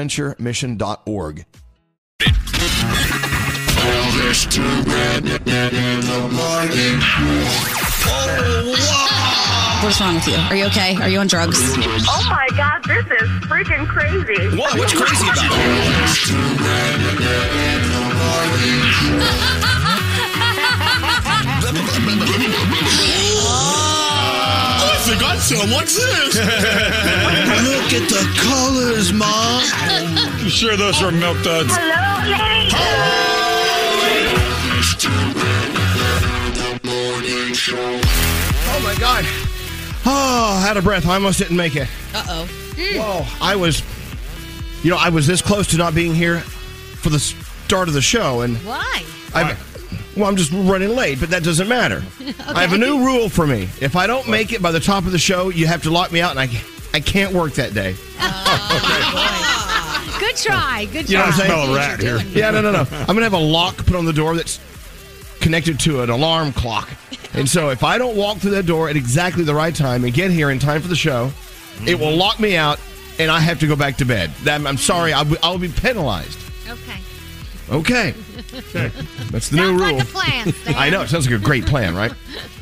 bonaventuremission.org. Elvis Duran in the morning. What's wrong with you? Are you okay? Are you on drugs? Oh my god, this is freaking crazy. What? What's crazy about it? Elvis Duran in the Oh, I forgot some. What's this? Look at the colors, Mom. You sure those are milk duds? Hello, ladies. Elvis Duran in the morning show. Oh my God. Oh, out of breath. I almost didn't make it. Uh oh. Whoa. I was, you know, I was this close to not being here for the start of the show. And Why? I, well, I'm just running late, but that doesn't matter. I have a new rule for me. If I don't make it by the top of the show, you have to lock me out, and I, I can't work that day. Oh, Good try. Good You know try. what I'm saying? Smell a rat here. Yeah, no, no, no. I'm gonna have a lock put on the door that's connected to an alarm clock. And so if I don't walk through that door at exactly the right time and get here in time for the show, it will mm-hmm. lock me out and I have to go back to bed. That, I'm sorry, I'll be, I'll be penalized. Okay. Okay. That's the new rule. like a plan, I know. It sounds like a great plan, right?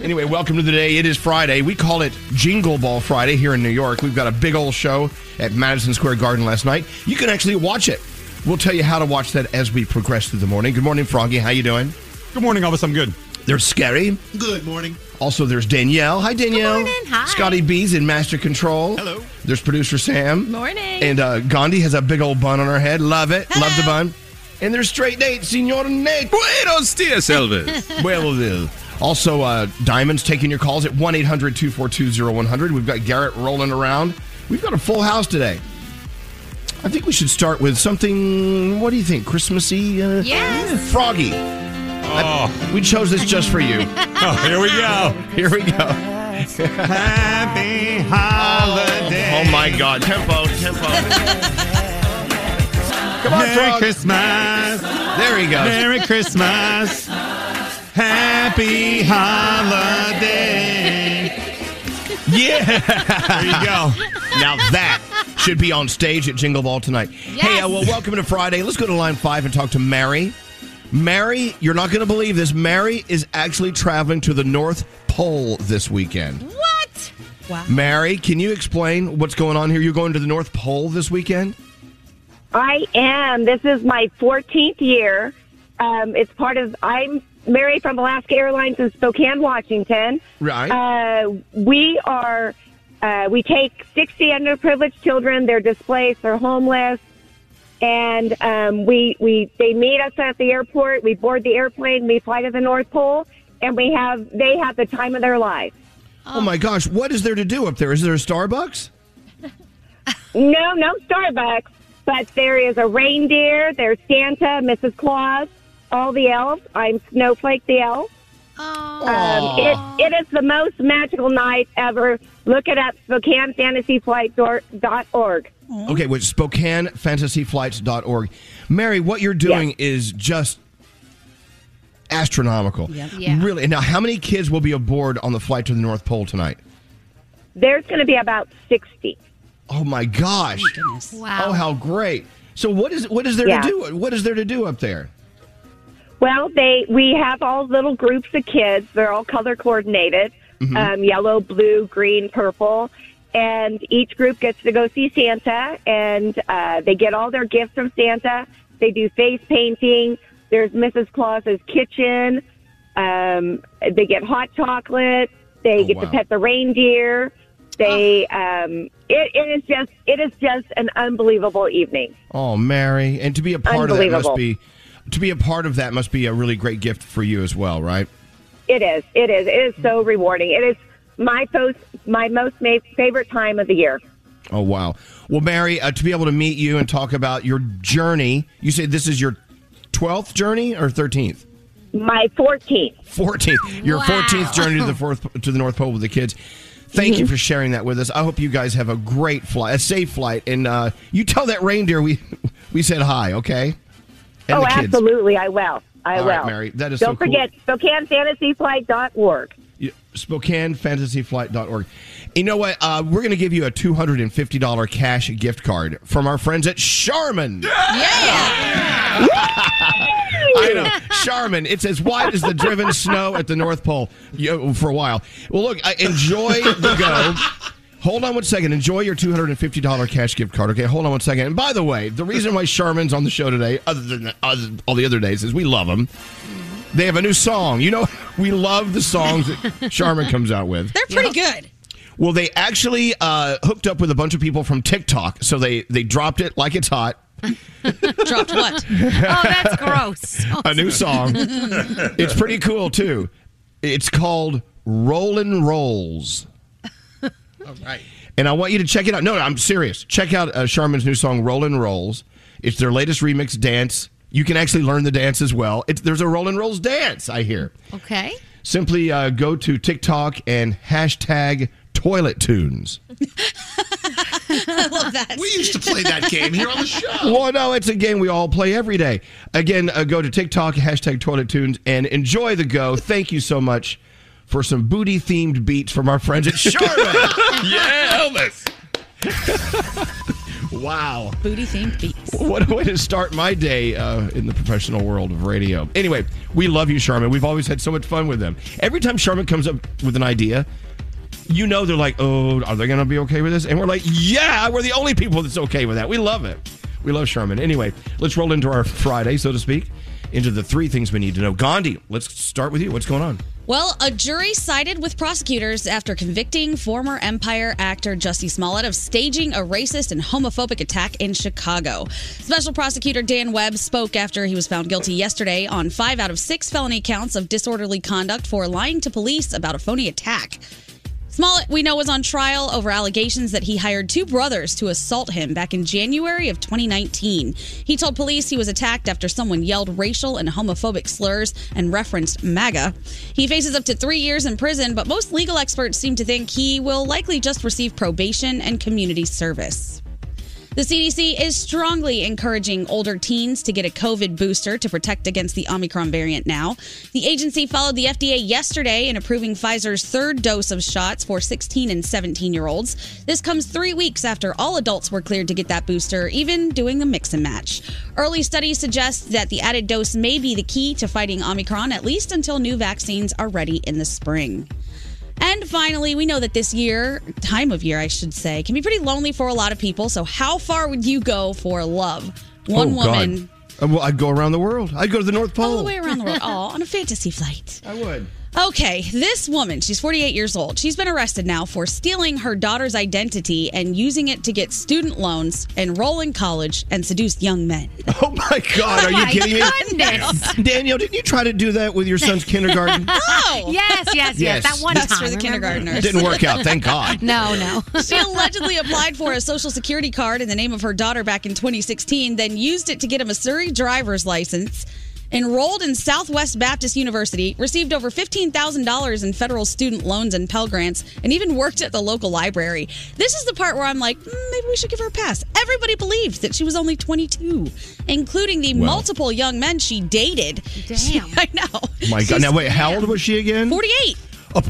Anyway, welcome to the day. It is Friday. We call it Jingle Ball Friday here in New York. We've got a big old show at Madison Square Garden last night. You can actually watch it. We'll tell you how to watch that as we progress through the morning. Good morning, Froggy. How you doing? Good morning, Elvis. I'm good. There's Scary. Good morning. Also, there's Danielle. Hi, Danielle. morning. Hi. Scotty B's in Master Control. Hello. There's producer Sam. Morning. And uh, Gandhi has a big old bun on her head. Love it. Love the bun. And there's Straight Nate, Senor Nate. Buenos dias, Elvis. well, well. Also, uh, Diamonds taking your calls at 1 800 242 0100. We've got Garrett rolling around. We've got a full house today. I think we should start with something, what do you think? Christmassy? Uh, Yes. Froggy. Oh, We chose this just for you. oh here we go. Here we go. Happy holiday. Oh my God. Tempo, tempo. Come on, Merry Frog. Christmas. There he goes. Merry Christmas. Happy holiday. Yeah. There you go. Now that should be on stage at Jingle Ball tonight. Hey, uh, well, welcome to Friday. Let's go to line five and talk to Mary. Mary, you're not going to believe this. Mary is actually traveling to the North Pole this weekend. What? Wow. Mary, can you explain what's going on here? You're going to the North Pole this weekend? I am. This is my 14th year. Um, it's part of, I'm Mary from Alaska Airlines in Spokane, Washington. Right. Uh, we are, uh, we take 60 underprivileged children. They're displaced, they're homeless. And um, we, we, they meet us at the airport. We board the airplane. We fly to the North Pole, and we have, they have the time of their lives. Oh. my gosh, what is there to do up there? Is there a Starbucks? No, no Starbucks, but there is a reindeer. There's Santa, Mrs. Claus, all the elves. I'm Snowflake the elf. Um, it, it is the most magical night ever. Look it up, SpokaneFantasyFlight.org. Okay, with SpokaneFantasyFlights.org. Mary, what you're doing is just astronomical. Yep. Yeah. Really. Now, how many kids will be aboard on the flight to the North Pole tonight? There's going to be about 60. Oh my gosh! Wow. Oh, how great! So, what is what is there Yeah. to do? What is there to do up there? Well, they we have all little groups of kids. They're all color coordinated, Mhm. um, yellow, blue, green, purple, and each group gets to go see Santa, and uh, they get all their gifts from Santa. They do face painting. There's Mrs. Claus's kitchen. Um, they get hot chocolate. They Oh, get to pet the reindeer. They um, it, it is just it is just an unbelievable evening. Oh, Mary, and to be a part of that must be to be a part of that must be a really great gift for you as well, right? It is. It is. It is so rewarding. It is my post, my most ma- favorite time of the year. Oh wow! Well, Mary, uh, to be able to meet you and talk about your journey, you say this is your twelfth journey or thirteenth? My 14th. Fourteenth. Your Wow. fourteenth journey to the fourth to the North Pole with the kids. Thank you Mhm. for sharing that with us. I hope you guys have a great flight, a safe flight, and uh, you tell that reindeer we we said hi, okay? And oh, absolutely. I will. I All will. right, Mary, that is Don't so cool. forget SpokaneFantasyFlight.org. Yeah, SpokaneFantasyFlight.org. You know what? Uh, we're going to give you a $250 cash gift card from our friends at Charmin. Yeah, I know. Charmin. It's as white as the driven snow at the North Pole you, for a while. Well, look, I enjoy the go. Hold on one second. Enjoy your $250 cash gift card. Okay, hold on one second. And by the way, the reason why Charmin's on the show today, other than all the other days, is we love them. They have a new song. You know, we love the songs that Charmin comes out with. They're pretty good. Well, they actually uh, hooked up with a bunch of people from TikTok, so they they dropped it like it's hot. Dropped what? Oh, that's gross. a new song. it's pretty cool too. It's called Rollin' Rolls. All right. And I want you to check it out. No, no I'm serious. Check out uh, Charmin's new song, Rollin' Rolls. It's their latest remix dance. You can actually learn the dance as well. It's, there's a Rollin' Rolls dance, I hear. Okay. Simply uh, go to TikTok and hashtag toilet tunes. I love that. We used to play that game here on the show. Well, no, it's a game we all play every day. Again, uh, go to TikTok, hashtag toilet tunes, and enjoy the go. Thank you so much for some booty themed beats from our friends at Charmin. yeah, Elvis. Wow. Booty themed beats. What a way to start my day uh, in the professional world of radio. Anyway, we love you, Charmin. We've always had so much fun with them. Every time Charmin comes up with an idea, you know they're like, oh, are they going to be okay with this? And we're like, yeah, we're the only people that's okay with that. We love it. We love Charmin. Anyway, let's roll into our Friday, so to speak, into the three things we need to know. Gandhi, let's start with you. What's going on? Well, a jury sided with prosecutors after convicting former Empire actor Jussie Smollett of staging a racist and homophobic attack in Chicago. Special prosecutor Dan Webb spoke after he was found guilty yesterday on five out of six felony counts of disorderly conduct for lying to police about a phony attack. Smollett, we know, was on trial over allegations that he hired two brothers to assault him back in January of 2019. He told police he was attacked after someone yelled racial and homophobic slurs and referenced MAGA. He faces up to three years in prison, but most legal experts seem to think he will likely just receive probation and community service. The CDC is strongly encouraging older teens to get a COVID booster to protect against the Omicron variant now. The agency followed the FDA yesterday in approving Pfizer's third dose of shots for 16 and 17 year olds. This comes three weeks after all adults were cleared to get that booster, even doing a mix and match. Early studies suggest that the added dose may be the key to fighting Omicron, at least until new vaccines are ready in the spring. And finally, we know that this year, time of year, I should say, can be pretty lonely for a lot of people. So, how far would you go for love? One oh, woman Uh, Well, I'd go around the world. I'd go to the North Pole. all the way around the world, all on a fantasy flight. I would. Okay, this woman, she's 48 years old. She's been arrested now for stealing her daughter's identity and using it to get student loans, enroll in college, and seduce young men. Oh my God, are oh you my kidding goodness. me? Danielle, didn't you try to do that with your son's kindergarten? Oh! Yes, yes, yes. Yes. That one That's time. for the remember? kindergartners. Didn't work out, thank God. No, no. She allegedly applied for a social security card in the name of her daughter back in 2016, then used it to get a Missouri driver's license, enrolled in Southwest Baptist University, received over $15,000 in federal student loans and Pell Grants, and even worked at the local library. This is the part where I'm like, mm, maybe we should give her a pass. Everybody believed that she was only 22, including the Well. multiple young men she dated. Damn. I know. My God. Now, wait, how old was she again? 48. Oh,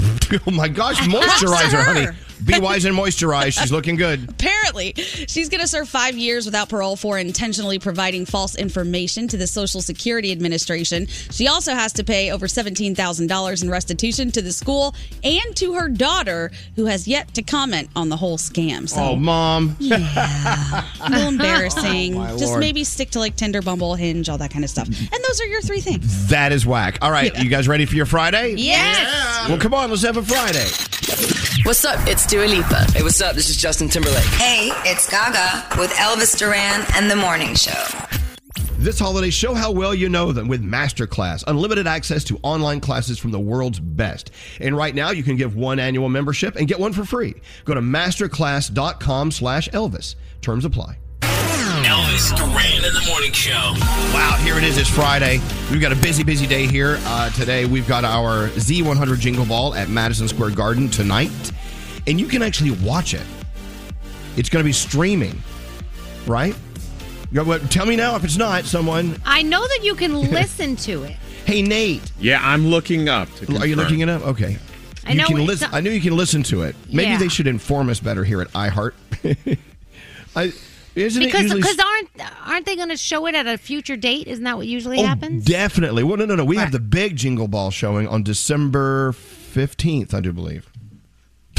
oh my gosh, moisturize her, honey. Be wise and moisturize. She's looking good. Apparently, she's going to serve five years without parole for intentionally providing false information to the Social Security Administration. She also has to pay over $17,000 in restitution to the school and to her daughter, who has yet to comment on the whole scam. So, Oh, mom. Yeah. a little embarrassing. Oh, Just maybe stick to like Tinder, Bumble, Hinge, all that kind of stuff. And those are your three things. That is whack. All right, you guys ready for your Friday? Yes. Well, come on, let's have a Friday. What's up? It's Dua Lipa. Hey, what's up? This is Justin Timberlake. Hey, it's Gaga with Elvis Duran and the Morning Show. This holiday, show how well you know them with Masterclass, unlimited access to online classes from the world's best. And right now, you can give one annual membership and get one for free. Go to masterclass.com slash Elvis. Terms apply. Elvis Duran in the morning show. Wow, here it is. It's Friday. We've got a busy, busy day here. Uh, today, we've got our Z100 Jingle Ball at Madison Square Garden tonight. And you can actually watch it. It's going to be streaming, right? Yeah, what- Tell me now if it's not, someone. I know that you can listen to it. Hey, Nate. Yeah, I'm looking up. To Are you looking it up? Okay. I You know can it's listen. a- I knew you can listen to it. Maybe Yeah. they should inform us better here at iHeart. I, isn't Because usually because aren't aren't they going to show it at a future date? Isn't that what usually Oh, happens? Definitely. Well, no, no, no. We have the big Jingle Ball showing on December 15th, I do believe.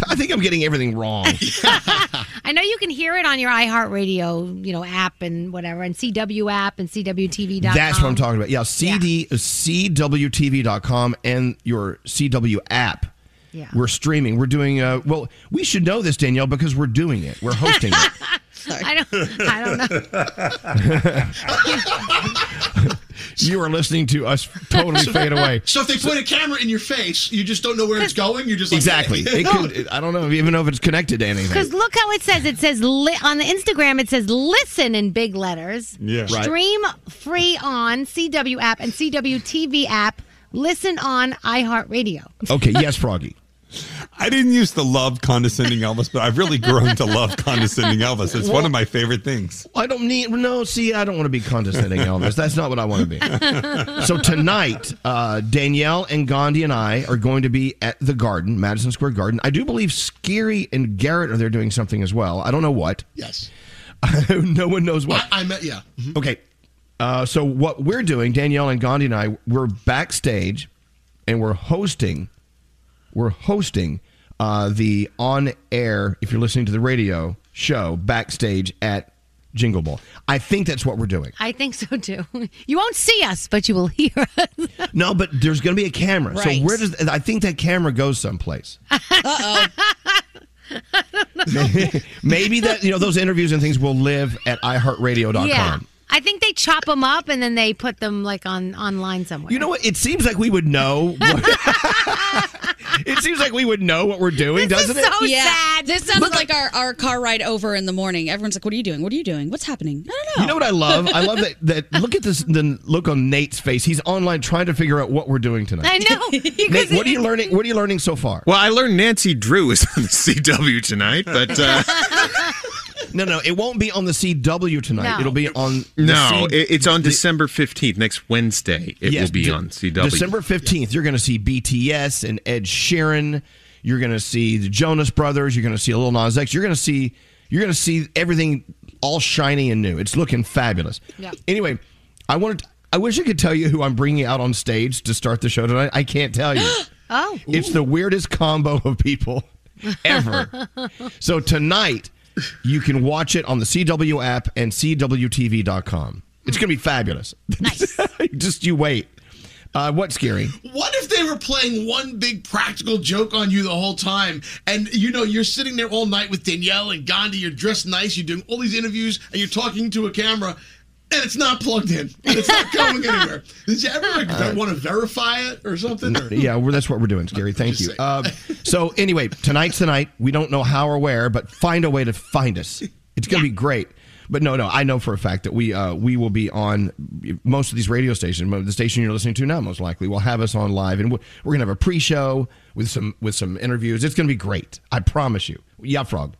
I think I'm getting everything wrong. I know you can hear it on your iHeartRadio, you know, app and whatever, and CW app and CWTV.com. That's what I'm talking about. Yeah, CD, CWTV.com and your CW app. Yeah. We're streaming. We're doing, uh, well, we should know this, Danielle, because we're doing it. We're hosting it. I don't. I don't know. you are listening to us totally fade away. So if they point a camera in your face, you just don't know where it's going. You're just like, Exactly. It could, I don't know, even know if it's connected to anything. Because look how it says. It says li- on the Instagram. It says listen in big letters. Yeah. Right. Stream free on CW app and CW TV app. Listen on iHeartRadio. Okay, yes, Froggy. I didn't used to love condescending Elvis, but I've really grown to love condescending Elvis. It's one of my favorite things. I don't need no. See, I don't want to be condescending, Elvis. That's not what I want to be. so tonight, uh, Danielle and Gandhi and I are going to be at the Garden, Madison Square Garden. I do believe Scary and Garrett are there doing something as well. I don't know what. Yes. no one knows what. I, I met, yeah. Mhm. Okay. Uh, so what we're doing, Danielle and Gandhi and I, we're backstage, and we're hosting. We're hosting uh, the on-air, if you're listening to the radio show, backstage at Jingle Ball. I think that's what we're doing. I think so too. You won't see us, but you will hear us. No, but there's going to be a camera. Right. So where does I think that camera goes someplace? Uh Maybe that you know those interviews and things will live at iHeartRadio.com. Yeah. I think they chop them up and then they put them like on online somewhere. You know what? It seems like we would know. What, it seems like we would know what we're doing, doesn't it? yeah. This sounded like our, our car ride over in the morning. Everyone's like, "What are you doing? What are you doing? What's happening?" I don't know. You know what I love? I love that. That look at this. The look on Nate's face. He's online trying to figure out what we're doing tonight. I know. Nate, what are you learning? What are you learning so far? Well, I learned Nancy Drew is on the CW tonight, but uh, No, no, it won't be on the CW tonight. No. It'll be on the No, C- it's on December 15th, next Wednesday. It Yes, will be de- on CW. December 15th, you're going to see BTS and Ed Sheeran. You're going to see the Jonas Brothers. You're going to see a Lil Nas X. You're going to see you're going to see everything all shiny and new. It's looking fabulous. Yeah. Anyway, I wanted I wish I could tell you who I'm bringing out on stage to start the show tonight. I can't tell you. Oh. It's the weirdest combo of people ever. so tonight, you can watch it on the CW app and CWTV.com. It's going to be fabulous. Nice. Just you wait. Uh, what's scary? What if they were playing one big practical joke on you the whole time? And you know, you're sitting there all night with Danielle and Gandhi, you're dressed nice, you're doing all these interviews, and you're talking to a camera, and it's not plugged in. And it's not going anywhere. Did you ever like, Uh, want to verify it or something? Or? Yeah, well, that's what we're doing, Scary. Thank you. Uh, so, anyway, tonight's the night. We don't know how or where, but find a way to find us. It's going to be great. But no, no, I know for a fact that we uh, we will be on most of these radio stations. The station you're listening to now, most likely, will have us on live, and we're going to have a pre-show with some with some interviews. It's going to be great. I promise you. Yeah, Frog.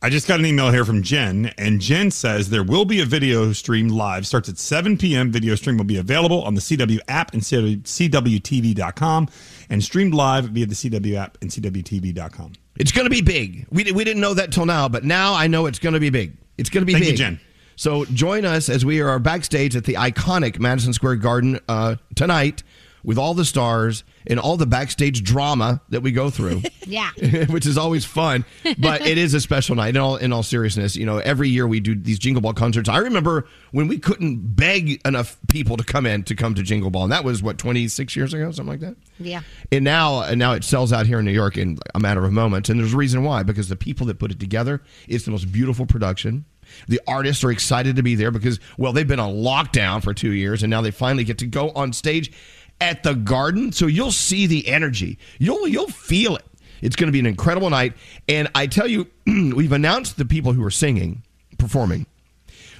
I just got an email here from Jen, and Jen says there will be a video stream live. Starts at 7 p.m. Video stream will be available on the CW app and CWTV.com and streamed live via the CW app and CWTV.com. It's going to be big. We, we didn't know that till now, but now I know it's going to be big. It's going to be Thank you, big. Jen. So join us as we are backstage at the iconic Madison Square Garden uh, tonight with all the stars and all the backstage drama that we go through. Yeah. which is always fun. But it is a special night. In all in all seriousness, you know, every year we do these Jingle Ball concerts. I remember when we couldn't beg enough people to come in to come to Jingle Ball, and that was what twenty six years ago, something like that. Yeah. And now, and now it sells out here in New York in a matter of moments. And there's a reason why, because the people that put it together, it's the most beautiful production. The artists are excited to be there because, well, they've been on lockdown for two years, and now they finally get to go on stage at the Garden. So you'll see the energy. You'll you'll feel it. It's going to be an incredible night. And I tell you, we've announced the people who are singing, performing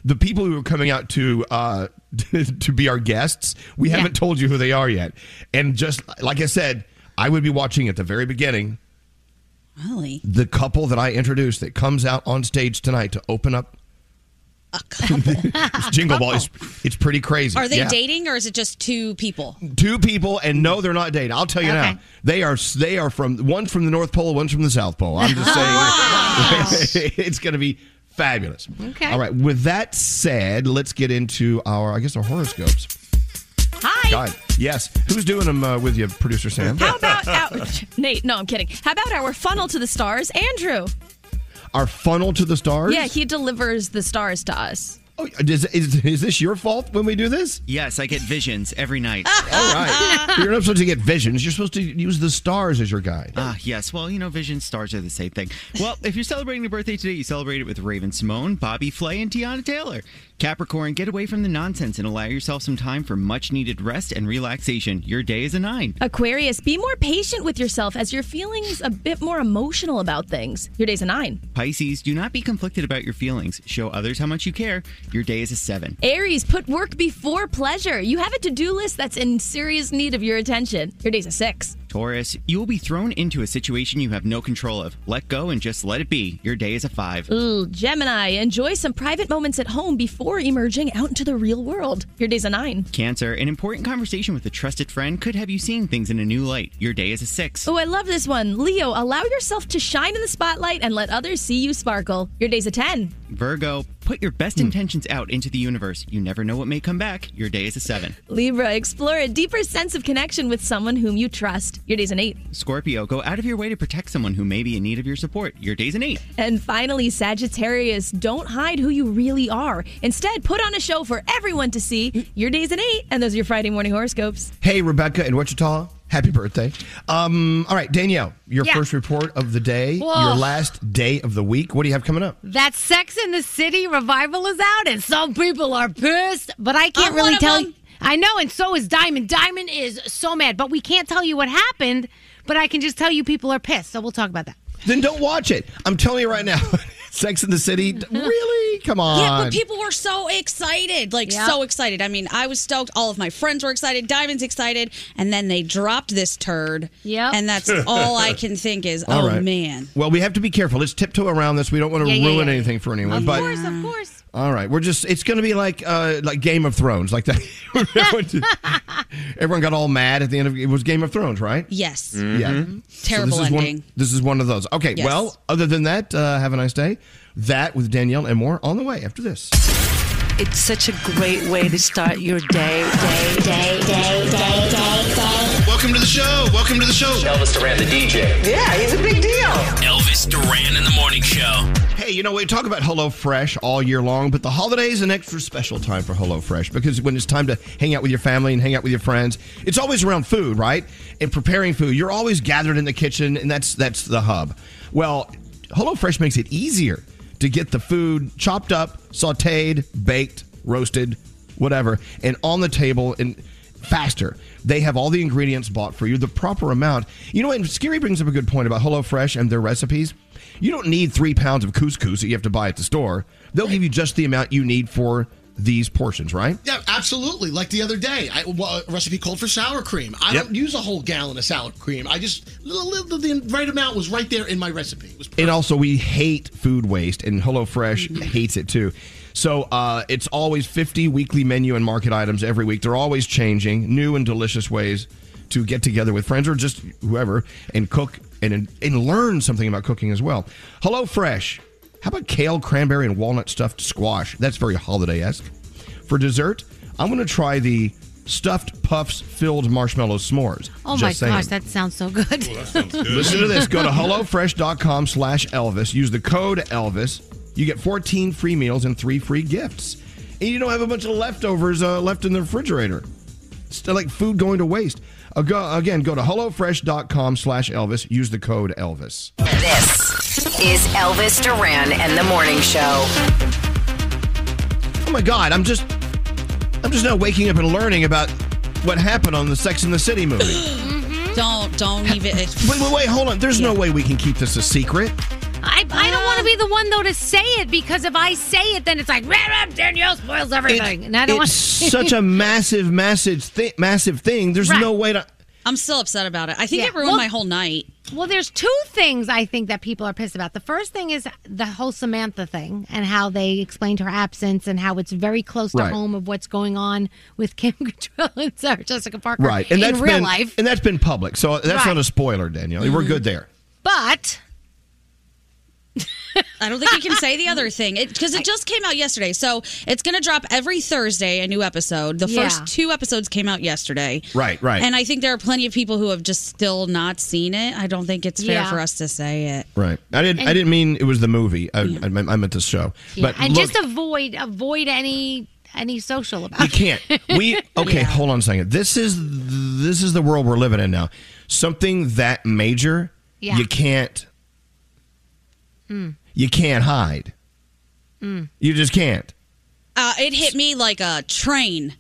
the people who are coming out to uh, to be our guests, we haven't told you who they are yet. And just like I said, I would be watching at the very beginning Really? the couple that I introduced that comes out on stage tonight to open up. It's Jingle Ball. It's, it's pretty crazy. Are they Yeah. dating or is it just two people? Two people, and no, they're not dating. I'll tell you Okay. now, they are. They are from one's from the North Pole, one's from the South Pole. I'm just saying, it's going to be fabulous. Okay. All right. With that said, let's get into our, I guess, our horoscopes. Hi. God, yes. Who's doing them uh, with you, producer Sam? How about our, Nate? No, I'm kidding. How about our funnel to the stars, Andrew? Our funnel to the stars? Yeah, he delivers the stars to us. Oh, is, is, is this your fault when we do this? Yes, I get visions every night. All right. You're not supposed to get visions. You're supposed to use the stars as your guide. Ah, yes. Well, you know, visions, stars are the same thing. Well, if you're celebrating your birthday today, you celebrate it with Raven-Symoné, Bobby Flay, and Teyana Taylor. Capricorn, get away from the nonsense and allow yourself some time for much needed rest and relaxation. Your day is a nine. Aquarius, be more patient with yourself as your feelings a bit more emotional about things. Your day's a nine. Pisces, do not be conflicted about your feelings. Show others how much you care. Your day is a seven. Aries, put work before pleasure. You have a to do list that's in serious need of your attention. Your day's a six. Taurus, you will be thrown into a situation you have no control of. Let go and just let it be. Your day is a five. Ooh, Gemini, enjoy some private moments at home before emerging out into the real world. Your day's a nine. Cancer, an important conversation with a trusted friend could have you seeing things in a new light. Your day is a six. Oh, I love this one. Leo, allow yourself to shine in the spotlight and let others see you sparkle. Your day's a 10. Virgo, put your best hmm. intentions out into the universe. You never know what may come back. Your day is a seven. Libra, explore a deeper sense of connection with someone whom you trust. Your day's an 8. Scorpio, go out of your way to protect someone who may be in need of your support. Your day's an eight. And finally, Sagittarius, don't hide who you really are. Instead, put on a show for everyone to see. Your day's an 8, and those are your Friday morning horoscopes. Hey, Rebecca in Wichita. Happy birthday. Um, all right, Danielle, your Yeah. first report of the day, Whoa. your last day of the week. What do you have coming up? That Sex in the City revival is out, and some people are pissed, but I can't I'm really tell you. I know, and so is Diamond. Diamond is so mad, but we can't tell you what happened, but I can just tell you people are pissed, so we'll talk about that. Then don't watch it. I'm telling you right now. Sex in the City? Mm-hmm. Really? Come on. Yeah, but people were so excited, like Yeah. so excited. I mean, I was stoked. All of my friends were excited. Diamond's excited, and then they dropped this turd. Yeah. and that's all I can think is, All oh right. man. Well, we have to be careful. Let's tiptoe around this. We don't want to Yeah, yeah, ruin yeah. anything for anyone. Of but course, of course. All right, we're just. It's going to be like uh like Game of Thrones, like that. Everyone got all mad at the end of it was Game of Thrones, right? Yes, Yeah. terrible so this is ending. One, this is one of those. Okay. Yes. Well, other than that, uh, have a nice day. That with Danielle and more on the way after this. It's such a great way to start your day, day, day, day, day, day, day. Welcome to the show. Welcome to the show. Elvis Duran, the DJ. Yeah, he's a big deal. Elvis Duran in the morning show. Hey, you know, we talk about HelloFresh all year long, but the holiday is an extra special time for HelloFresh because when it's time to hang out with your family and hang out with your friends, it's always around food, right? And preparing food. You're always gathered in the kitchen, and that's that's the hub. Well, HelloFresh makes it easier to get the food chopped up, sautéed, baked, roasted, whatever, and on the table and faster. They have all the ingredients bought for you, the proper amount. You know, and Scary brings up a good point about HelloFresh and their recipes. You don't need three pounds of couscous that you have to buy at the store. They'll give you just the amount you need for these portions, right? Yeah, absolutely. Like the other day, I, well, a recipe called for sour cream. I Yep. don't use a whole gallon of sour cream. I just the right amount was right there in my recipe. It was And also, we hate food waste, and HelloFresh hates it too. So uh, it's always 50 weekly menu and market items every week. They're always changing new and delicious ways to get together with friends or just whoever and cook and, and learn something about cooking as well. Hello Fresh. How about kale, cranberry, and walnut stuffed squash? That's very holiday esque. For dessert, I'm going to try the stuffed puffs filled marshmallow s'mores. Oh Just my saying. gosh, that sounds so good. Listen to this. Go to HelloFresh.com slash Elvis. Use the code Elvis. You get 14 free meals and three free gifts. And you don't have a bunch of leftovers uh, left in the refrigerator. It's like food going to waste. Uh, go, again, go to HelloFresh.com slash Elvis. Use the code Elvis. This is Elvis Duran and the Morning Show. Oh my God, I'm just, I'm just now waking up and learning about what happened on the Sex and the City movie. Don't don't even. wait, wait, wait, hold on. There's no way we can keep this a secret. I, I don't want to be ah. the one though to say it because if I say it, then it's like "Rah, rah, Danielle spoils everything, and I don't want. It's such a massive, massive, thi- massive thing. There's Right. no way to. I'm still upset about it. I think Yeah. it ruined Well- my whole night. Well, there's two things I think that people are pissed about. The first thing is the whole Samantha thing and how they explained her absence and how it's very close to Right. home of what's going on with Kim Cattrall and Sarah Jessica Parker Right, and in that's real been life. and that's been public, so that's Right. not a spoiler, Danielle. We're mm-hmm. good there. But I don't think you can say the other thing because it, just came out yesterday. So it's going to drop every Thursday a new episode. The Yeah. first two episodes came out yesterday. Right, right. And I think there are plenty of people who have just still not seen it. I don't think it's fair Yeah. for us to say it. Right. I didn't. I didn't mean it was the movie. I, I, meant, I meant the show. yeah, But and look, just avoid avoid any any social about you it. can't. We okay. Hold on a second. This is this is the world we're living in now. Something that major, Yeah. you can't. Mm. You can't hide. Mm. You just can't. Uh, it hit me like a train.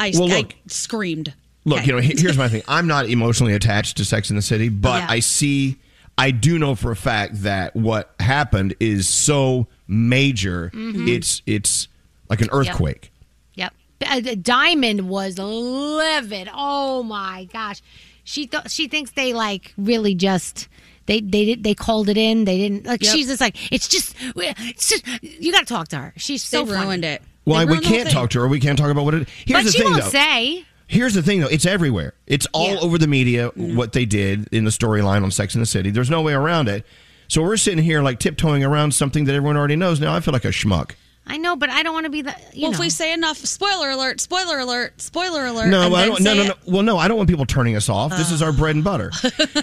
I, Well, I screamed. Look, you know, here's my thing. I'm not emotionally attached to Sex in the City, but Yeah. I see, I do know for a fact that what happened is so major. Mhm. It's it's like an earthquake. Yep. Uh, the Diamond was livid. Oh my gosh. She th- she thinks they like really just they they did they called it in. They didn't like Yep. she's just like it's just it's just you got to talk to her. She's so They funny. ruined it. Why we can't talk to her? We can't talk about what it. Here's but the she thing, won't though. say. Here's the thing, though. It's everywhere. It's all over the media what they did in the storyline on Sex in the City. There's no way around it. So we're sitting here like tiptoeing around something that everyone already knows. Now I feel like a schmuck. I know, but I don't want to be the you well, know. if we say enough, spoiler alert, spoiler alert, spoiler alert. No, and I don't. No, say no, it- no. Well, no, I don't want people turning us off. This is our bread and butter.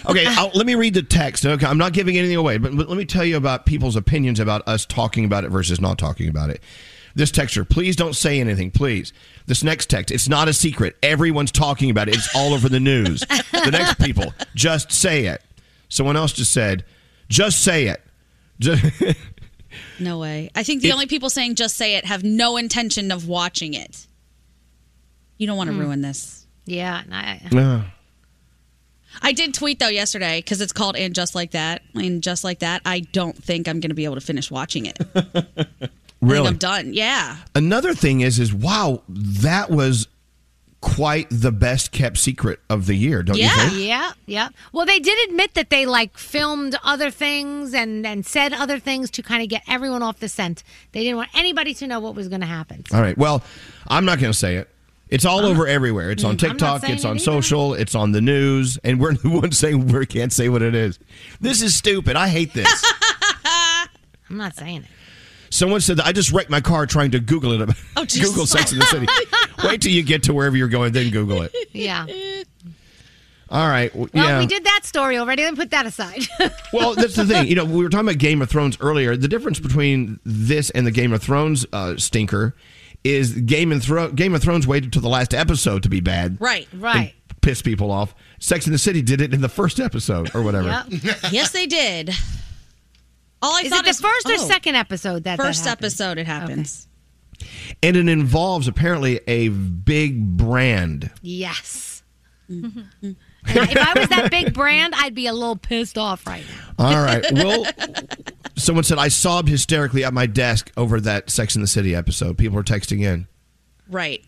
Okay, I'll, let me read the text. Okay, I'm not giving anything away, but, but let me tell you about people's opinions about us talking about it versus not talking about it. This texture, please don't say anything, please. This next text, it's not a secret. Everyone's talking about it. It's all over the news. the next people, just say it. Someone else just said, just say it. Just, No way. I think the It- only people saying just say it have no intention of watching it. You don't want to Hmm. ruin this. Yeah, I, No. I did tweet though yesterday because it's called "And Just Like That." And just like that, I don't think I'm going to be able to finish watching it. I think Really? I'm done. Yeah. Another thing is, is wow, that was quite the best kept secret of the year, don't you think? Yeah, yeah. Well, they did admit that they like filmed other things and and said other things to kind of get everyone off the scent. They didn't want anybody to know what was going to happen. All right. Well, I'm not going to say it. It's all over everywhere. It's on mm, TikTok. It's on either. social. It's on the news, and we're the ones saying we can't say what it is. This is stupid. I hate this. I'm not saying it. Someone said that I just wrecked my car trying to Google it. Oh. Google Sex in the City. Wait till you get to wherever you're going, then Google it. Yeah. All right. w- Well, yeah. we did that story already. Then put that aside. Well, that's the thing. You know, we were talking about Game of Thrones earlier. The difference between this and the Game of Thrones uh, stinker is Game of, Thro- Game of Thrones waited till the last episode to be bad. Right. Right. Piss people off. Sex in the City did it in the first episode or whatever. yes, they did. All I Is thought it the is- first or oh, second episode that that First happened? episode, it happens. And it involves apparently a big brand. Yes. And if I was that big brand, I'd be a little pissed off right now. All right. Well, someone said I sobbed hysterically at my desk over that Sex in the City episode. People are texting in. Right.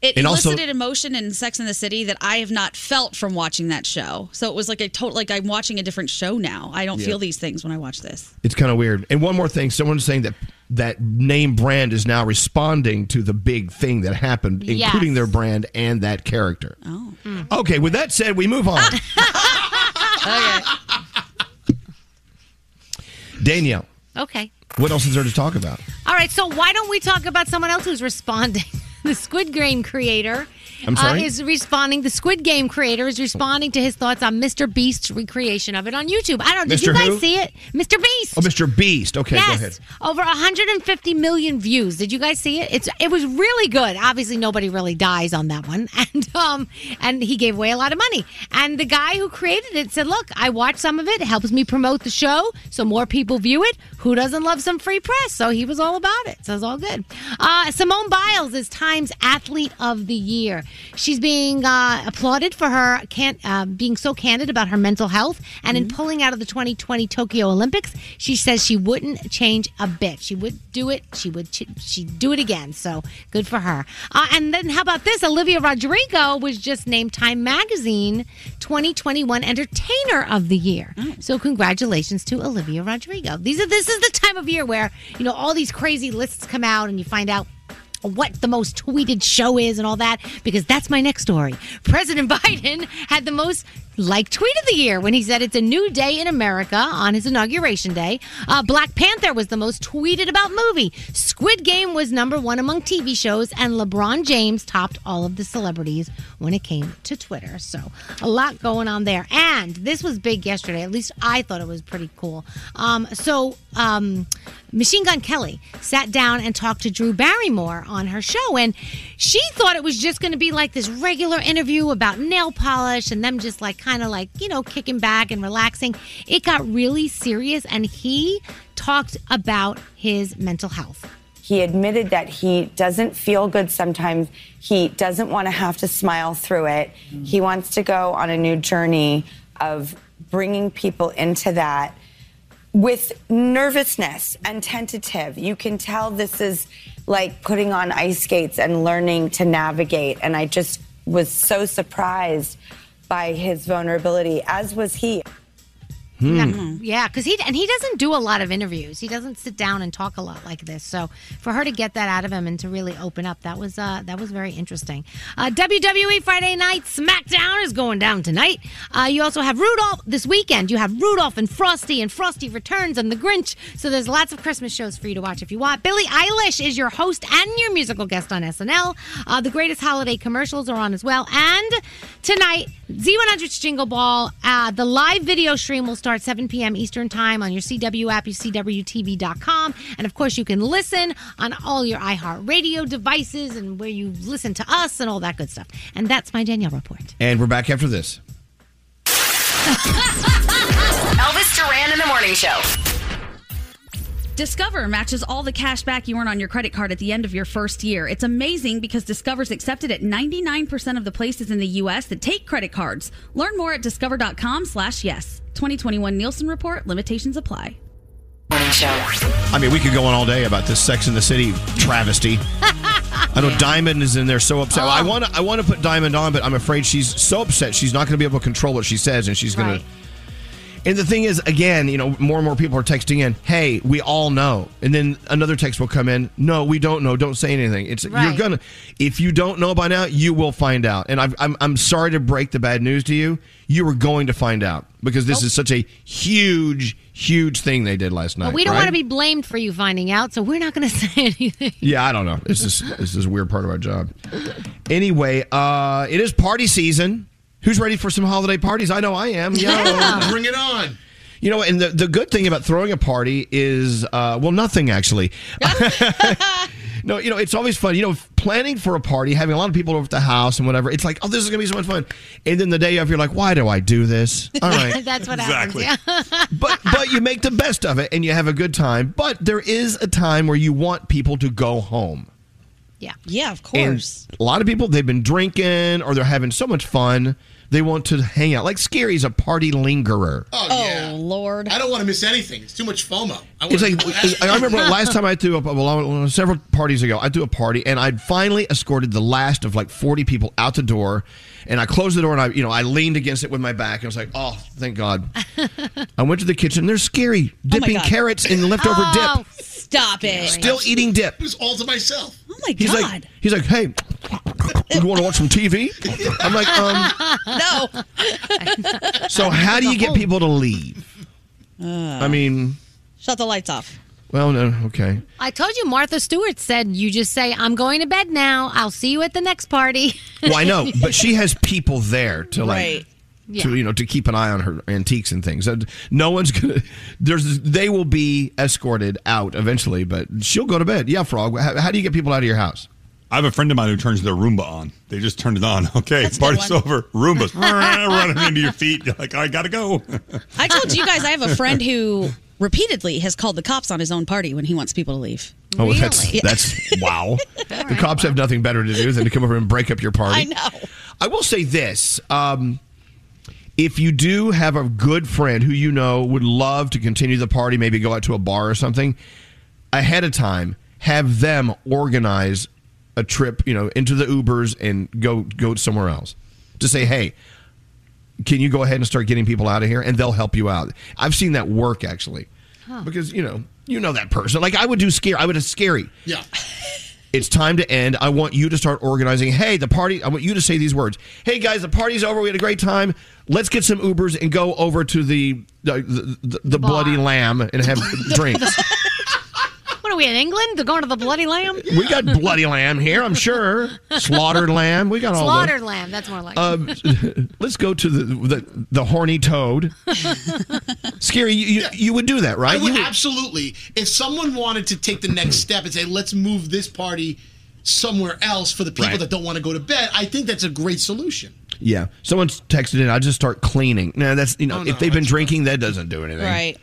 It And also- elicited emotion in Sex in the City that I have not felt from watching that show. So it was like a total like I'm watching a different show now. I don't Yeah. feel these things when I watch this. It's kind of weird. And one more thing, someone's saying that that name brand is now responding to the big thing that happened, Yes. including their brand and that character. Oh. Mm-hmm. Okay, with that said, we move on. okay. Danielle, Okay. what else is there to talk about? All right. So why don't we talk about someone else who's responding? The Squid Game creator. Uh, is responding. The Squid Game creator is responding to his thoughts on Mr. Beast's recreation of it on YouTube. I don't. Did you guys who? see it? Mr. Beast. Oh, Mr. Beast. Okay, yes, go ahead. over 150 million views. Did you guys see it? It's it was really good. Obviously, nobody really dies on that one, and um and he gave away a lot of money. And the guy who created it said, "Look, I watched some of it. It helps me promote the show, so more people view it. Who doesn't love some free press?" So he was all about it. So it's all good. Uh, Simone Biles is Times Athlete of the Year. She's being uh, applauded for her can, uh, being so candid about her mental health, and in pulling out of the 2020 Tokyo Olympics, she says she wouldn't change a bit. She would do it. She would. Ch- she'd do it again. So good for her. Uh, and then how about this? Olivia Rodrigo was just named Time Magazine 2021 Entertainer of the Year. So congratulations to Olivia Rodrigo. These are this is the time of year where you know all these crazy lists come out, and you find out what the most tweeted show is and all that because that's my next story. President Biden had the most liked tweet of the year when he said it's a new day in America on his inauguration day. Uh, Black Panther was the most tweeted about movie. Squid Game was number one among TV shows, and LeBron James topped all of the celebrities when it came to Twitter. So a lot going on there. And this was big yesterday. At least I thought it was pretty cool. Um, so um, Machine Gun Kelly sat down and talked to Drew Barrymore on her show, and she thought it was just going to be like this regular interview about nail polish and them just like kind of like you know kicking back and relaxing. It got really serious, and he talked about his mental health. He admitted that he doesn't feel good sometimes. He doesn't want to have to smile through it. Mm. He wants to go on a new journey of bringing people into that with nervousness and tentative. You can tell this is like putting on ice skates and learning to navigate. And I just was so surprised by his vulnerability, as was he. Yeah, yeah, because he and he doesn't do a lot of interviews. He doesn't sit down and talk a lot like this. So for her to get that out of him and to really open up, that was uh, that was very interesting. Uh, WWE Friday Night SmackDown is going down tonight. Uh, you also have Rudolph this weekend. You have Rudolph and Frosty and Frosty Returns and The Grinch. So there's lots of Christmas shows for you to watch if you want. Billie Eilish is your host and your musical guest on SNL. Uh, the greatest holiday commercials are on as well. And tonight, Z100's Jingle Ball. Uh, the live video stream will start 7 p.m. Eastern Time on your CW app, your CWTV.com. And of course, you can listen on all your iHeartRadio devices and where you listen to us and all that good stuff. And that's my Danielle report. And we're back after this. Elvis Duran in the Morning Show. Discover matches all the cash back you earn on your credit card at the end of your first year. It's amazing because Discover's accepted at 99% of the places in the U.S. that take credit cards. Learn more at discover.com slash yes. 2021 Nielsen Report. Limitations apply. Morning show. I mean, we could go on all day about this Sex in the City travesty. I know Diamond is in there so upset. I oh. want to I want to put Diamond on, but I'm afraid she's so upset she's not going to be able to control what she says, and she's going Right. to. And the thing is, again, you know, more and more people are texting in, "Hey, we all know," and then another text will come in, "No, we don't know. Don't say anything." It's you're gonna, if you don't know by now, you will find out. And I've, I'm I'm sorry to break the bad news to you. You were going to find out because this is such a huge, huge thing they did last night. But we don't right? want to be blamed for you finding out, so we're not going to say anything. Yeah, I don't know. This is this is a weird part of our job. Anyway, uh, it is party season. Who's ready for some holiday parties? I know I am. Yeah. Bring it on. You know, and the, the good thing about throwing a party is, uh, well, nothing actually. no, you know, it's always fun. You know, planning for a party, having a lot of people over at the house and whatever. It's like, oh, this is gonna be so much fun. And then the day of, you're like, why do I do this? All right, That's what Exactly. happens. Yeah. but but you make the best of it and you have a good time. But there is a time where you want people to go home. Yeah. Yeah, of And course. a lot of people they've been drinking or they're having so much fun. They want to hang out. Like Scary's a party lingerer. Oh, oh yeah. Lord. I don't want to miss anything. It's too much FOMO. I It's like I remember last time I threw up well, several parties ago. I threw a party and I'd finally escorted the last of like forty people out the door, and I closed the door and I you know I leaned against it with my back. and I was like, oh, thank God. I went to the kitchen. There's Scary oh dipping God. carrots in the leftover Oh, dip. Stop it. Still eating dip. It was all to myself. Oh my He's God. like, he's like, hey, you want to watch some TV? I'm like, um. no. So how do you get people to leave? I mean, Shut the lights off. well, no, okay. I told you, Martha Stewart said you just say, I'm going to bed now. I'll see you at the next party. Well, I know, but she has people there to like. Right. To Yeah. you know, to keep an eye on her antiques and things. And No one's gonna. There's. They will be escorted out eventually, but she'll go to bed. Yeah, frog. How, how do you get people out of your house? I have a friend of mine who turns their Roomba on. They just turned it on. Okay, That's party's over. Roomba's running into your feet. You're like, I gotta go. I told you guys I have a friend who repeatedly has called the cops on his own party when he wants people to leave. Oh, that's that's wow. the cops have nothing better to do than to come over and break up your party. I know. I will say this. Um, if you do have a good friend who you know would love to continue the party, maybe go out to a bar or something, ahead of time, have them organize a trip, you know, into the Ubers and go go somewhere else. To say, hey, can you go ahead and start getting people out of here, and they'll help you out. I've seen that work actually, because you know you know that person. Like I would do scare, I would have scary. Yeah. It's time to end. I want you to start organizing. Hey, the party. I want you to say these words. Hey, guys, the party's over. We had a great time. Let's get some Ubers and go over to the the, the, the bloody lamb and have drinks. What are we in England? They're going to the Bloody Lamb? We got bloody lamb here, I'm sure. Slaughtered lamb. We got all Slaughtered lamb. That's more like those. Um, let's go to the, the the horny toad. Scary, you, you, you would do that, right? I would You absolutely. If someone wanted to take the next step and say, let's move this party somewhere else for the people Right. that don't want to go to bed, I think that's a great solution. Yeah. Someone's texted in. I just start cleaning. No, that's you know, Oh, no, if they've been drinking, that doesn't do anything. Right.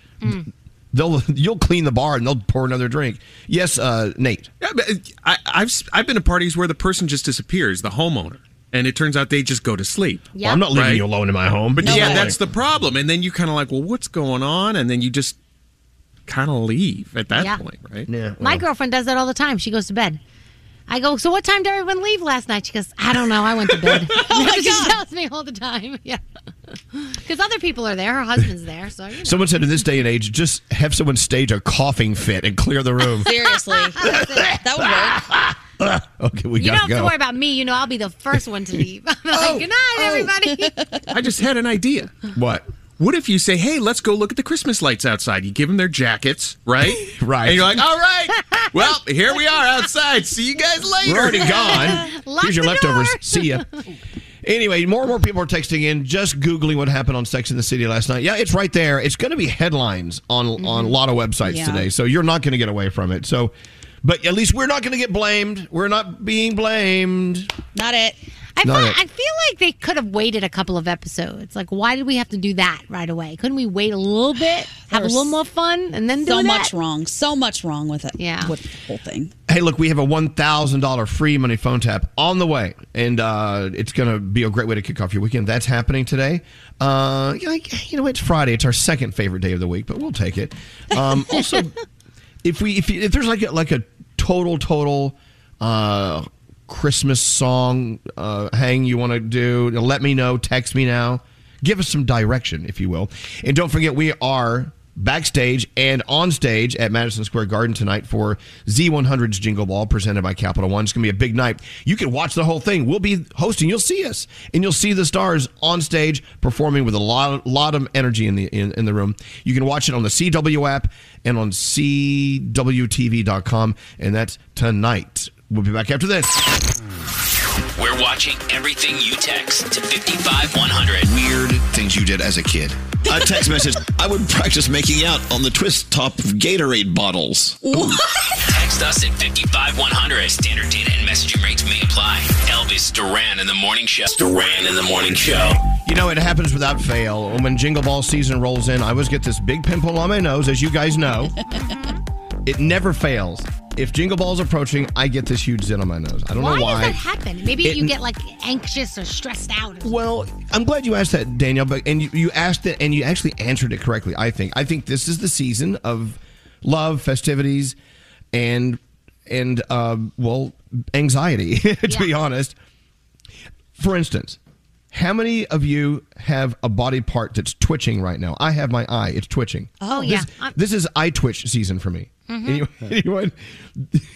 They'll you'll clean the bar and they'll pour another drink. Yes, uh, Nate. Yeah, but I, I've I've been to parties where the person just disappears, the homeowner, and it turns out they just go to sleep. Well, I'm not leaving you alone in my home. But No yeah, way. that's the problem. And then you kind of like, well, what's going on? And then you just kind of leave at that Yeah. point, right? Yeah. My girlfriend does that all the time. She goes to bed. I go, so what time did everyone leave last night? She goes, I don't know. I went to bed. Oh my she tells me all the time. Yeah. Because other people are there. Her husband's there. So, you know. Someone said in this day and age, just have someone stage a coughing fit and clear the room. Seriously. that would work. okay, we you don't gotta have go. to worry about me. You know, I'll be the first one to leave. I'm Oh, like, good night, oh. everybody. I just had an idea. What? What if you say, hey, let's go look at the Christmas lights outside? You give them their jackets, right? Right. And you're like, all right, well, here we are outside. See you guys later. We're already gone. Lock Here's your leftovers. door. See ya. Anyway, more and more people are texting in, just googling what happened on Sex and the City last night. Yeah, it's right there. It's going to be headlines on mm-hmm. on a lot of websites Yeah. today, so you're not going to get away from it. So, but at least we're not going to get blamed. We're not being blamed. Not it. I, Not. I feel like they could have waited a couple of episodes. Like, why did we have to do that right away? Couldn't we wait a little bit? have a little more fun, and then do so that. much wrong. So much wrong with it. Yeah. With the whole thing. Hey, look, we have a $1,000 free money phone tap on the way, and uh, it's going to be a great way to kick off your weekend. That's happening today. Uh, you know, you know, it's Friday. It's our second favorite day of the week, but we'll take it. Um, also, if we if, if there's like a, like a total total uh, Christmas song uh, hang you want to do, let me know. Text me now. Give us some direction, if you will. And don't forget, we are backstage and on stage at Madison Square Garden tonight for Z100's Jingle Ball presented by Capital One. It's going to be a big night. You can watch the whole thing. We'll be hosting. You'll see us, and you'll see the stars on stage performing with a lot, lot of energy in the in, in the room. You can watch it on the CW app and on CWTV.com, and that's tonight. We'll be back after this. We're watching everything you text to 55100. Weird things you did as a kid. A text message. I would practice making out on the twist top of Gatorade bottles. Text us at 55100. Standard data and messaging rates may apply. Elvis Duran in the morning show. Duran in the morning show. You know, it happens without fail. When Jingle Ball season rolls in, I always get this big pimple on my nose, as you guys know. it never fails. If Jingle Ball's approaching, I get this huge zit on my nose. I don't why know why. Why does that happen? Maybe It- you get like anxious or stressed out. Or Well, I'm glad you asked that, Danielle. But and you, you asked it, and you actually answered it correctly. I think. I think this is the season of love, festivities, and and uh, well, anxiety. to be honest. For instance, how many of you have a body part that's twitching right now? I have my eye; it's twitching. Oh, This- yeah. I'm- This is eye twitch season for me. Mhm. Anyone, anyone,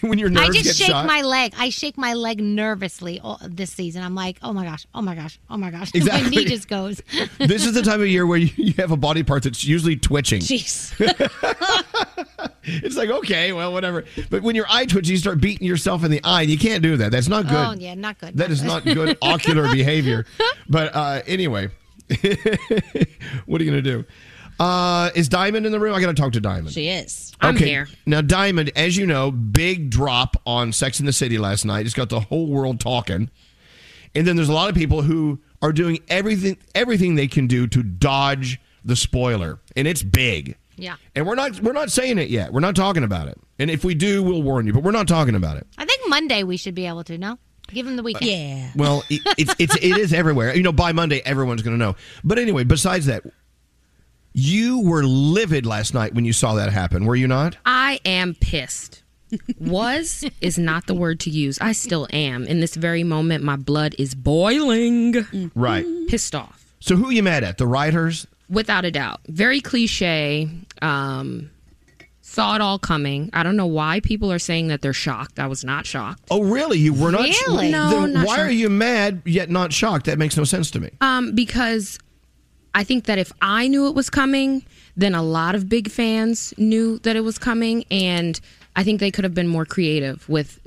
when your nerves I get just shake shot, my leg. I shake my leg nervously all, this season. I'm like, oh my gosh, oh my gosh, oh my gosh. Exactly. my knee just goes. this is the time of year where you, you have a body part that's usually twitching. Jeez. It's like, okay, well, whatever. But when your eye twitches, you start beating yourself in the eye. You can't do that. That's not good. Oh yeah, not good. That is not good ocular behavior. But uh, anyway, what are you going to do? Uh, is Diamond in the room? I got to talk to Diamond. She is. I'm okay. Here. Now, Diamond, as you know, big drop on Sex and the City last night. It's got the whole world talking. And then there's a lot of people who are doing everything everything they can do to dodge the spoiler, and it's big. Yeah. And we're not we're not saying it yet. We're not talking about it. And if we do, we'll warn you. But we're not talking about it. I think Monday we should be able to. No, give them the weekend. Yeah. Well, it, it's it's it is everywhere. You know, by Monday, everyone's going to know. But anyway, besides that, you were livid last night when you saw that happen. Were you not? I am pissed. Was is not the word to use. I still am. In this very moment, my blood is boiling. Right. Pissed off. So who are you mad at? The writers? Without a doubt. Very cliche. Um, saw it all coming. I don't know why people are saying that they're shocked. I was not shocked. Oh, really? You were not? Really? No, Then not why sure. are you mad yet not shocked? That makes no sense to me. Um, because I think that if I knew it was coming, then a lot of big fans knew that it was coming, and I think they could have been more creative with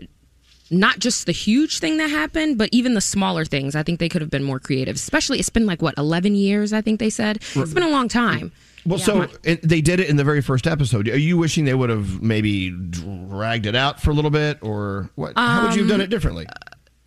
not just the huge thing that happened, but even the smaller things. I think they could have been more creative. Especially, it's been like what eleven years. I think they said it's been a long time. Well, so and they did it in the very first episode. Are you wishing they would have maybe dragged it out for a little bit, or what? How would you have done Um, it differently?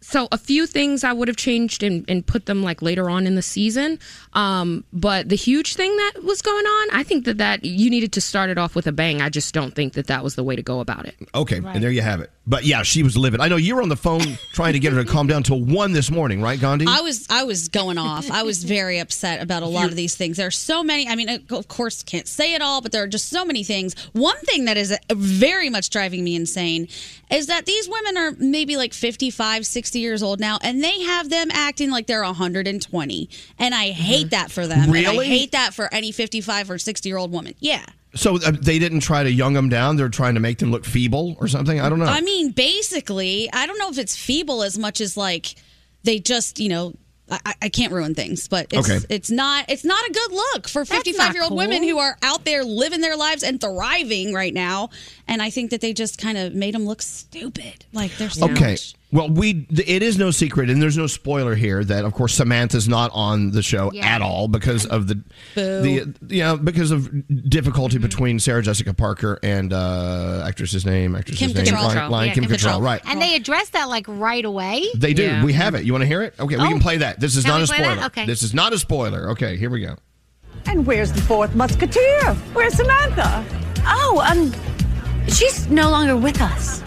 So a few things I would have changed and, and put them like later on in the season. Um, but the huge thing that was going on, I think that that you needed to start it off with a bang. I just don't think that that was the way to go about it. Okay, and there you have it. But yeah, she was livid. I know you were on the phone trying to get her to calm down till one this morning, right, Gandhi? I was I was going off. I was very upset about a lot of these things. There are so many. I mean, of course, can't say it all, but there are just so many things. One thing that is very much driving me insane is that these women are maybe like 55, 60 years old now, and they have them acting like they're 120. And I hate that for them. And I Really? hate that for any 55 or 60 year old woman. Yeah. So uh, they didn't try to young them down. They're trying to make them look feeble or something. I don't know. I mean, basically, I don't know if it's feeble as much as like they just, you know, I, I can't ruin things, but it's Okay. it's not it's not a good look for 55 year old cool. women who are out there living their lives and thriving right now. And I think that they just kind of made them look stupid. Like they're so Okay. much- Well, we it is no secret, and there's no spoiler here that, of course, Samantha's not on the show Yeah. at all because of the the yeah because of difficulty between Sarah Jessica Parker and uh, actress's name, actress's Kim name, Cattrall. Line, Line Yeah, Kim, Kim Cattrall, Cattrall. right? And they addressed that like right away. They do. We have it. You want to hear it? Okay, we Oh. can play that. This is Can not a play that? spoiler. Okay. This is not a spoiler. Okay, here we go. And where's the fourth musketeer? Where's Samantha? Oh, um, she's no longer with us.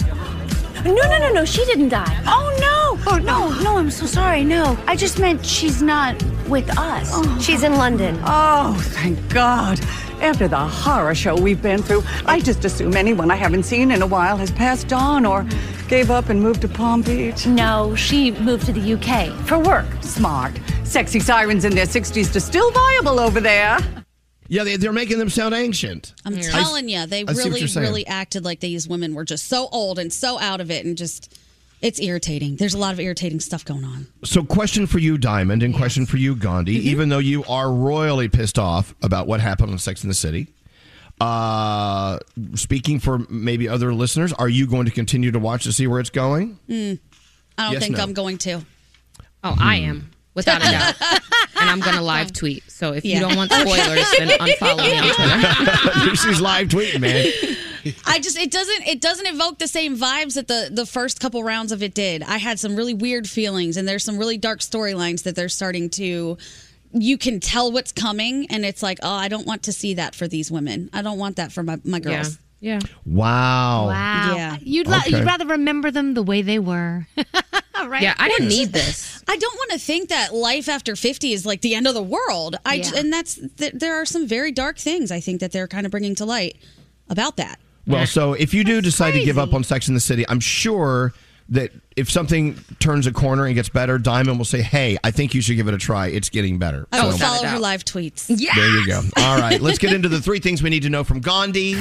No, no, no, no, she didn't die. Oh, no. Oh, no, oh, no, I'm so sorry. No, I just meant she's not with us. Oh. She's in London. Oh, thank God. After the horror show we've been through, I just assume anyone I haven't seen in a while has passed on or gave up and moved to Palm Beach. No, she moved to the UK for work. Smart. Sexy sirens in their 60s are still viable over there. Yeah, they, they're making them sound ancient. I'm I- telling you, they I see what really, you're saying. really acted like these women were just so old and so out of it, and just it's irritating. There's a lot of irritating stuff going on. So, question for you, Diamond, and question for you, Gandhi. Mm-hmm. Even though you are royally pissed off about what happened on Sex and the City, uh, speaking for maybe other listeners, are you going to continue to watch to see where it's going? Mm. I don't Yes, think no. I'm going to. Oh, I am. Without a doubt. and I'm going to live tweet. So if Yeah. you don't want spoilers, then unfollow me on Twitter. She's live tweeting, man. I just it doesn't it doesn't evoke the same vibes that the the first couple rounds of it did. I had some really weird feelings, and there's some really dark storylines that they're starting to. You can tell what's coming, and it's like, oh, I don't want to see that for these women. I don't want that for my my girls. Yeah. Wow. Wow. Yeah. You'd, li- Okay. you'd rather remember them the way they were. right? Yeah, I didn't need this. I don't want to think that life after 50 is like the end of the world. I Yeah. and that's th- there are some very dark things I think that they're kind of bringing to light about that. Well, so if you do decide to give up on Sex and the City, I'm sure that if something turns a corner and gets better, Diamond will say, "Hey, I think you should give it a try. It's getting better." I will So- follow her live tweets. Yeah. There you go. All right, let's get into the three things we need to know from Gandhi.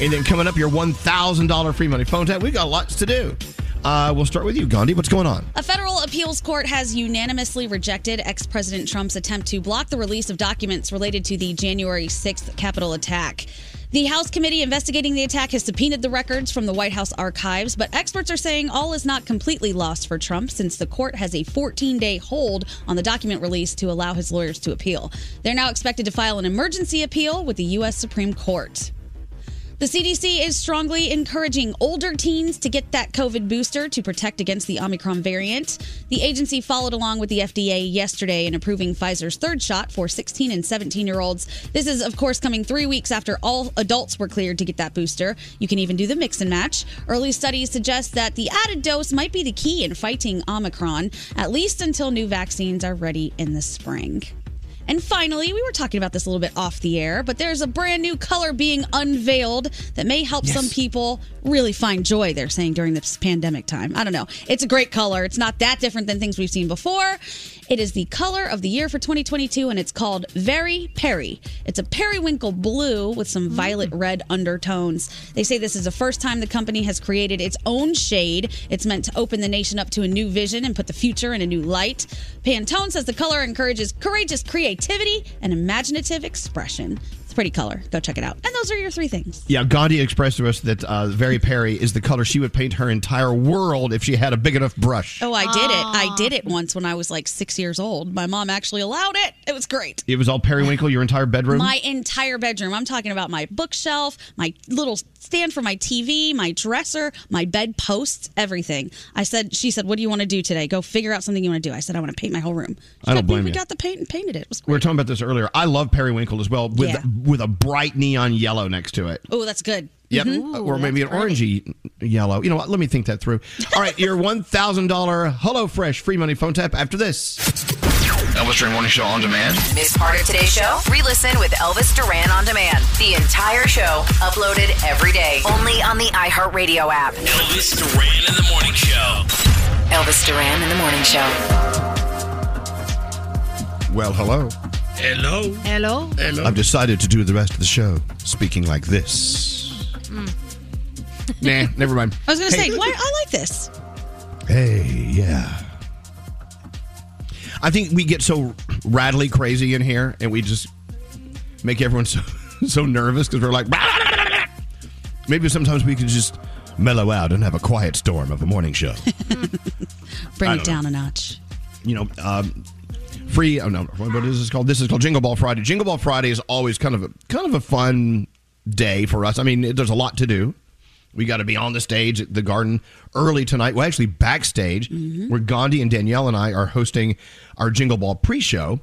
And then coming up, your $1,000 free money phone tap. We've got lots to do. Uh, we'll start with you, Gandhi. What's going on? A federal appeals court has unanimously rejected ex President Trump's attempt to block the release of documents related to the January 6th Capitol attack. The House committee investigating the attack has subpoenaed the records from the White House archives, but experts are saying all is not completely lost for Trump since the court has a 14 day hold on the document release to allow his lawyers to appeal. They're now expected to file an emergency appeal with the U.S. Supreme Court. The CDC is strongly encouraging older teens to get that COVID booster to protect against the Omicron variant. The agency followed along with the FDA yesterday in approving Pfizer's third shot for 16 and 17 year olds. This is, of course, coming three weeks after all adults were cleared to get that booster. You can even do the mix and match. Early studies suggest that the added dose might be the key in fighting Omicron, at least until new vaccines are ready in the spring. And finally, we were talking about this a little bit off the air, but there's a brand new color being unveiled that may help some people really find joy, they're saying, during this pandemic time. I don't know. It's a great color. It's not that different than things we've seen before. It is the color of the year for 2022, and it's called Very Peri. It's a periwinkle blue with some mm. violet red undertones. They say this is the first time the company has created its own shade. It's meant to open the nation up to a new vision and put the future in a new light. Pantone says the color encourages courageous creativity and imaginative expression. It's a pretty color. Go check it out. And those are your three things. Yeah, Gandhi expressed to us that uh, Very Peri is the color she would paint her entire world if she had a big enough brush. Oh, I did it. I did it once when I was like six years old. My mom actually allowed it. It was great. It was all periwinkle, your entire bedroom? My entire bedroom. I'm talking about my bookshelf, my little stand for my TV, my dresser, my bed posts, everything. I said, she said, "What do you want to do today? Go figure out something you want to do." I said, "I want to paint my whole room." She I don't got- blame we you. got the paint and painted it. It was we were talking about this earlier. I love periwinkle as well with Yeah. With a bright neon yellow next to it. Oh, that's good. Yep. Mhm. or maybe an orangey yellow. You know what? Let me think that through. All right, your $1,000 HelloFresh free money phone tap after this. Elvis Duran Morning Show on demand. Miss part of today's show? Re-listen with Elvis Duran on demand. The entire show uploaded every day, only on the iHeartRadio app. Elvis Duran in the morning show. Elvis Duran in the morning show. Well, hello. Hello. Hello. Hello. I've decided to do the rest of the show speaking like this. nah, never mind. I was going to Hey. say, why I like this. Hey, yeah. I think we get so rattly crazy in here, and we just make everyone so so nervous because we're like. Maybe sometimes we can just mellow out and have a quiet storm of a morning show. Bring it don't down a notch. you know, um, free. Oh no, what is this called? This is called Jingle Ball Friday. Jingle Ball Friday is always kind of a kind of a fun day for us. I mean, there's a lot to do. We got to be on the stage at the Garden early tonight. Well, actually, backstage, where Gandhi and Danielle and I are hosting our Jingle Ball pre-show.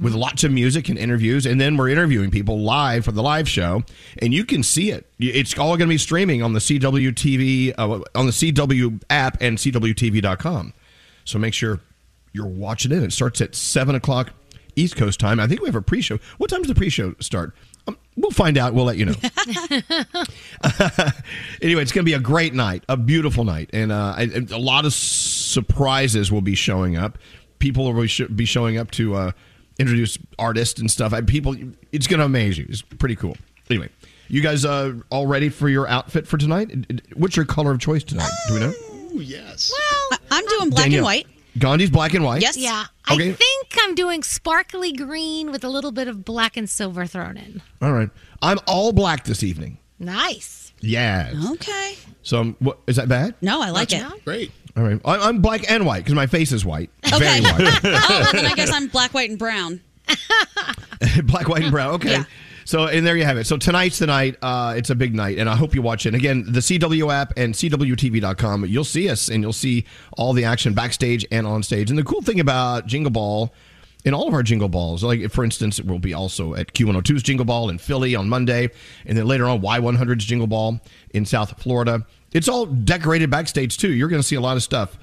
with lots of music and interviews. And then we're interviewing people live for the live show, and you can see it. It's all going to be streaming on the CW TV, uh, on the CW app and CWTV.com. So make sure you're watching it. It starts at 7 o'clock East Coast time. I think we have a pre show. What time does the pre show start? Um, we'll find out. We'll let you know. anyway, it's going to be a great night, a beautiful night, and uh, I- a lot of surprises will be showing up. People will be be showing up to uh, introduce artists and stuff. I, people, it's going to amaze you. It's pretty cool. Anyway, you guys uh, all ready for your outfit for tonight? What's your color of choice tonight? Do we know? Ooh, yes. Well, I'm doing black Danielle. and white. Gandhi's black and white. Yes. Yeah. Okay. I think I'm doing sparkly green with a little bit of black and silver thrown in. All right. I'm all black this evening. Nice. Yeah. Okay. So um, what is that bad? No, I like it. Great. All right. I, I'm black and white because my face is white. Okay. Very white. oh, well, then I guess I'm black, white, and brown. black, white, and brown. Okay. So, and there you have it. So tonight's the night. Uh, it's a big night, and I hope you watch it. Again, the CW app and CWTV.com. You'll see us, and you'll see all the action backstage and on stage. And the cool thing about Jingle Ball, in all of our Jingle Balls, like for instance, it will be also at Q102's Jingle Ball in Philly on Monday, and then later on Y100's Jingle Ball in South Florida. It's all decorated backstage too. You're going to see a lot of stuff.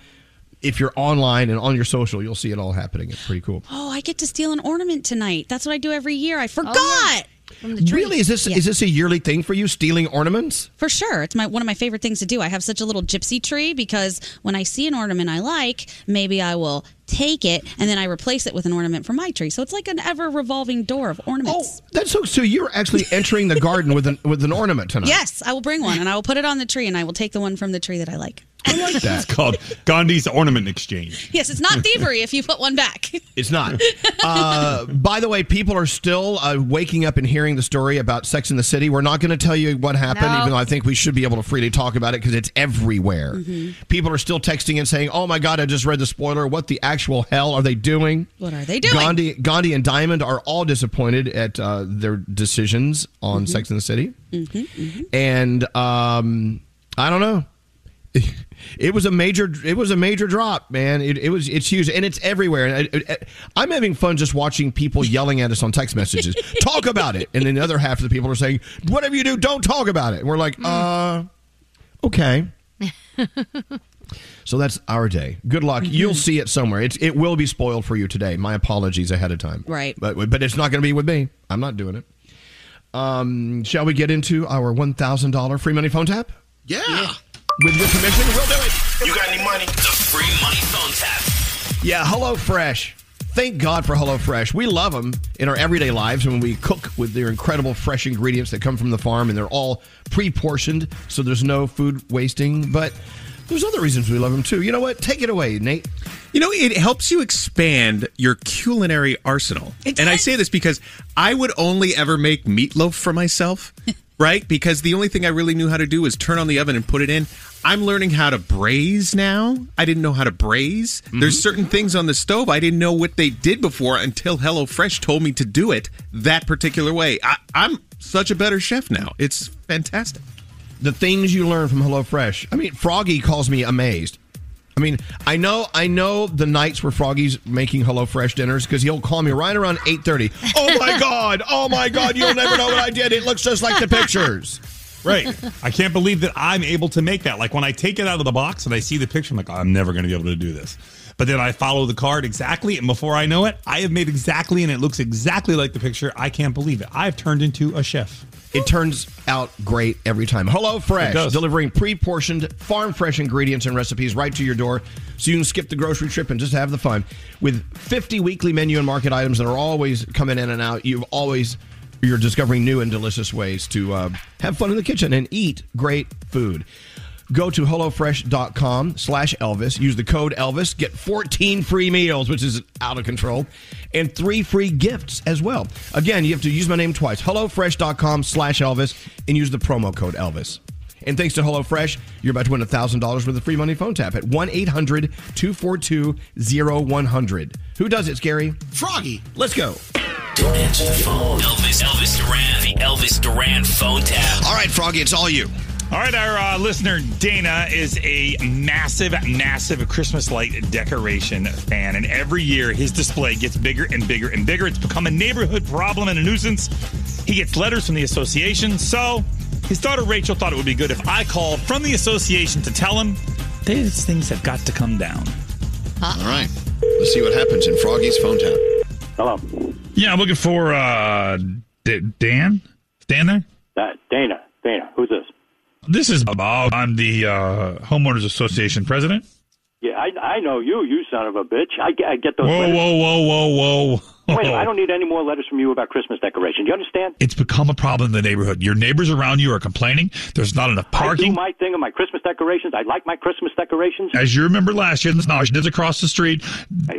If you're online and on your social, you'll see it all happening. It's pretty cool. Oh, I get to steal an ornament tonight. That's what I do every year. I forgot. Really, is this is this a yearly thing for you? Stealing ornaments? For sure. It's my one of my favorite things to do. I have such a little gypsy tree because when I see an ornament I like, maybe I will take it and then I replace it with an ornament from my tree. So it's like an ever revolving door of ornaments. Oh, that's so. So you're actually entering the garden with an with an ornament tonight. Yes, I will bring one and I will put it on the tree and I will take the one from the tree that I like. I like that. It's called Gandhi's Ornament Exchange. Yes, it's not thievery if you put one back. It's not. Uh, by the way, people are still uh, waking up and hearing the story about Sex and the City. We're not going to tell you what happened, No. even though I think we should be able to freely talk about it because it's everywhere. Mm-hmm. People are still texting and saying, "Oh my God, I just read the spoiler. What the actual hell are they doing?" What are they doing? Gandhi, Gandhi and Diamond are all disappointed at uh, their decisions on Mm-hmm. Sex and the City, and um, I don't know. It was a major. It was a major drop, man. It, it was. It's huge, and it's everywhere. And I, I, I'm having fun just watching people yelling at us on text messages. talk about it, and then the other half of the people are saying, "Whatever you do, don't talk about it." And we're like, uh, okay. So that's our day. Good luck. You'll see it somewhere. It's it will be spoiled for you today. My apologies ahead of time. Right. But but it's not going to be with me. I'm not doing it. Um, shall we get into our one thousand dollar free money phone tap? Yeah. With your permission, we'll do it. You got any money? The free money phone tap. Yeah, HelloFresh. Thank God for HelloFresh. We love them in our everyday lives when we cook with their incredible fresh ingredients that come from the farm and they're all pre portioned, so there's no food wasting. But there's other reasons we love them too. You know what? Take it away, Nate. You know, it helps you expand your culinary arsenal. and I say this because I would only ever make meatloaf for myself, right? Because the only thing I really knew how to do was turn on the oven and put it in. I'm learning how to braise now. I didn't know how to braise. Mm-hmm. There's certain things on the stove I didn't know what they did before until HelloFresh told me to do it that particular way. I, I'm such a better chef now. It's fantastic. The things you learn from HelloFresh. I mean, Froggy calls me amazed. I mean, I know, I know the nights where Froggy's making HelloFresh dinners because he'll call me right around eight thirty. Oh my god! Oh my god! You'll never know what I did. It looks just like the pictures. Right. I can't believe that I'm able to make that. Like when I take it out of the box and I see the picture, I'm like, I'm never going to be able to do this. But then I follow the card exactly, and before I know it, I have made exactly, and it looks exactly like the picture. I can't believe it. I've turned into a chef. It turns out great every time. Hello Fresh, delivering pre-portioned, farm-fresh ingredients and recipes right to your door, so you can skip the grocery trip and just have the fun. With 50 weekly menu and market items that are always coming in and out, you've always you're discovering new and delicious ways to uh, have fun in the kitchen and eat great food. Go to HelloFresh.com slash Elvis. Use the code Elvis. Get 14 free meals, which is out of control, and three free gifts as well. Again, you have to use my name twice. HelloFresh.com slash Elvis and use the promo code Elvis. And thanks to HelloFresh, you're about to win $1,000 with a free money phone tap at 1 800 242 0100. Who does it, Scary? Froggy. Let's go. Don't answer the phone. Elvis, Elvis Duran, the Elvis Duran phone tap. All right, Froggy, it's all you. All right, our uh, listener Dana is a massive, massive Christmas light decoration fan, and every year his display gets bigger and bigger and bigger. It's become a neighborhood problem and a nuisance. He gets letters from the association, so his daughter Rachel thought it would be good if I called from the association to tell him these things have got to come down. All right. Let's see what happens in Froggy's phone tap. Hello. Yeah, I'm looking for uh, D- Dan. Dan there? Uh, Dana, Dana, who's this? This is Bob. I'm the uh, homeowners association president. Yeah, I, I know you, you son of a bitch. I, get- I get those Whoa, letters. whoa, whoa, whoa, whoa. Wait, I don't need any more letters from you about Christmas decorations. Do you understand? It's become a problem in the neighborhood. Your neighbors around you are complaining. There's not enough parking. I do my thing of my Christmas decorations. I like my Christmas decorations. As you remember last year, the Snodgens across the street,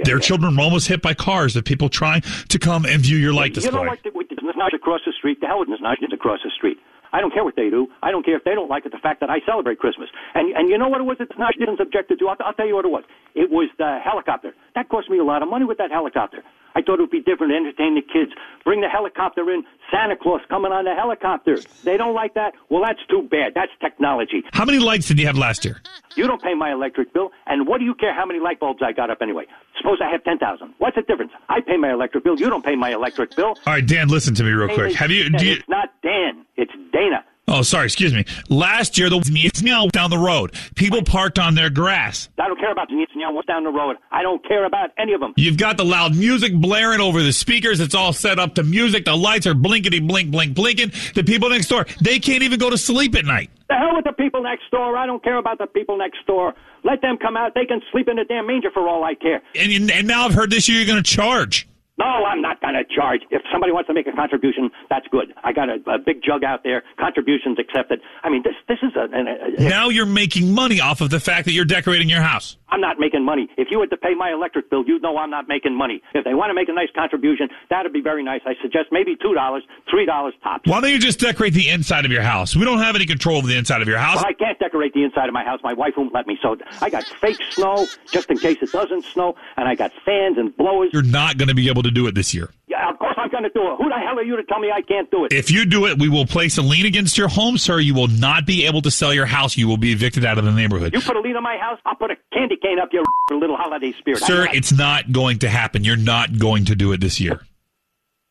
their children were almost hit by cars of people trying to come and view your light You display. know what? The, with the across the street, the hell with the across the street. I don't care what they do. I don't care if they don't like it. The fact that I celebrate Christmas, and and you know what it was that Snodgens objected to. I'll, I'll tell you what it was. It was the helicopter. That cost me a lot of money with that helicopter. I thought it would be different to entertain the kids. Bring the helicopter in. Santa Claus coming on the helicopter. They don't like that. Well, that's too bad. That's technology. How many lights did you have last year? You don't pay my electric bill, and what do you care how many light bulbs I got up anyway? Suppose I have ten thousand. What's the difference? I pay my electric bill. You don't pay my electric bill. All right, Dan, listen to me real quick. Have you? Do you It's not Dan. It's Dana. Oh, sorry, excuse me. Last year, the meow down the road, people parked on their grass. I don't care about the know, what's down the road. I don't care about any of them. You've got the loud music blaring over the speakers. It's all set up to music. The lights are blinkety blink blink blinking. The people next door, they can't even go to sleep at night. The hell with the people next door. I don't care about the people next door. Let them come out. They can sleep in the damn manger for all I care. And, and now I've heard this year you're going to charge. No, I'm not going to charge. If somebody wants to make a contribution, that's good. I got a, a big jug out there. Contributions accepted. I mean, this this is a. A Now you're making money off of the fact that you're decorating your house. I'm not making money. If you had to pay my electric bill, you'd know I'm not making money. If they want to make a nice contribution, that'd be very nice. I suggest maybe two dollars, three dollars tops. Why don't you just decorate the inside of your house? We don't have any control of the inside of your house. Well, I can't decorate the inside of my house. My wife won't let me. So I got fake snow just in case it doesn't snow, and I got fans and blowers. You're not going to be able to do it this year. Yeah, of course I'm going to do it. Who the hell are you to tell me I can't do it? If you do it, we will place a lien against your home, sir. You will not be able to sell your house. You will be evicted out of the neighborhood. You put a lien on my house, I'll put a candy cane up your little holiday spirit. Sir, I- it's not going to happen. You're not going to do it this year.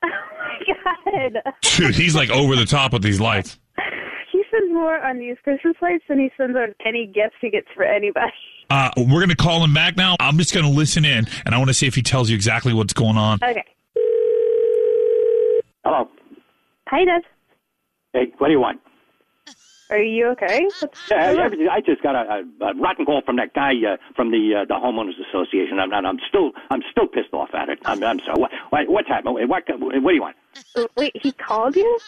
Oh my God. Dude, he's like over the top with these lights. He spends more on these Christmas lights than he spends on any gifts he gets for anybody. Uh, we're going to call him back now. I'm just going to listen in, and I want to see if he tells you exactly what's going on. Okay. Hello. Hi, Dad. Hey, what do you want? Are you okay? Yeah, going on? everything. I just got a, a, a rotten call from that guy uh, from the uh, the homeowners association. I'm, not, I'm still I'm still pissed off at it. I'm, I'm sorry. What, what what's happening? What what do you want? Wait, he called you?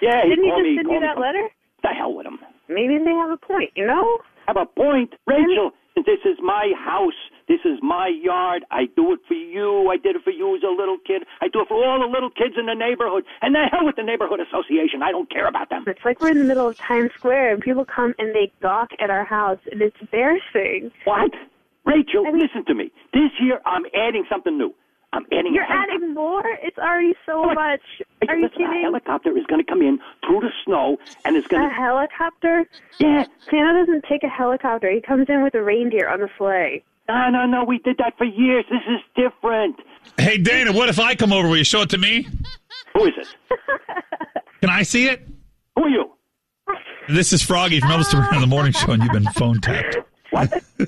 Yeah, he Didn't he just me- send you me that from- letter? The hell with him. Maybe they have a point, you know? Have a point, Rachel. This is my house. This is my yard. I do it for you. I did it for you as a little kid. I do it for all the little kids in the neighborhood. And the hell with the neighborhood association. I don't care about them. It's like we're in the middle of Times Square and people come and they gawk at our house and it's embarrassing. What? Rachel, listen to me. This year I'm adding something new. I'm adding. You're helicopter. adding more? It's already so much. Are you Listen, a helicopter is going to come in through the snow and it's going to. A helicopter? Yeah. Santa doesn't take a helicopter. He comes in with a reindeer on the sleigh. No, no, no. We did that for years. This is different. Hey, Dana, what if I come over? Will you show it to me? Who is it? Can I see it? Who are you? This is Froggy from Elvis Duran in the Morning Show, and you've been phone tapped. What?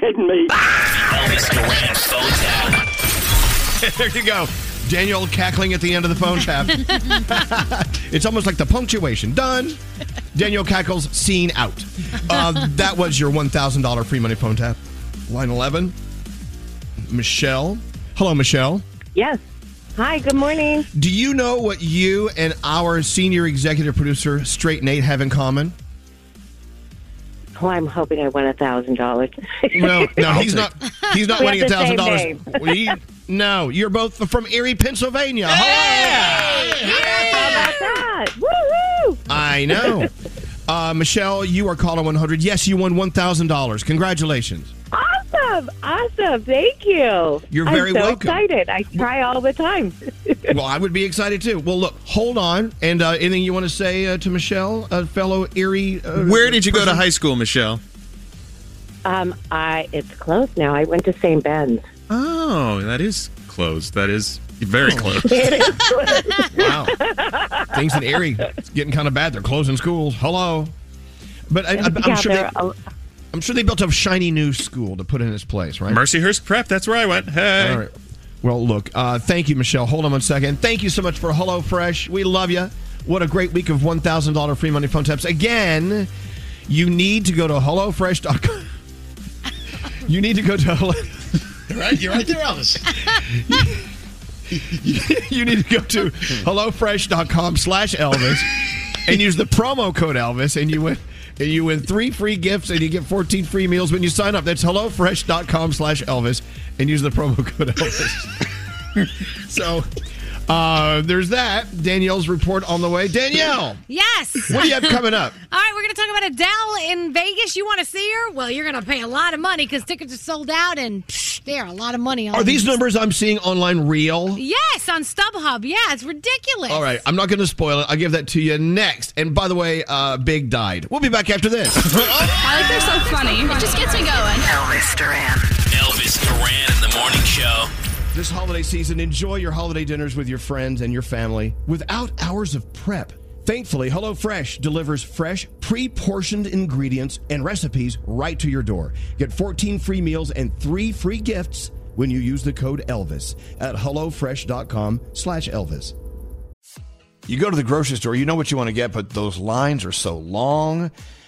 Kidding me? Elvis Duran phone tap. there you go. Danielle cackling at the end of the phone tap. it's almost like the punctuation. Done. Danielle cackles, scene out. Uh, that was your $1,000 free money phone tap. Line 11. Michelle. Hello, Michelle. Yes. Hi, good morning. Do you know what you and our senior executive producer, Straight Nate, have in common? Oh, I'm hoping I won a thousand dollars. No, no, he's not. He's not We winning a have the thousand same dollars. name. We no, you're both from Erie, Pennsylvania. Hello. How about that? Woo woo! I know. Uh, Michelle, you are caller 100. Yes, you won $1,000. Congratulations. Awesome! Awesome. Awesome. Thank you. You're very I'm very so welcome. excited. I try all the time. well, I would be excited too. Well, look, hold on. And uh, anything you want to say uh, to Michelle, a fellow Erie? Uh, Where did you go to high school, Michelle? Um, I it's closed now. I went to St. Ben's. Oh, that is closed. That is very close. Wow. Things in Erie it's getting kind of bad. They're closing schools. Hello. But I, I, I'm Yeah, sure they, a- I'm sure they built a shiny new school to put in its place, right? Mercyhurst Prep. That's where I went. Hey. All right. Well, look, uh, thank you, Michelle. Hold on one second. Thank you so much for HelloFresh. We love you. What a great week of $1,000 free money phone taps. Again, you need to go to HelloFresh.com. You need to go to Hello. You're right, you're right there, Elvis. you need to go to HelloFresh.com slash Elvis and use the promo code Elvis and you win and you win three free gifts and you get 14 free meals when you sign up. That's HelloFresh.com slash Elvis and use the promo code Elvis. so uh, there's that. Danielle's report on the way. Danielle, Yes. what do you have coming up? All right, we're going to talk about Adele in Vegas. You want to see her? Well, you're going to pay a lot of money because tickets are sold out, and psh, they are a lot of money. On Are these numbers I'm seeing online real? Yes, on StubHub. Yeah, it's ridiculous. All right, I'm not going to spoil it. I'll give that to you next. And by the way, uh, Big died. We'll be back after this. I like they're so funny. It just gets me going. Elvis Duran. Elvis Duran in the morning show. This holiday season, enjoy your holiday dinners with your friends and your family without hours of prep. Thankfully, HelloFresh delivers fresh, pre portioned ingredients and recipes right to your door. Get 14 free meals and three free gifts when you use the code ELVIS at HelloFresh.com slash Elvis. You go to the grocery store, you know what you want to get, but those lines are so long.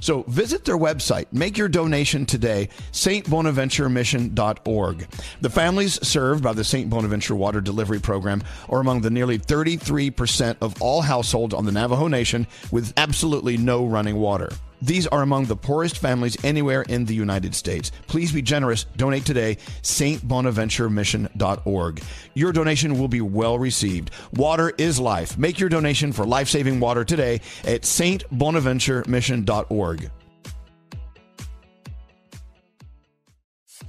So visit their website, make your donation today, stbonaventuremission.org. The families served by the St. Bonaventure Water Delivery Program are among the nearly 33% of all households on the Navajo Nation with absolutely no running water. These are among the poorest families anywhere in the United States. Please be generous. Donate today, stbonaventuremission.org. Your donation will be well received. Water is life. Make your donation for life saving water today at stbonaventuremission.org org.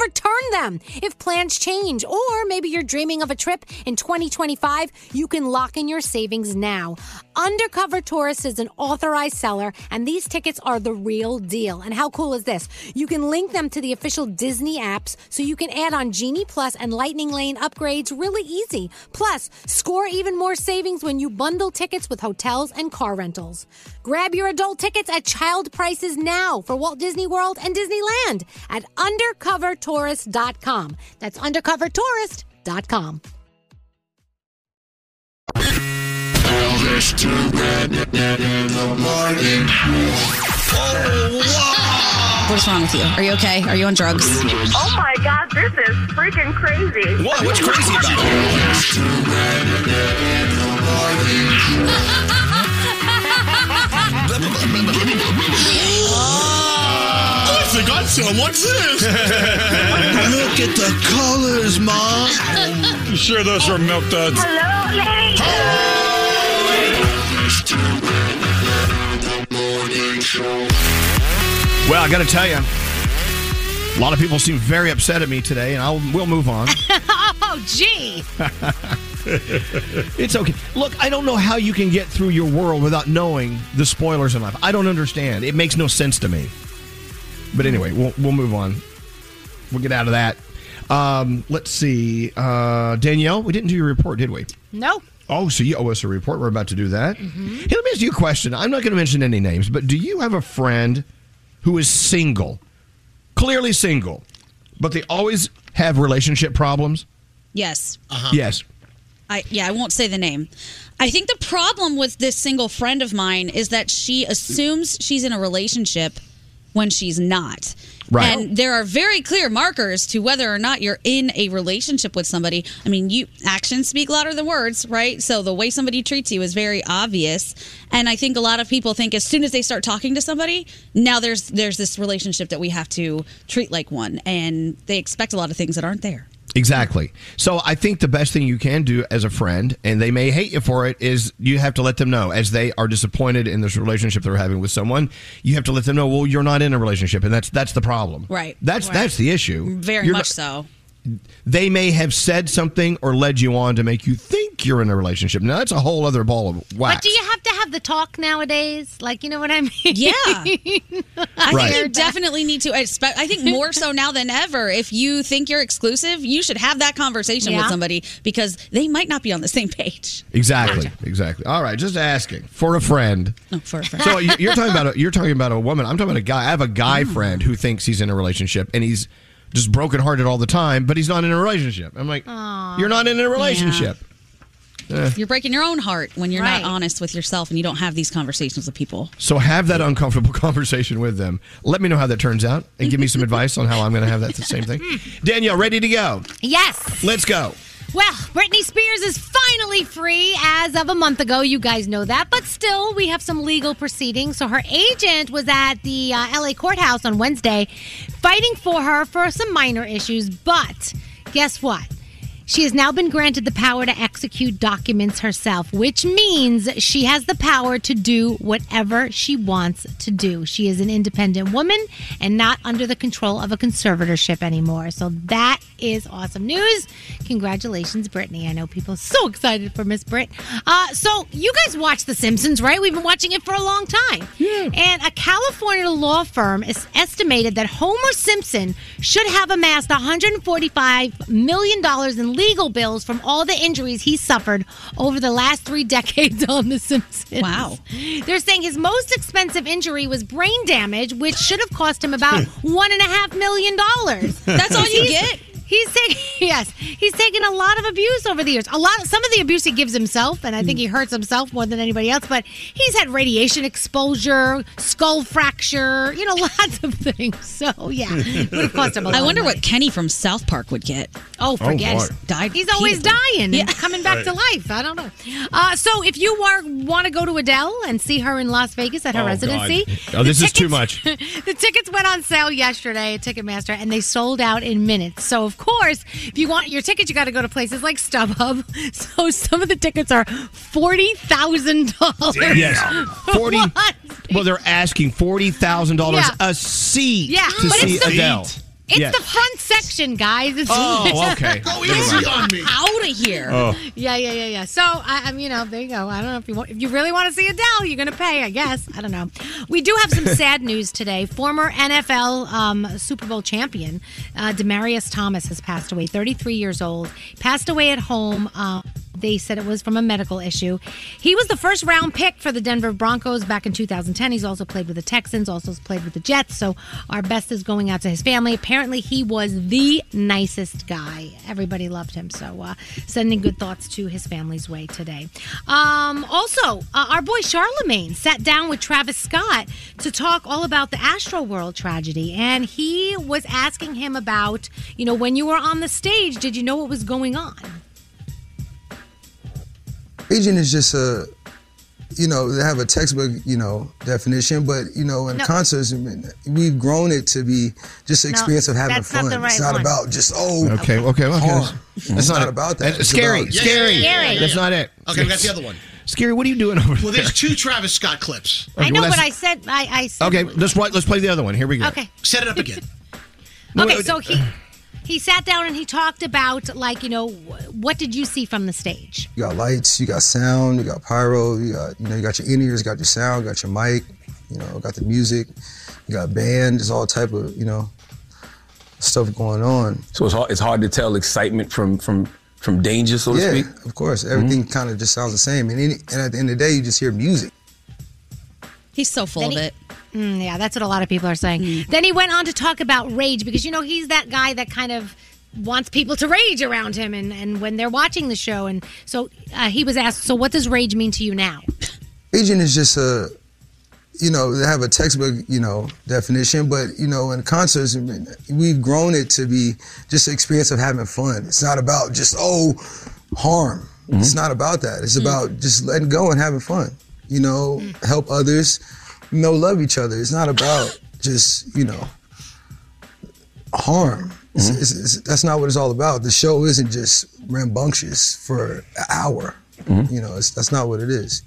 return them. If plans change, or maybe you're dreaming of a trip in 2025, you can lock in your savings now. Undercover Tourist is an authorized seller, and these tickets are the real deal. And how cool is this? You can link them to the official Disney apps so you can add on Genie Plus and Lightning Lane upgrades really easy. Plus, score even more savings when you bundle tickets with hotels and car rentals. Grab your adult tickets at child prices now for Walt Disney World and Disneyland at undercovertourist.com. That's undercovertourist.com. Elvis Duran in the morning. What's wrong with you? Are you okay? Are you on drugs? Oh my god, this is freaking crazy. What? What's crazy about Elvis Duran in the I forgot some. What's this? Look at the colors, Mom. You sure those are milk duds? Hello, ladies. Well, I got to tell you, a lot of people seem very upset at me today, and I'll we'll move on. oh, gee. it's okay. Look, I don't know how you can get through your world without knowing the spoilers in life. I don't understand. It makes no sense to me. But anyway, we'll we'll move on. We'll get out of that. Um, let's see, uh, Danielle. We didn't do your report, did we? No. Oh, so you owe us a report. We're about to do that. Mm-hmm. Hey, let me ask you a question. I'm not going to mention any names, but do you have a friend who is single, clearly single, but they always have relationship problems? Yes. Yes. I yeah, I won't say the name. I think the problem with this single friend of mine is that she assumes she's in a relationship when she's not. Right. And there are very clear markers to whether or not you're in a relationship with somebody. I mean, you actions speak louder than words, right? So the way somebody treats you is very obvious. And I think a lot of people think as soon as they start talking to somebody, now there's there's this relationship that we have to treat like one and they expect a lot of things that aren't there. Exactly. So I think the best thing you can do as a friend, and they may hate you for it, is you have to let them know as they are disappointed in this relationship they're having with someone. You have to let them know, well, you're not in a relationship, and that's that's the problem. Right. That's Right. that's the issue. Very You're much not- so. They may have said something or led you on to make you think you're in a relationship. Now that's a whole other ball of wax. But do you have to have the talk nowadays? Like, you know what I mean? Yeah. I Right. think you definitely need to. Expect, I think more so now than ever. If you think you're exclusive, you should have that conversation with somebody because they might not be on the same page. Exactly. Exactly. All right. Just asking for a friend. No, for a friend. So you- you're talking about a, you're talking about a woman. I'm talking about a guy. I have a guy Mm. friend who thinks he's in a relationship and he's just brokenhearted all the time, but he's not in a relationship. I'm like, you're not in a relationship. Eh. You're breaking your own heart when you're Right. not honest with yourself and you don't have these conversations with people. So have that uncomfortable conversation with them. Let me know how that turns out and give me some advice on how I'm going to have that the same thing. Danielle, ready to go? Yes. Let's go. Well, Britney Spears is finally free as of a month ago. You guys know that. But still, we have some legal proceedings. So her agent was at the uh, LA courthouse on Wednesday fighting for her for some minor issues. But guess what? She has now been granted the power to execute documents herself, which means she has the power to do whatever she wants to do. She is an independent woman and not under the control of a conservatorship anymore. So that is awesome news. Congratulations, Britney. I know people are so excited for Miss Britt. Uh, so you guys watch The Simpsons, right? We've been watching it for a long time. Yeah. And a California law firm is estimated that Homer Simpson should have amassed $145 million in legal bills from all the injuries he suffered over the last three decades on The Simpsons. Wow. They're saying his most expensive injury was brain damage, which should have cost him about one and a half million dollars. That's all you get? He's taking yes, he's taken a lot of abuse over the years. A lot, some of the abuse he gives himself, and I think he hurts himself more than anybody else. But he's had radiation exposure, skull fracture, you know, lots of things. So yeah, it would have cost him a lot. I wonder money. what Kenny from South Park would get. Oh, forget boy. it. Died He's always repeatedly. dying Yeah. and coming back to life. I don't know. Uh, so if you are want to go to Adele and see her in Las Vegas at her Oh, residency, God. Oh, this is too much. the tickets went on sale yesterday at Ticketmaster and they sold out in minutes. So, of course, if you want your tickets, you got to go to places like StubHub. So, some of the tickets are $40,000. Yes, forty. Well, they're asking forty thousand dollars a seat Yeah, to but see it's the- Adele. It's Yes. the front section, guys. It's Oh, okay. Go easy on me. Out of here. Oh. Yeah, yeah, yeah, yeah. So I, I'm, you know, there you go. I don't know if you want, if you really want to see Adele, you're going to pay, I guess. I don't know. We do have some sad news today. Former NFL um, Super Bowl champion uh, Demaryius Thomas has passed away. 33 years old. Passed away at home. Uh, they said it was from a medical issue. He was the first round pick for the Denver Broncos back in 2010. He's also played with the Texans, also played with the Jets. So our best is going out to his family. Apparently, he was the nicest guy. Everybody loved him. So uh, sending good thoughts to his family's way today. Um, also, uh, our boy Charlemagne sat down with Travis Scott to talk all about the Astroworld tragedy, and he was asking him about, you know, when you were on the stage, did you know what was going on? Agent is just a, you know, they have a textbook, you know, definition, but you know, in No. concerts, we've grown it to be just an No, experience of having that's not fun. the right it's not one. about just oh, Okay, okay, okay. harm. That's It's not it. about that. That's It's scary, about- scary. Scary. That's not it. Okay, we got the other one. Scary. What are you doing over Well, there? Well, there's two Travis Scott clips. I know, well, but I said I. I said, Okay, let's play, let's play the other one. Here we go. Okay. Set it up again. Okay, wait, so he uh, he sat down and he talked about like you know what did you see from the stage? You got lights, you got sound, you got pyro, you got you know, you got your in ears, you got your sound, you got your mic, you know, got the music, you got band, there's all type of you know stuff going on. So it's hard, it's hard to tell excitement from from from danger, so to yeah, speak. of course, everything mm-hmm. kind of just sounds the same, and, any, and at the end of the day, you just hear music. He's so full Then of he- it. Mm, yeah, that's what a lot of people are saying. Then he went on to talk about rage because you know he's that guy that kind of wants people to rage around him and, and when they're watching the show and so uh, he was asked so what does rage mean to you now Agent is just a, you know, they have a textbook, you know, definition, but you know, in concerts, we've grown it to be just an experience of having fun. It's not about just oh, harm. It's not about that. It's about just letting go and having fun. You know, help others. You know, love each other. It's not about just you know harm. It's, mm-hmm. it's, it's, that's not what it's all about. The show isn't just rambunctious for an hour. Mm-hmm. You know, it's, that's not what it is.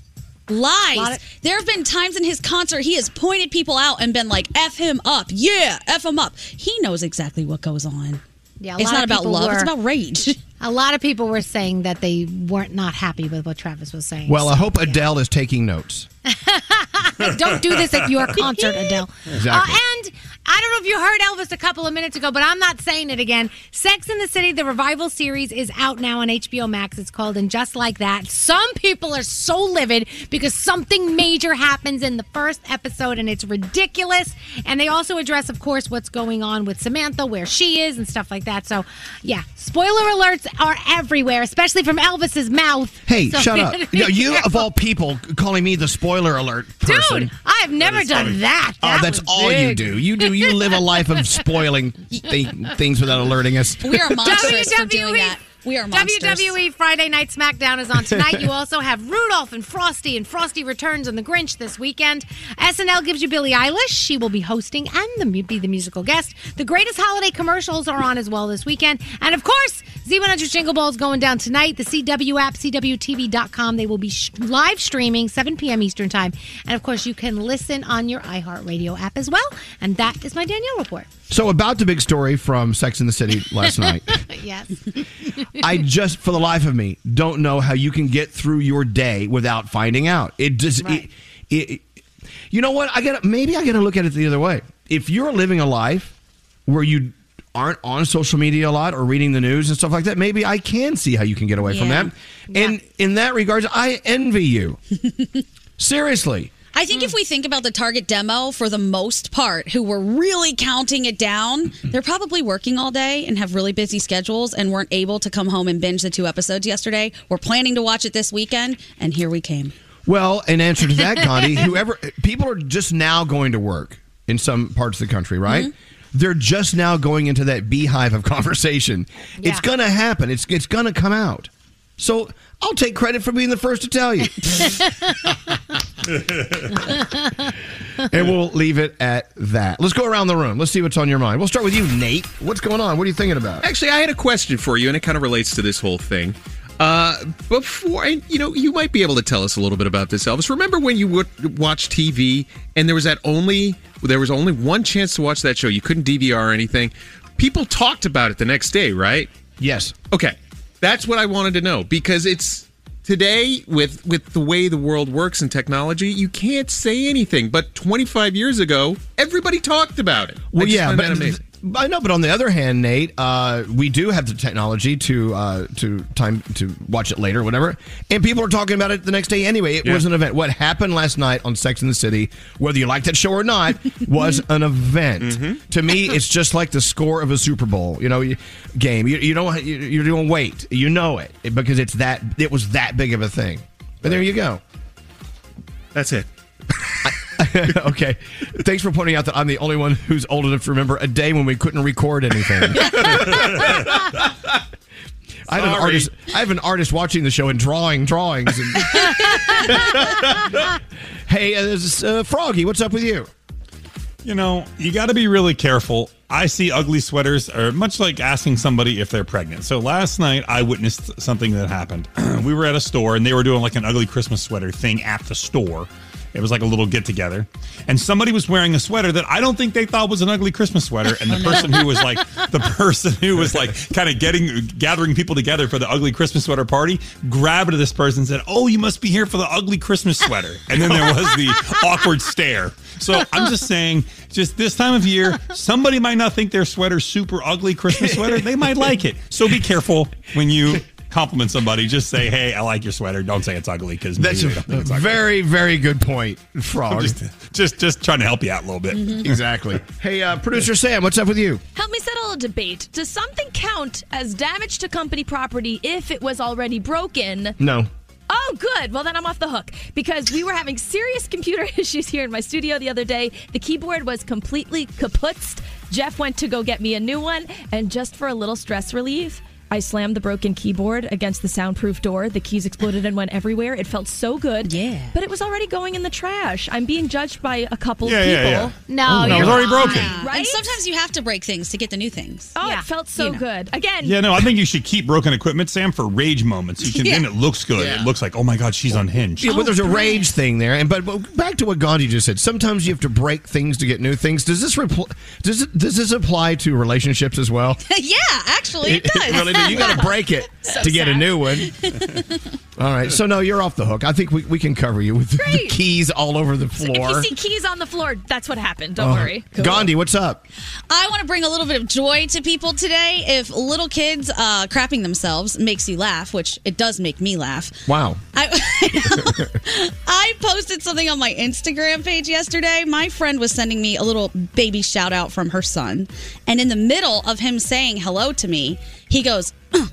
Lies. there have been times in his concert he has pointed people out and been like, F him up. Yeah, F him up. He knows exactly what goes on. yeah it's not about people love, it's about rage. a lot of people were saying that they weren't not happy with what Travis was saying Well, I hope Adele is taking notes. don't do this at your concert Adele Exactly. Uh, and I don't know if you heard Elvis a couple of minutes ago, but I'm not saying it again. Sex and the City, the revival series, is out now on HBO Max. It's called And Just Like That. Some people are so livid because something major happens in the first episode and it's ridiculous. And they also address, of course, what's going on with Samantha, where she is, and stuff like that. So, yeah, spoiler alerts are everywhere, especially from Elvis's mouth. Hey, So- shut up. You, know, you of all people calling me the spoiler alert person. Dude, I've never done that. Oh, That that's was all you do. You do. You live a life of spoiling th- things without alerting us. We are monstrous for WWE doing that. We are monsters. WWE Friday Night SmackDown is on tonight. you also have Rudolph and Frosty, and Frosty returns on The Grinch this weekend. SNL gives you Billie Eilish. She will be hosting and the, be the musical guest. The greatest holiday commercials are on as well this weekend. And of course, Z100 Jingle Ball is going down tonight. The CW app, CWTV.com. They will be sh- live streaming 7 p.m. Eastern Time. And of course, you can listen on your iHeartRadio app as well. And that is my Danielle report. So about the big story from Sex and the City last night. yes. I just, for the life of me, don't know how you can get through your day without finding out. It just, it, it, you know what? I got maybe I got to look at it the other way. If you're living a life where you aren't on social media a lot or reading the news and stuff like that, maybe I can see how you can get away from that. And in that regards, I envy you. Seriously. I think if we think about the target demo for the most part, who were really counting it down, they're probably working all day and have really busy schedules and weren't able to come home and binge the two episodes yesterday. We're planning to watch it this weekend, and here we came. Well, in answer to that, Gandhi, whoever people are just now going to work in some parts of the country, right? Mm-hmm. They're just now going into that beehive of conversation. It's going to happen. It's it's going to come out. So I'll take credit for being the first to tell you, and we'll leave it at that. Let's go around the room. Let's see what's on your mind. We'll start with you, Nate. What's going on? What are you thinking about? Actually, I had a question for you, and it kind of relates to this whole thing. Uh, before, and you know, you might be able to tell us a little bit about this, Elvis. Remember when you would watch TV and there was that only there was only one chance to watch that show. You couldn't DVR or anything. People talked about it the next day, right? Yes. Okay, that's what I wanted to know because it's today with with the way the world works and technology, you can't say anything. But 25 years ago, everybody talked about it. Well, yeah, but. I know, but on the other hand, Nate, uh, we do have the technology to uh, to time to watch it later, whatever, and people are talking about it the next day anyway. It Yeah. was an event. What happened last night on Sex and the City, whether you like that show or not, was an event. Mm-hmm. To me, it's just like the score of a Super Bowl, you know, you- game. You, you don't you- you're doing wait, you know it because it's that it was that big of a thing. But there you go. That's it. okay. Thanks for pointing out that I'm the only one who's old enough to remember a day when we couldn't record anything. I have an Sorry. artist. I have an artist watching the show and drawing drawings. And... hey, uh, this is, uh, Froggy, what's up with you? You know, you got to be really careful. I see ugly sweaters are much like asking somebody if they're pregnant. So last night I witnessed something that happened. we were at a store and they were doing like an ugly Christmas sweater thing at the store. It was like a little get together. And somebody was wearing a sweater that I don't think they thought was an ugly Christmas sweater. And the oh, person who was like, the person who was like kind of getting, gathering people together for the ugly Christmas sweater party grabbed this person and said, Oh, you must be here for the ugly Christmas sweater. And then there was the awkward stare. So I'm just saying, just this time of year, somebody might not think their sweater's super ugly Christmas sweater. They might like it. So be careful when you compliment somebody. Just say, "Hey, I like your sweater." Don't say it's ugly because That's a very, very good point, Frog. Just, just, just trying to help you out a little bit. Exactly. Hey, uh, producer Sam, what's up with you? Help me settle a debate. Does something count as damage to company property if it was already broken? No. Oh, good. Well, then I'm off the hook because we were having serious computer issues here in my studio the other day. The keyboard was completely kaputzed. Jeff went to go get me a new one, and just for a little stress relief, I slammed the broken keyboard against the soundproof door. The keys exploded and went everywhere. It felt so good. Yeah. But it was already going in the trash. I'm being judged by a couple Yeah, of people. yeah. No, Oh, no, it you're was already broken. Right? And sometimes you have to break things to get the new things. Oh, it felt so good. Again, Yeah, no, I think you should keep broken equipment, Sam, for rage moments. You can Yeah. then it looks good. It looks like, oh my god, she's unhinged. Yeah, but there's a oh, rage thing there, and but, but back to what Gandhi just said. Sometimes you have to break things to get new things. Does this repl- does it, does this apply to relationships as well? yeah, actually, it does. really does. You got to break it So to get a new one. All right, so no, you're off the hook. I think we, we can cover you with the Great. keys all over the If floor. you see keys on the floor, that's what happened. Don't Oh. worry. Gandhi, what's up? I want to bring a little bit of joy to people today. If little kids uh, crapping themselves makes you laugh, which it does make me laugh, Wow. I, I posted something on my Instagram page yesterday. My friend was sending me a little baby shout out from her son. And in the middle of him saying hello to me, he goes, "Ugh."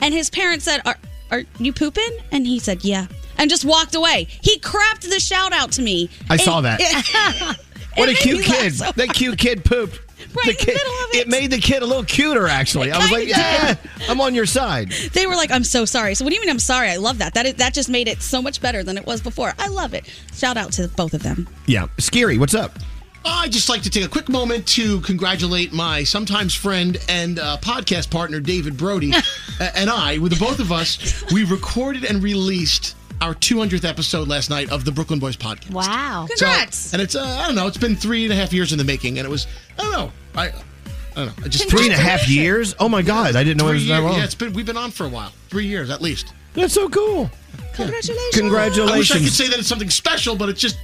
and his parents said, Are, are you pooping? And he said, Yeah. And just walked away. He crapped the shout out to me. I saw that. It What a cute kid. so that cute kid pooped. the kid, it. made the kid a little cuter. Actually, I was like, yeah, I'm on your side. They were like, "I'm so sorry." So what do you mean I'm sorry? I love that. That is, that just made it so much better than it was before. I love it. Shout out to both of them. Yeah, scary. What's up? I'd just like to take a quick moment to congratulate my sometimes friend and uh, podcast partner, David Brody, uh, and I, with the both of us, we recorded and released our 200th episode last night of the Brooklyn Boys podcast. Wow. So- and it's, uh, I don't know, it's been three and a half years in the making, and it was, I don't know, I, I don't know, just Three and a half years. Oh my God, I didn't know it was that years. long. Yeah, it's been, we've been on for a while. Three years at least. That's so cool. Congratulations. Congratulations. I wish I could say that it's something special, but it's just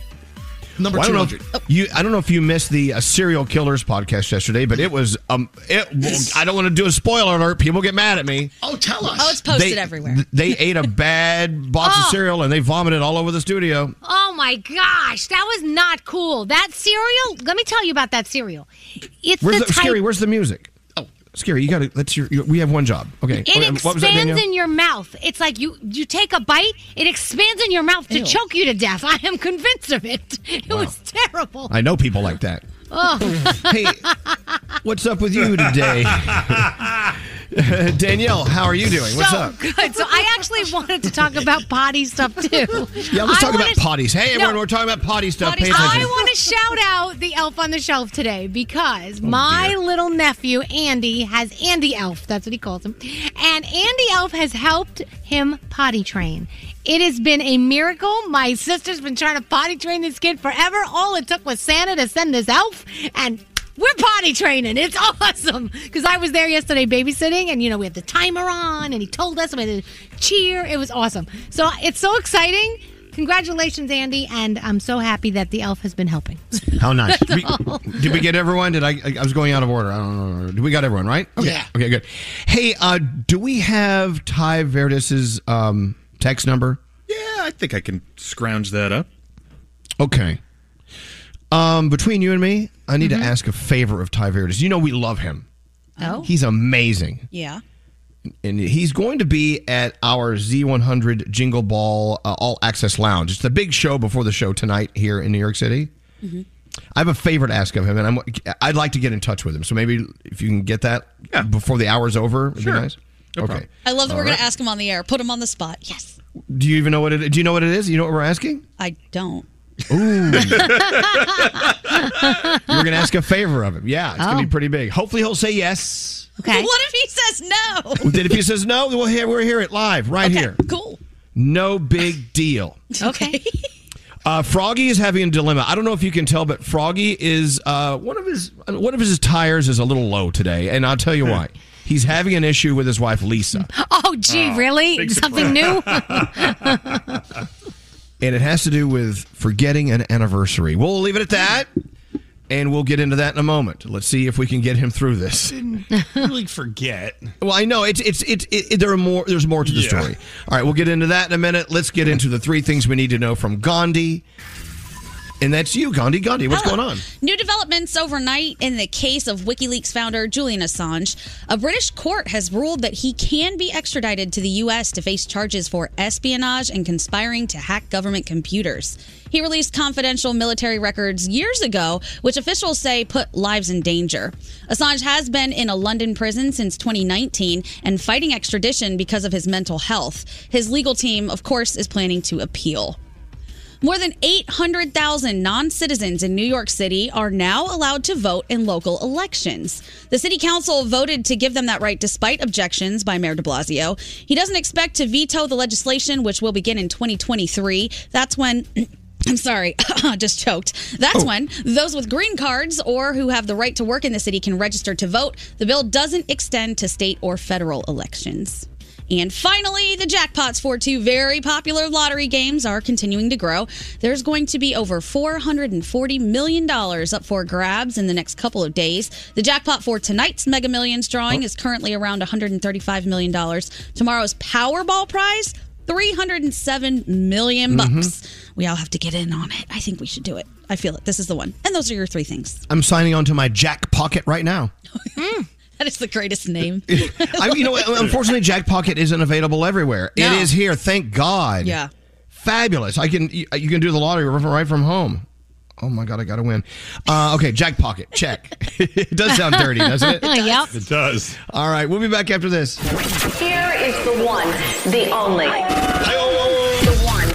number Well, I don't 200. know if you. I don't know if you missed the uh, serial killers podcast yesterday, but it was. Um, it. well, I don't want to do a spoiler alert. People get mad at me. Oh, tell us. Oh, it's posted They- everywhere. They ate a bad box of Oh. cereal and they vomited all over the studio. Oh my gosh, that was not cool. That cereal, let me tell you about that cereal. It's Where's the the, type scary? Where's the music? Oh, scary! You got to. That's your, your. We have one job. Okay. it oh, Okay, what was that, expands in your mouth. It's like you you take a bite, it expands in your mouth to Ew. choke you to death. I am convinced of it. It Wow. was terrible. I know people like that. Oh. hey, what's up with you today? Danielle, how are you doing? What's so up? good. So I actually wanted to talk about potty stuff too. Yeah, let's I talk about wanna- potties. Hey, everyone, we're talking about potty stuff. Attention. I want to shout out the elf on the shelf today because Oh, my little nephew Andy has Andy Elf. That's what he calls him, and Andy Elf has helped him potty train. It has been a miracle. My sister's been trying to potty train this kid forever. All it took was Santa to send this elf, and we're potty training. It's awesome because I was there yesterday babysitting, and you know we had the timer on, and he told us we had to cheer. It was awesome. So it's so exciting. Congratulations, Andy, and I'm so happy that the elf has been helping. How nice. That's We- all. did we get everyone? Did I? I was going out of order. I don't know. Did we got everyone right? Okay. Yeah. Okay. Good. Hey, uh, do we have Ty Verdis's um, text number? Yeah, I think I can scrounge that up. Okay. Um, between you and me, I need Mm-hmm. to ask a favor of Ty Verdis. You know we love him. Oh. He's amazing. Yeah. and he's going to be at our Z100 Jingle Ball uh, All Access Lounge. It's the big show before the show tonight here in New York City. Mm-hmm. I have a favor to ask of him, and I'm, I'd like to get in touch with him. So maybe if you can get that before the hour's over, it'd Sure. be nice. No okay. I love that All we're going right. to ask him on the air. Put him on the spot. Yes. Do you even know what it? Do you know what it is? You know what we're asking? I don't. Ooh. You're going to ask a favor of him. Yeah, it's going to Oh. be pretty big. Hopefully, he'll say yes. Okay. What if he says no? Then if he says no, we'll hear we're here it live right here. Cool. No big deal. Okay. Uh, Froggy is having a dilemma. I don't know if you can tell, but Froggy is uh, one of his one of his tires is a little low today, and I'll tell you why. He's having an issue with his wife Lisa, Oh, gee, Oh, really? Something new? And it has to do with forgetting an anniversary. We'll leave it at that, and we'll get into that in a moment. Let's see if we can get him through this. really forget. Well, I know it's it's it's it, there are more. There's more to the Yeah. story. All right, we'll get into that in a minute. Let's get into the three things we need to know from Gandhi, and that's you, Gandhi. Gandhi, what's going on? New developments overnight in the case of WikiLeaks founder Julian Assange. A British court has ruled that he can be extradited to the U.S. to face charges for espionage and conspiring to hack government computers. He released confidential military records years ago, which officials say put lives in danger. Assange has been in a London prison since 2019 and fighting extradition because of his mental health. His legal team, of course, is planning to appeal. More than 800,000 non citizens in New York City are now allowed to vote in local elections. The city council voted to give them that right despite objections by Mayor de Blasio. He doesn't expect to veto the legislation, which will begin in 2023. That's when. I'm sorry, just choked. That's oh. when those with green cards or who have the right to work in the city can register to vote. The bill doesn't extend to state or federal elections. And finally, the jackpots for two very popular lottery games are continuing to grow. There's going to be over $440 million up for grabs in the next couple of days. The jackpot for tonight's Mega Millions drawing is currently around $135 million. Tomorrow's Powerball prize, 307 million bucks. Mhm. We all have to get in on it. I think we should do it. I feel it. This is the one. And those are your three things. I'm signing on to my Jack Pocket right now. That is the greatest name. I you know, unfortunately, Jack Pocket isn't available everywhere. It No. is here, thank God. Yeah. fabulous. I can you you can do the lottery right from home. Oh my god, I got to win. Uh, okay, Jack Pocket, check. it does sound dirty, doesn't it? Yep. It does. All right, we'll be back after this. Here is the one, the only. The one,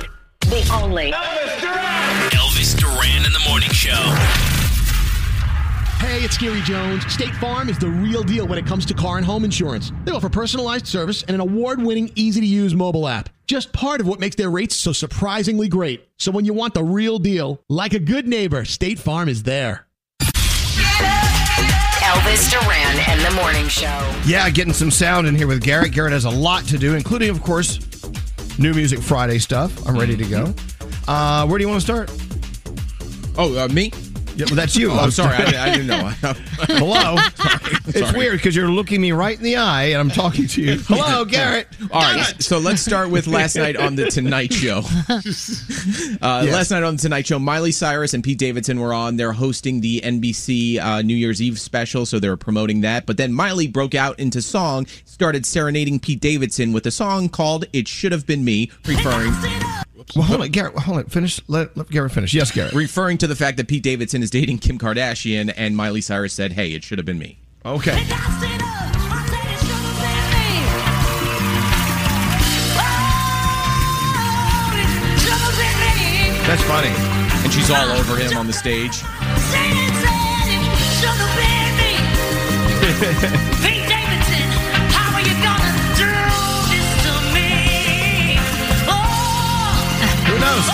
the only. Elvis Duran. Elvis Duran in the morning show. Hey, it's Gary Jones. State Farm is the real deal when it comes to car and home insurance. They offer personalized service and an award winning, easy to use mobile app. Just part of what makes their rates so surprisingly great. So when you want the real deal, like a good neighbor, State Farm is there. Elvis Duran and the morning show. Yeah, getting some sound in here with Garrett. Garrett has a lot to do, including, of course, New Music Friday stuff. I'm ready to go. Uh, where do you want to start? Oh, uh, me? Yeah, well, that's you. Oh, I'm sorry. I, I didn't know. Hello. It's Sorry. weird because you're looking me right in the eye and I'm talking to you. Hello, Garrett. All right, so let's start with last night on the Tonight Show. Uh, Last night on the Tonight Show, Miley Cyrus and Pete Davidson were on. They're hosting the NBC uh, New Year's Eve special, so they were promoting that. But then Miley broke out into song, started serenading Pete Davidson with a song called "It Should Have Been Me," referring. Well, hold on, Garrett. Hold on. Finish. Let, let Garrett finish. Yes, Garrett. Referring to the fact that Pete Davidson is dating Kim Kardashian, and Miley Cyrus said, "Hey, it should have been me." Okay. That's funny. And she's all over him on the stage. Pete Davidson, how are you gonna Who knows?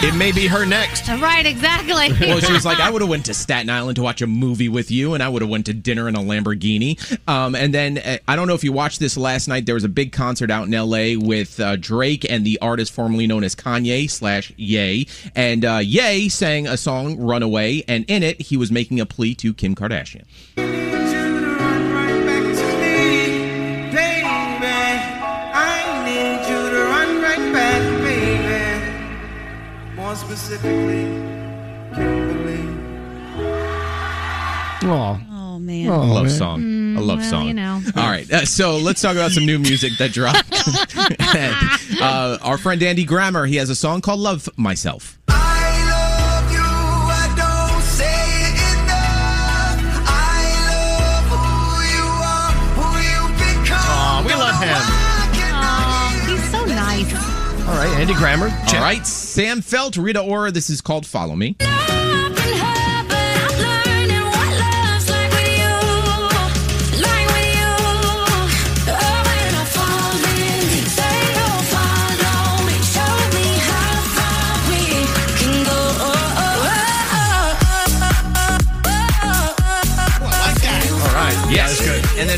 It may be her next. Right, exactly. well, she was like, I would have went to Staten Island to watch a movie with you, and I would have went to dinner in a Lamborghini. Um, and then uh, I don't know if you watched this last night. There was a big concert out in L.A. with uh, Drake and the artist formerly known as Kanye slash Ye. And uh, Ye sang a song, "Runaway," and in it he was making a plea to Kim Kardashian. Specifically, Kimberly. Oh. Oh man. a love song. a love Mm, well, song. you know. All right. Uh, so let's talk about some new music that dropped. uh, our friend Andy Grammer, he has a song called "Love Myself." I don't say enough. I love who you are, who you become. Aw, we love him. Aw, he's so nice. All right, Andy Grammer. All right, Sam Feldt, Rita Ora. This is called "Follow Me." All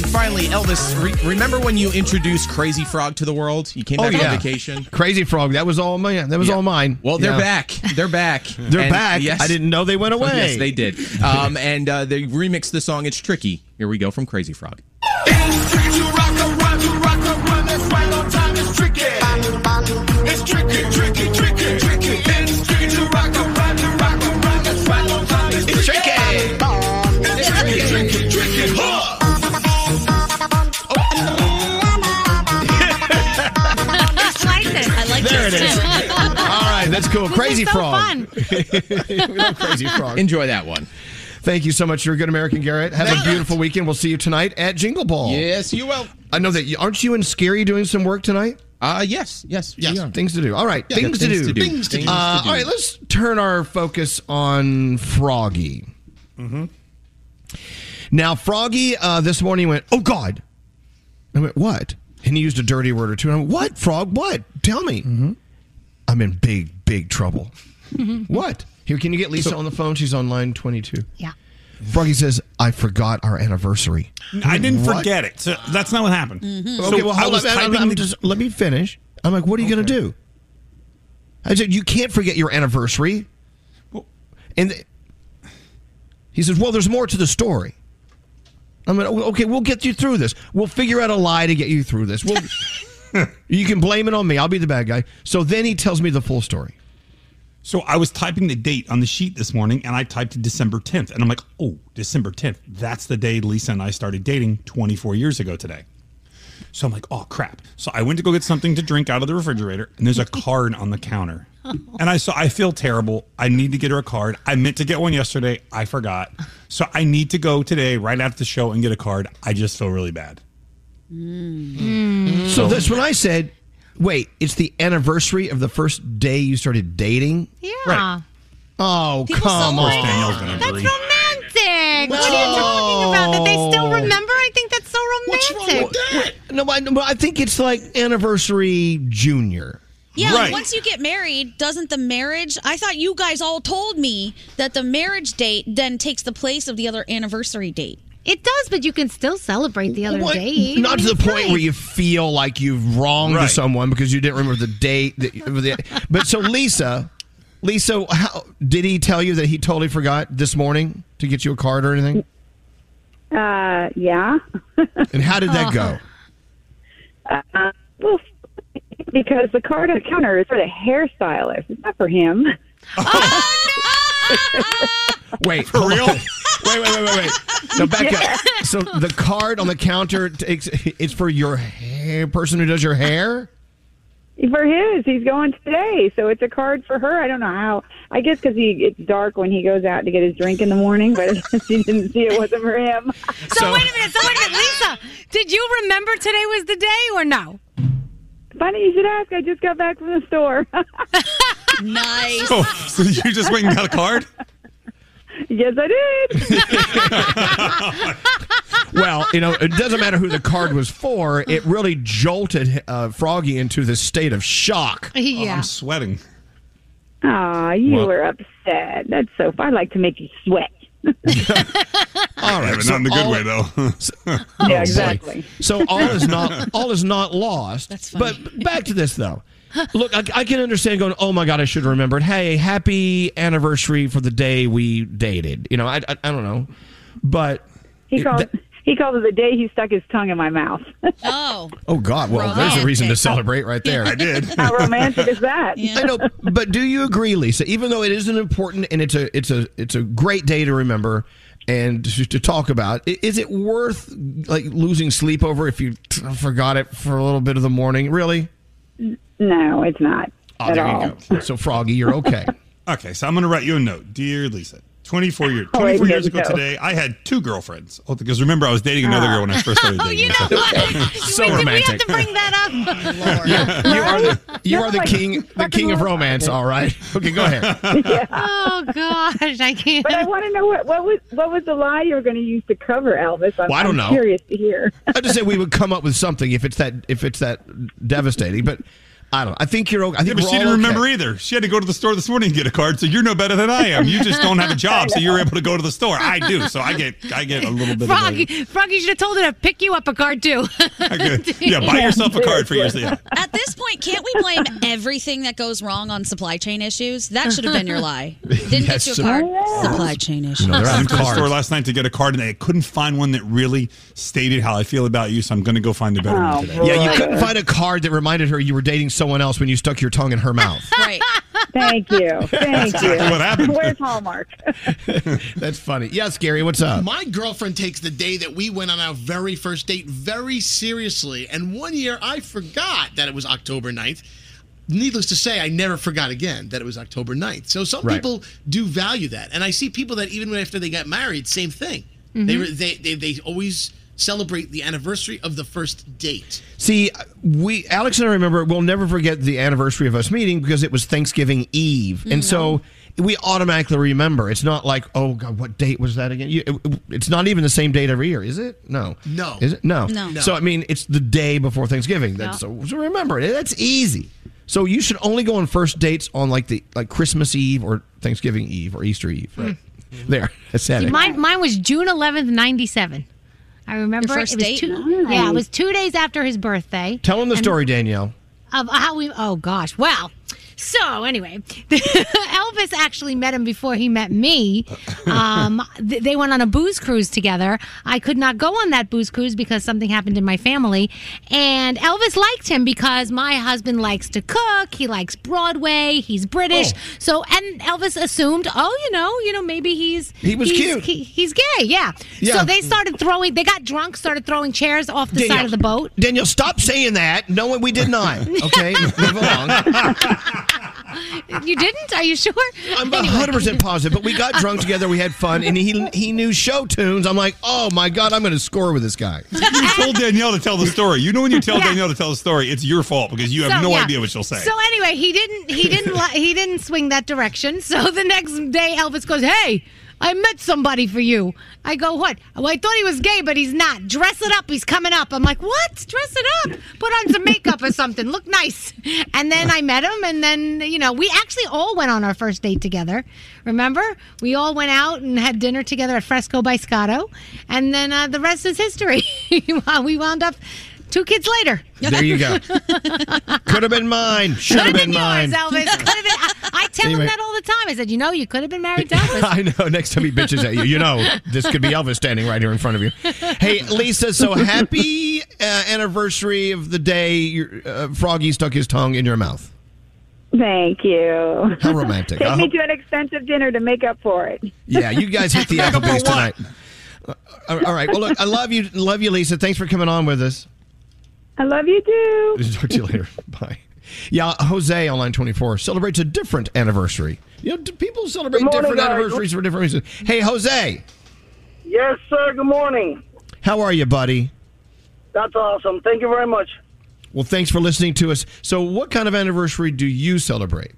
then finally, Elvis. Re- remember when you introduced Crazy Frog to the world? You came Oh back yeah, on vacation. Crazy Frog. That was all mine. That was Yeah. all mine. Well, they're Yeah. back. They're back. They're And back? I didn't know they went away. yes, they did. Um, and uh, they remixed the song "It's Tricky." Here we go from Crazy Frog. It's tricky to rock around, it is. All right, that's cool. This Crazy is so Frog. fun. Crazy Frog. Enjoy that one. Thank you so much. You're a good American, Garrett. Have a beautiful weekend. We'll see you tonight at Jingle Ball. Yes, you will. I know that. You, aren't you and Skeery doing some work tonight? Uh, yes, yes, yes. we are. Things to do. All right, Yeah, things, to things do. to do. Things to do. Uh, all right, let's turn our focus on Froggy. Mm-hmm. Now, Froggy uh, this morning went, "Oh God!" I went, "What?" And he used a dirty word or two. And I went, "What, Frog? What? Tell me." Mm-hmm. I'm in big, big trouble. what? Here, can you get Lisa on the phone? She's on line 22. Yeah. Froggy says, "I forgot our anniversary." I didn't What? forget it. So that's not what happened. Mm-hmm. Okay, So well, I hold was on. I'm- I'm the- just- let me finish. I'm like, what are you going to do? I said, you can't forget your anniversary. Well, And th- he says, well, there's more to the story. I'm like, okay, we'll get you through this. We'll figure out a lie to get you through this. We'll, you can blame it on me. I'll be the bad guy. So then he tells me the full story. So I was typing the date on the sheet this morning and I typed December 10th. And I'm like, oh, December 10th. That's the day Lisa and I started dating 24 years ago today. So I'm like, oh crap. So I went to go get something to drink out of the refrigerator, and there's a card on the counter. And I saw I feel terrible. I need to get her a card. I meant to get one yesterday. I forgot. So I need to go today, right after the show, and get a card. I just feel really bad. Mm. So that's when I said, wait, it's the anniversary of the first day you started dating? Yeah. Right. Oh, People come on. That's agree. romantic. What are you talking about? That they still remember? I think that's so romantic. What's wrong No, I, no, I think it's like anniversary junior. Yeah, Right. once you get married, doesn't the marriage? I thought you guys all told me that the marriage date then takes the place of the other anniversary date. It does, but you can still celebrate the other What? day. Not to the point where you feel like you've wronged Right. someone because you didn't remember the date. that- but so Lisa, Lisa, how, did he tell you that he totally forgot this morning to get you a card or anything? Uh, yeah. And how did that go? Uh, well, because the card on the counter is for the hairstylist. It's not for him. Wait, for real? Wait, wait, wait, wait, wait. No, back up. So the card on the counter takes it's for your hair person who does your hair. For his, he's going today, so it's a card for her. I don't know how. I guess because he it's dark when he goes out to get his drink in the morning, but she didn't see it wasn't for him. So, wait a minute. So wait a minute, Lisa. Did you remember today was the day or no? Funny you should ask. I just got back from the store. Nice. So, so you just went and got a card? yes, I did. Well, you know, it doesn't matter who the card was for. It really jolted uh, Froggy into this state of shock. Yeah. I'm sweating. Aw, you Well- were upset. That's so. I like to make you sweat. All right, but not in the good all- way though. Oh, boy. exactly. So all is not all is not lost. That's But back to this though. Look, I, I can understand going. Oh my god, I should have remembered. Hey, happy anniversary for the day we dated. You know, I I, I don't know, but He it- called. that- he called it the day he stuck his tongue in my mouth. Oh. oh god, well, there's a reason to celebrate right there. I did. How romantic is that? I know, but do you agree, Lisa? Even though it isn't important and it's a it's a it's a great day to remember and to, to talk about, is it worth like losing sleep over if you t- forgot it for a little bit of the morning? Really? No, it's not Oh, at there all. you go. So Froggy, you're okay. Okay, so I'm going to write you a note, dear Lisa. 24 years, All right, 24 years ago go. today, I had two girlfriends. Oh, because remember, I was dating another ah. girl when I first started oh, dating. you know what? So Wait, did we have to bring that up? Oh, you are the you are the like, king the king of romance. All right. Okay, go ahead. Oh gosh, I can't. But I want to know what what was what was the lie you were going to use to cover Elvis? I'm, Well, I don't I'm know. Curious to hear. I just said we would come up with something if it's that if it's that devastating. But I don't. know. I think you're. okay. I Yeah, but we're she didn't okay. remember either. She had to go to the store this morning and get a card, so you're no better than I am. You just don't have a job, so you're able to go to the store. I do, so I get I get a little bit Froggy, of Froggy should have told her to pick you up a card too. Yeah, buy yourself a card for yourself. yeah. At this point, can't we blame everything that goes wrong on supply chain issues? That should have been your lie. Didn't Yes, get you a card. Supply chain issues. I went to the store last night to get a card, and I couldn't find one that really stated how I feel about you. So I'm going to go find a better Oh, one today. Yeah, you couldn't find a card that reminded her you were dating someone else when you stuck your tongue in her mouth. Right. Thank you. Thank That's you. what happened. Where's Hallmark? That's funny. Yes, Gary, what's up? My girlfriend takes the day that we went on our very first date very seriously. And one year I forgot that it was October 9th. Needless to say, I never forgot again that it was October 9th. So some Right. people do value that. And I see people that even after they got married, same thing. Mm-hmm. They, re- they, they, they always celebrate the anniversary of the first date. See, we Alex and I remember we'll never forget the anniversary of us meeting because it was Thanksgiving Eve, and so we automatically remember. It's not like, oh God, what date was that again? You, it- it's not even the same date every year, is it? No, No. is it? No. No. No. So I mean, it's the day before Thanksgiving. That's so, so remember it. That's easy. So you should only go on first dates on like the like Christmas Eve or Thanksgiving Eve or Easter Eve. Right hmm. there, I said See, it. mine, mine was June 11th, 97. I remember Your it. first it was date? Two, Yeah, it was two days after his birthday. Tell him the And- story, Danielle. of how we oh gosh well so anyway elvis actually met him before he met me Um, th- they went on a booze cruise together. I could not go on that booze cruise because something happened in my family. And Elvis liked him because my husband likes to cook. He likes Broadway. He's British. So, and Elvis assumed, oh, you know, you know, maybe he's He was he's, cute. he- he's gay. Yeah. Yeah. So they started throwing. They got drunk, started throwing chairs off the side of the boat. Danielle, stop saying that. No, we did not. Okay, move along. You didn't? Are you sure? I'm 100 percent positive. But we got drunk together. We had fun, and he he knew show tunes. I'm like, oh my god, I'm going to score with this guy. You told Danielle to tell the story. You know when you tell Yeah. Danielle to tell the story, it's your fault because you have So, no yeah. idea what she'll say. So anyway, he didn't he didn't li- he didn't swing that direction. So the next day Elvis goes, "Hey, I met somebody for you." I go, "What?" Well, I thought he was gay, but he's not. Dress it up. He's coming up. I'm like, "What? Dress it up. Put on some makeup or something. Look nice." And then I met him and then, you know, we actually all went on our first date together. Remember? We all went out and had dinner together at Fresco by Scotto. And then uh, the rest is history. we wound up two kids later. There you go. Could have been mine. Should have been, mine. yours, Elvis. Could have been. I, I tell Anyway. him that all the time. I said, you know, you could have been married to Elvis. I know. Next time he bitches at you, you know this could be Elvis standing right here in front of you. Hey, Lisa. So happy uh, anniversary of the day your, uh, Froggy stuck his tongue in your mouth. Thank you. How romantic. Take I me hope- to an expensive dinner to make up for it. Yeah, you guys hit the Applebee's tonight. Uh, All right. Well, look, I love you, love you, Lisa. Thanks for coming on with us. I love you too. Talk to you later. Bye. Yeah, Jose on line 24 celebrates a different anniversary. You know, people celebrate morning, different guys. anniversaries for different reasons. Hey, Jose, Yes, sir. Good morning. how are you, buddy? That's awesome. Thank you very much. Well, thanks for listening to us. So, what kind of anniversary do you celebrate?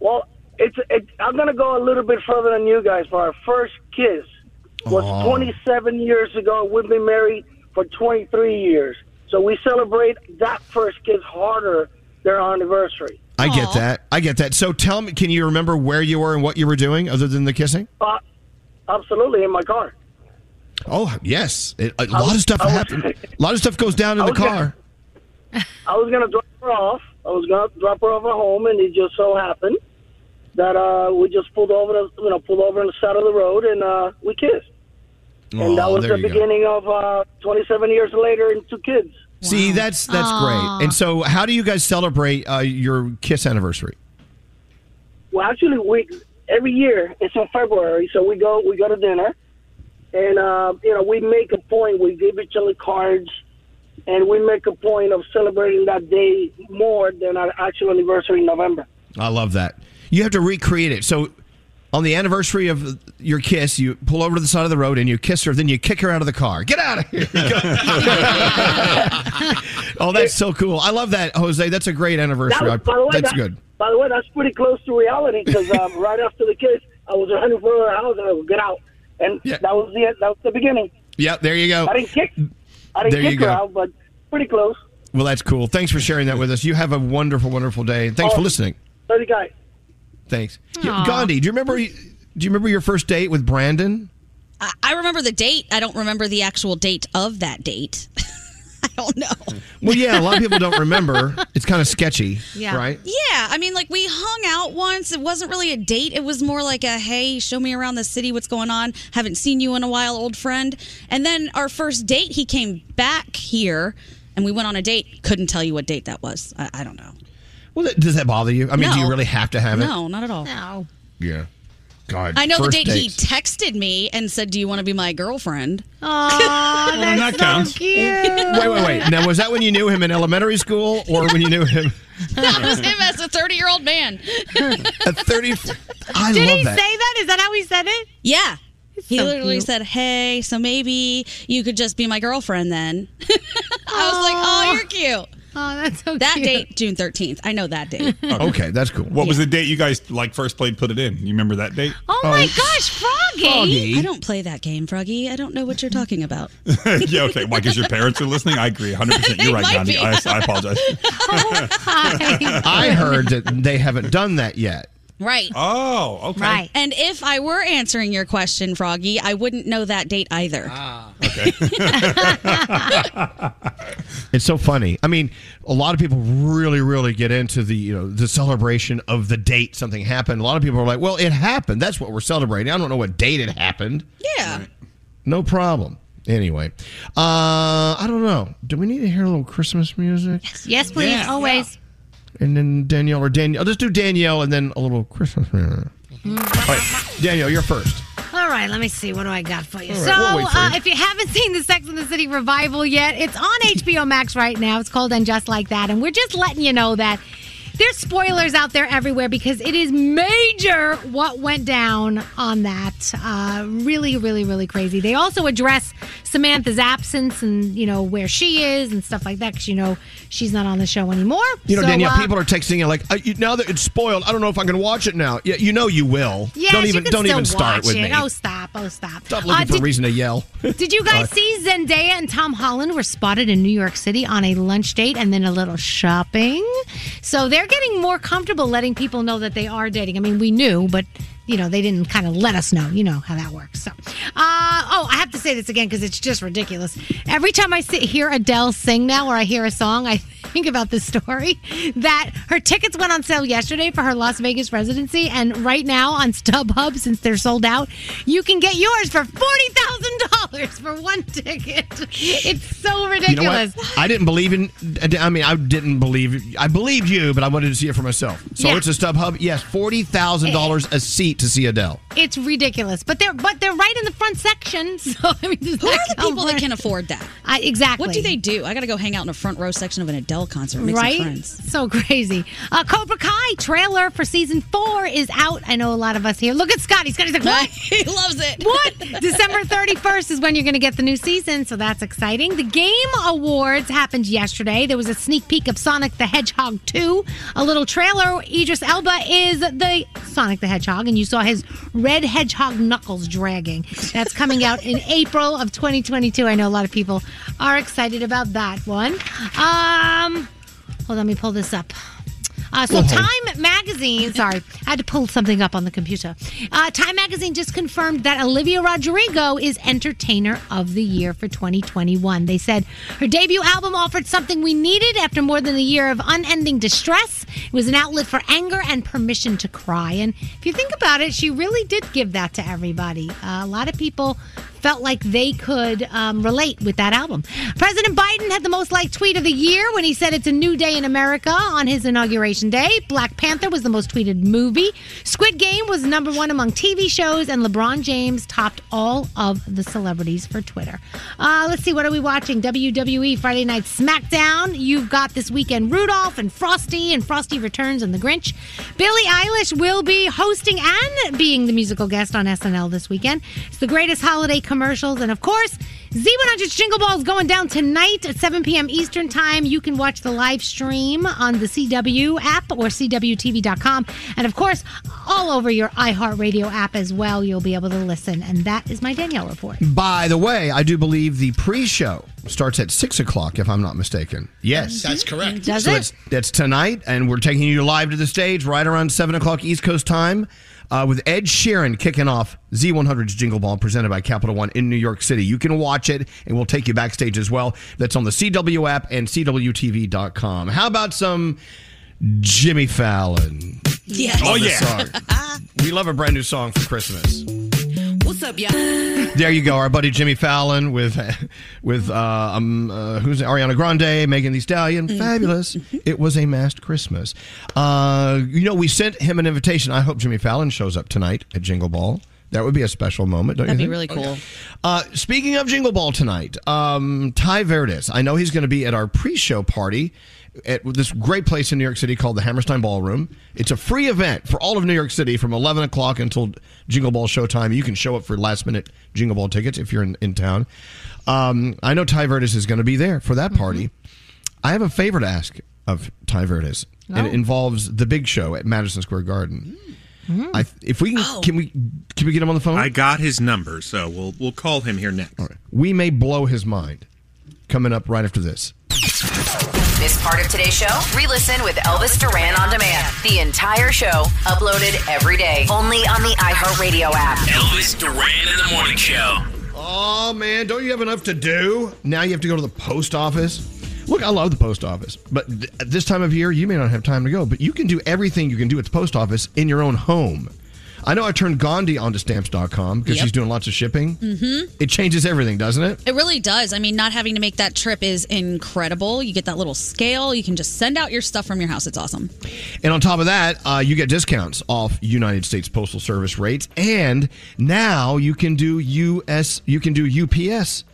Well, it's it, I'm gonna go a little bit further than you guys. For our first kiss was Aw. 27 years ago. We've been married for 23 years, so we celebrate that first kiss harder their anniversary. I get that. I get that. So, tell me, can you remember where you were and what you were doing other than the kissing? Uh, absolutely, in my car. Oh, yes. It, a lot of stuff happens. A lot of stuff goes down in the was gonna- car. I was gonna drop her off. I was gonna drop her off at home, and it just so happened that uh, we just pulled over, the, you know, pulled over on the side of the road, and uh, we kissed. And that was the you go. beginning of uh, 27 years later and two kids. See, that's that's Aw. great. And so, how do you guys celebrate uh, your kiss anniversary? Well, actually, we every year it's in February, so we go we go to dinner, and uh, you know we make a point. We give each other cards, and we make a point of celebrating that day more than our actual anniversary in November. I love that. You have to recreate it. So, on the anniversary of your kiss, you pull over to the side of the road and you kiss her. Then you kick her out of the car. Get out of here! oh, that's so cool. I love that, Jose. That's a great anniversary. That was- by the way, that's that- good. By the way, that's pretty close to reality because um, right after the kiss, I was running for the house and I would get out, and that was the that was the beginning. Yeah, there you go. I didn't kick. I didn't There kick her out, but pretty close. Well, that's cool. Thanks for sharing that with us. You have a wonderful, wonderful day. And thanks for Oh. listening. Thirty guy. Thanks. Aw. Gandhi, do you remember? Do you remember your first date with Brandon? I, I remember the date. I don't remember the actual date of that date. I don't know. Well, yeah, a lot of people don't remember. It's kind of sketchy, yeah. right? Yeah, I mean, like we hung out once. It wasn't really a date. It was more like a hey, show me around the city. What's going on? Haven't seen you in a while, old friend. And then our first date, he came back here, and we went on a date. Couldn't tell you what date that was. I, I don't know. Well, does that bother you? I mean, do you really have to have it? No, not at all. No. Yeah. God. I know the first date dates. he texted me and said, "Do you want to be my girlfriend?" Oh, then that counts. Wait, wait, wait. Now, was that when you knew him in elementary school, or when you knew him that was him as a thirty-year-old man. at thirty? I Did love he that. say that? Is that how he said it? Yeah. He So literally cute. said, "Hey, so maybe you could just be my girlfriend then." I was like, "Oh, you're cute." Oh, that's so that cute. date, June thirteenth. I know that date. Okay, that's cool. What was the date you guys like first played Put It In? You remember that date? Oh, uh, my gosh, Froggy. I don't play that game, Froggy. I don't know what you're talking about. yeah, okay. Why? Because your parents are listening? I agree 100%. You're right, might Gandhi. be. I, I apologize. Oh, I heard that they haven't done that yet. Right. Oh, okay. Right. And if I were answering your question, Froggy, I wouldn't know that date either. Ah. Okay. It's so funny. I mean, a lot of people really, really get into the you know the celebration of the date something happened. A lot of people are like, "Well, it happened. That's what we're celebrating." I don't know what date it happened. Yeah. No problem. Anyway, uh, I don't know. Do we need to hear a little Christmas music? Yes, please. Yeah. Always. And then Danielle or Danielle. Let's do Danielle and then a little Christmas music. All right, Danielle, you're first. All right, let me see. What do I got for you? All right, so, we'll wait for uh, you. if you haven't seen the Sex and the City revival yet, it's on HBO Max right now. It's called And Just Like That. And we're just letting you know that there's spoilers out there everywhere because it is major what went down on that. Uh, really, really, really crazy. They also address Samantha's absence and, you know, where she is and stuff like that because, you know, she's not on the show anymore. You know, So, Danielle, uh, people are texting you like, uh, you, now that it's spoiled, I don't know if I can watch it now. Yeah, you know you will. Yes, don't even don't even start with it. me. Oh, stop. Oh, stop. Stop Uh, looking for did- a reason to yell. Did you guys Uh, see Zendaya and Tom Holland were spotted in New York City on a lunch date and then a little shopping? So they're getting more comfortable letting people know that they are dating. I mean, we knew, but you know, they didn't kind of let us know. You know how that works. So, uh, oh, I have to say this again because it's just ridiculous. Every time I sit, hear Adele sing now or I hear a song, I think about this story that her tickets went on sale yesterday for her Las Vegas residency, and right now on StubHub, since they're sold out, you can get yours for forty thousand dollars for one ticket. It's so ridiculous. You know? I didn't believe in. I mean, I didn't believe. I believed you, but I wanted to see it for myself. So Yeah. it's a StubHub. Yes, forty thousand dollars a seat to see Adele. It's ridiculous, but they're but they're right in the front section. So I mean, does Who that are the people that can afford that? I, exactly. What do they do? I got to go hang out in a front row section of an Adele concert, make right? some friends. So crazy. Uh, Cobra Kai trailer for season four is out. I know a lot of us here. Look at Scotty. Scotty's like, what? he loves it. What? December 31st is when you're going to get the new season, so that's exciting. The Game Awards happened yesterday. There was a sneak peek of Sonic the Hedgehog 2, a little trailer. Idris Elba is the Sonic the Hedgehog, and you saw his red hedgehog knuckles dragging. That's coming out in April of 2022. I know a lot of people are excited about that one. Um, hold on, let me pull this up. Uh, so Time Magazine, sorry, I had to pull something up on the computer. Uh, Time Magazine just confirmed that Olivia Rodrigo is Entertainer of the Year for 2021. They said her debut album offered something we needed after more than a year of unending distress. It was an outlet for anger and permission to cry. And if you think about it, she really did give that to everybody. Uh, a lot of people felt like they could um, relate with that album. President Biden had the most liked tweet of the year when he said it's a new day in America on his inauguration day. Black Panther was the most tweeted movie. Squid Game was number one among TV shows, and LeBron James topped all of the celebrities for Twitter. Uh, let's see, what are we watching? WWE Friday Night SmackDown. You've got this weekend Rudolph and Frosty, and Frosty Returns and The Grinch. Billie Eilish will be hosting and being the musical guest on SNL this weekend. It's the greatest holiday commercials, and of course, Z100's Jingle Ball is going down tonight at 7 p.m. Eastern Time. You can watch the live stream on the CW app or CWTV.com. And of course, all over your iHeartRadio app as well, you'll be able to listen. And that is my Danielle report. By the way, I do believe the pre-show starts at six o'clock, if I'm not mistaken. Yes, That's mm-hmm. correct. Does so it? it's it's tonight, and we're taking you live to the stage right around seven o'clock East Coast time. Uh, with Ed Sheeran kicking off Z100's Jingle Ball presented by Capital One in New York City. You can watch it, and we'll take you backstage as well. That's on the CW app and CWTV.com. How about some Jimmy Fallon? Yes. Love Oh, yeah. we love a brand new song for Christmas. What's up, y'all? There you go, our buddy Jimmy Fallon with with uh, um, uh, who's Ariana Grande, Megan Thee Stallion, fabulous. It was a masked Christmas. Uh, you know, we sent him an invitation. I hope Jimmy Fallon shows up tonight at Jingle Ball. That would be a special moment, don't you think? That'd be really cool. Uh, speaking of Jingle Ball tonight, um, Tai Verdes. I know he's going to be at our pre-show party at this great place in New York City called the Hammerstein Ballroom. It's a free event for all of New York City from 11 o'clock until Jingle Ball showtime. You can show up for last-minute Jingle Ball tickets if you're in, in town. Um, I know Tai Verdes is going to be there for that party. I have a favor to ask of Tai Verdes, and it Oh. involves the big show at Madison Square Garden. I, if we can, can we can we get him on the phone? I got his number, so we'll we'll call him here next. We may blow his mind. Coming up right after this. Miss part of today's show? Re-listen with Elvis Duran on demand. The entire show uploaded every day, only on the iHeartRadio app. Elvis Duran in the morning show. Oh man, don't you have enough to do? Now you have to go to the post office. Look, I love the post office, but th- at this time of year, you may not have time to go. But you can do everything you can do at the post office in your own home. I know I turned Gandhi onto stamps.com because Yep. she's doing lots of shipping. Mm-hmm. It changes everything, doesn't it? It really does. I mean, not having to make that trip is incredible. You get that little scale. You can just send out your stuff from your house. It's awesome. And on top of that, uh, you get discounts off United States Postal Service rates, and now you can do US, you can do UPS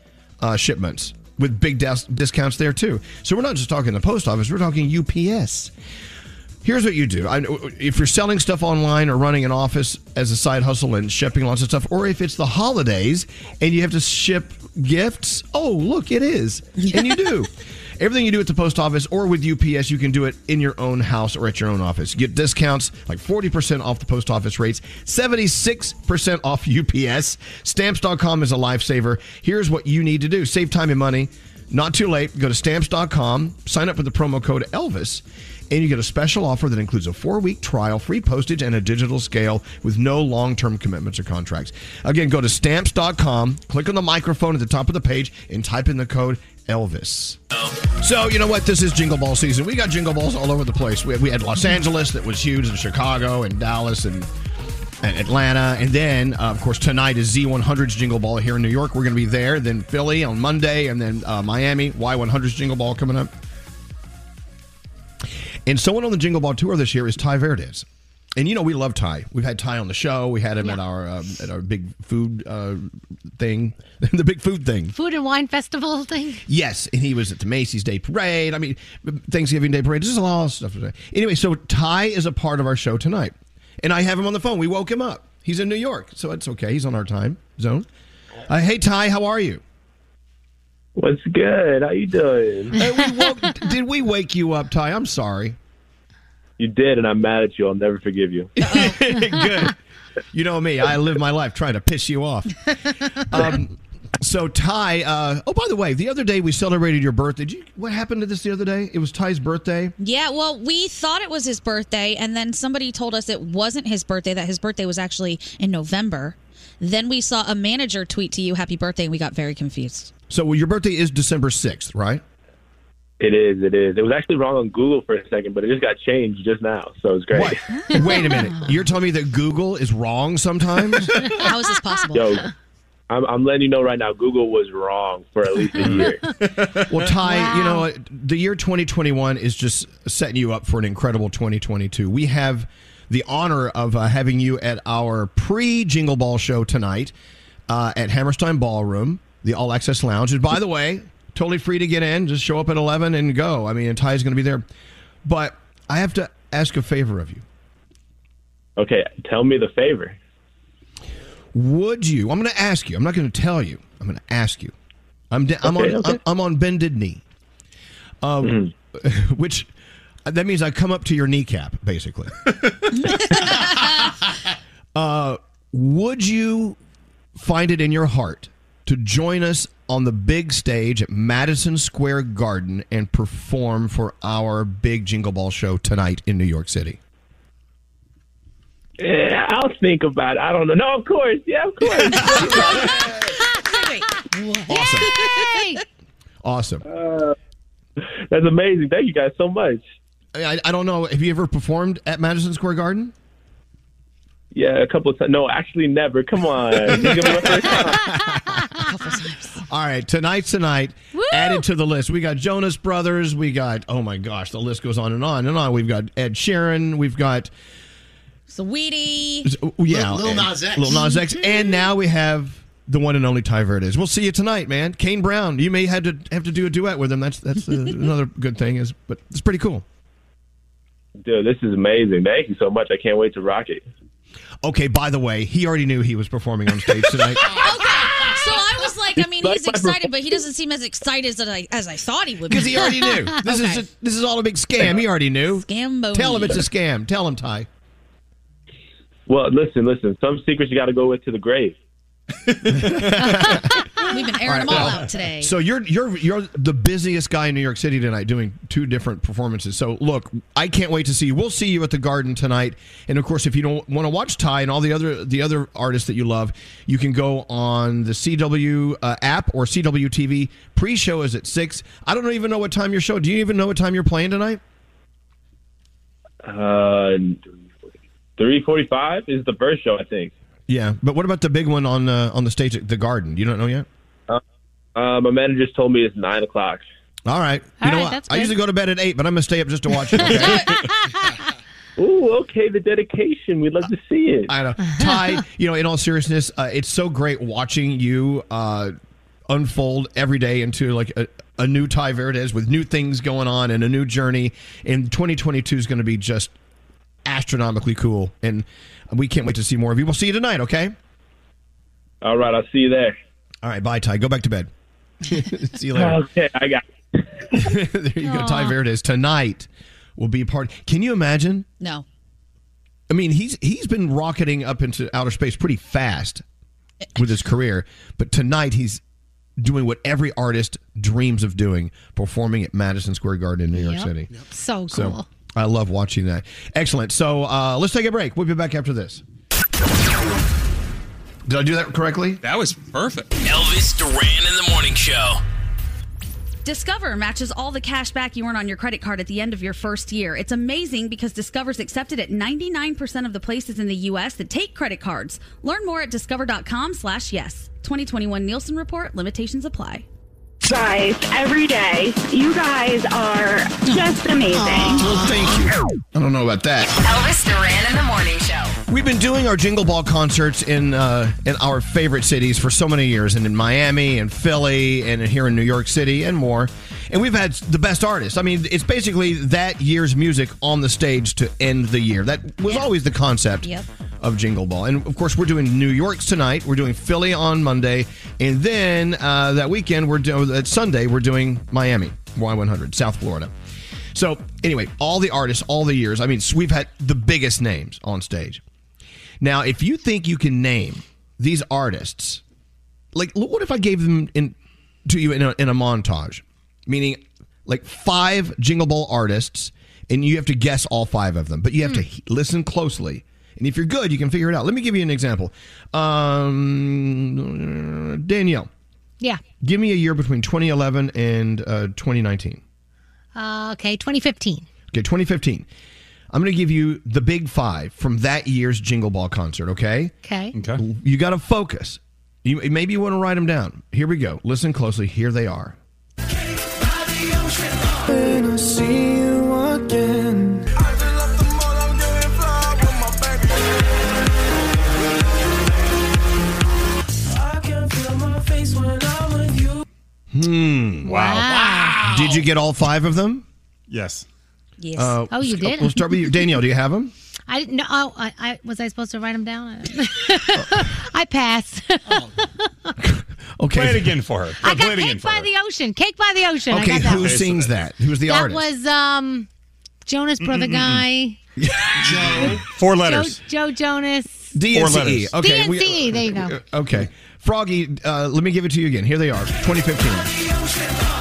uh, shipments with big dis- discounts there too. So we're not just talking the post office; we're talking UPS. Here's what you do: I, if you're selling stuff online or running an office as a side hustle and shipping lots of stuff, or if it's the holidays and you have to ship gifts, oh look, it is, and you do. Everything you do at the post office or with UPS, you can do it in your own house or at your own office. Get discounts like 40% off the post office rates, 76% off UPS. Stamps.com is a lifesaver. Here's what you need to do save time and money. Not too late. Go to stamps.com, sign up with the promo code Elvis, and you get a special offer that includes a four week trial, free postage, and a digital scale with no long term commitments or contracts. Again, go to stamps.com, click on the microphone at the top of the page, and type in the code Elvis. So, you know what? This is Jingle Ball season. We got Jingle Balls all over the place. We, we had Los Angeles that was huge, and Chicago, and Dallas, and, and Atlanta. And then, uh, of course, tonight is Z100's Jingle Ball here in New York. We're going to be there. Then Philly on Monday, and then uh, Miami, Y100's Jingle Ball coming up. And someone on the Jingle Ball tour this year is Tai Verdes. And you know we love Ty. We've had Ty on the show. We had him at our um, at our big food uh, thing, the big food thing. Food and wine festival thing. Yes, and he was at the Macy's Day Parade. I mean, Thanksgiving Day Parade. There's a lot of stuff. Anyway, so Ty is a part of our show tonight, and I have him on the phone. We woke him up. He's in New York, so it's okay. He's on our time zone. Uh, hey Ty, how are you? What's good? How you doing? Hey, we woke, did we wake you up, Ty? I'm sorry. You did, and I'm mad at you. I'll never forgive you. Good. You know me. I live my life trying to piss you off. Um, so Ty. Uh, oh, by the way, the other day we celebrated your birthday. Did you, what happened to this the other day? It was Ty's birthday. Yeah, well, we thought it was his birthday, and then somebody told us it wasn't his birthday, that his birthday was actually in November. Then we saw a manager tweet to you, Happy birthday, and we got very confused. So well, your birthday is December sixth, right? It is. It is. It was actually wrong on Google for a second, but it just got changed just now, so it's great. Wait a minute. You're telling me that Google is wrong sometimes? How is this possible? Yo, I'm, I'm letting you know right now. Google was wrong for at least a year. Well, Ty, you know, the year 2021 is just setting you up for an incredible 2022. We have the honor of uh, having you at our pre Jingle Ball show tonight uh, at Hammerstein Ballroom, the All Access Lounge. And by the way, totally free to get in. Just show up at 11 and go. I mean, and Ty's going to be there. But I have to ask a favor of you. Okay, tell me the favor. Would you? I'm going to ask you. I'm not going to tell you. I'm going to ask you. I'm de- I'm on okay. I'm, I'm on bended knee. Um, which that means I come up to your kneecap, basically. uh, would you find it in your heart to join us on the big stage at Madison Square Garden and perform for our big Jingle Ball show tonight in New York City? Yeah, I'll think about it. I don't know. No, of course. Yeah, of course. Awesome. Awesome. Uh, that's amazing. Thank you guys so much. I, I don't know. Have you ever performed at Madison Square Garden? Yeah, a couple of times. No, actually, never. Come on. This is gonna be my first time. All right, tonight's tonight. Added to the list, we got Jonas Brothers. We got oh my gosh, the list goes on and on and on. We've got Ed Sheeran. We've got Sweetie. oh, yeah, Lil- Lil and- Nas X. Lil Nas X, and now we have the one and only Tai Verdes. We'll see you tonight, man. Kane Brown. You may have to have to do a duet with him. That's that's uh, another good thing. Is but it's pretty cool. Dude, this is amazing. Thank you so much. I can't wait to rock it. Okay, by the way, he already knew he was performing on stage tonight. Okay. So I was like, I mean, he's excited, but he doesn't seem as excited as I as I thought he would. Because he already knew. This Okay. is a, this is all a big scam. He already knew. Scam Tell him it's a scam. Tell him, Ty. Well, listen, listen. Some secrets you got to go with to the grave. We've been airing them all out today. So you're you're you're the busiest guy in New York City tonight, doing two different performances. So look, I can't wait to see you. We'll see you at the Garden tonight, and of course, if you don't want to watch Ty and all the other the other artists that you love, you can go on the CW uh, app or CW TV. Pre-show is at six. I don't even know what time your show. Do you even know what time you're playing tonight? Uh, three forty-five is the first show, I think. Yeah, but what about the big one on uh, on the stage at the Garden? You don't know yet. Uh, uh, my manager just told me it's nine o'clock. All right. You All know right, what? that's I usually go to bed at eight, but I'm gonna stay up just to watch it. Okay? Ooh, okay, the dedication. We'd love to see it. I know. Ty, you know, in all seriousness, uh, it's so great watching you uh, unfold every day into like a, a new Tai Verdes with new things going on and a new journey. And 2022 is going to be just astronomically cool. And we can't wait to see more of you. We'll see you tonight, okay? All right, I'll see you there. All right, bye, Ty. Go back to bed. see you later. Okay, I got. there you go, Tai Verdes. Tonight will be a part. Can you imagine? No. I mean, he's he's been rocketing up into outer space pretty fast with his career, but tonight he's doing what every artist dreams of doing, performing at Madison Square Garden in New York Yep. City. So cool. So I love watching that. Excellent. So uh, let's take a break. We'll be back after this. Did I do that correctly? That was perfect. Elvis Duran in the morning show. Discover matches all the cash back you earn on your credit card at the end of your first year. It's amazing because Discover's accepted at 99% of the places in the U.S. that take credit cards. Learn more at discover.com slash yes. 2021 Nielsen Report. Limitations apply. Guys, every day, you guys are just amazing. Well, thank you. I don't know about that. Elvis Duran in the morning show. We've been doing our Jingle Ball concerts in uh, in our favorite cities for so many years, and in Miami and Philly, and here in New York City, and more. And we've had the best artists. I mean, it's basically that year's music on the stage to end the year. That was always the concept Yep. of Jingle Ball. And of course, we're doing New York's tonight. We're doing Philly on Monday, and then uh, that weekend we're doing that Sunday we're doing Miami Y100 South Florida. So anyway, all the artists, all the years. I mean, we've had the biggest names on stage. Now, if you think you can name these artists, like what if I gave them in to you in a, in a montage, meaning like five Jingle Ball artists, and you have to guess all five of them, but you have to he- listen closely. And if you're good, you can figure it out. Let me give you an example. Um, Danielle, Yeah. give me a year between 2011 and uh, 2019. Uh, okay, 2015. Okay, 2015. I'm going to give you the big five from that year's Jingle Ball concert, okay? Okay. Okay. You got to focus. You, maybe you want to write them down. Here we go. Listen closely. Here they are. When I see you again. I can feel my face when I'm with you. Hmm. Wow. Wow. Did you get all five of them? Yes. Yes. Uh, Oh, you did? We'll start with you. Danielle, do you have them? I didn't know. Oh, I, I was I supposed to write them down? I passed. Okay. Play it again for her. I Play got Cake by her. the Ocean. Cake by the Ocean. I Okay, got who one. sings that? Who's the that artist? That was um Jonas Brother guy. Joe. Four letters. Joe, Joe Jonas. DNCE. letters. E. Okay. DNCE. we- there you go. Okay. Froggy, uh, let me give it to you again. Here they are 2015.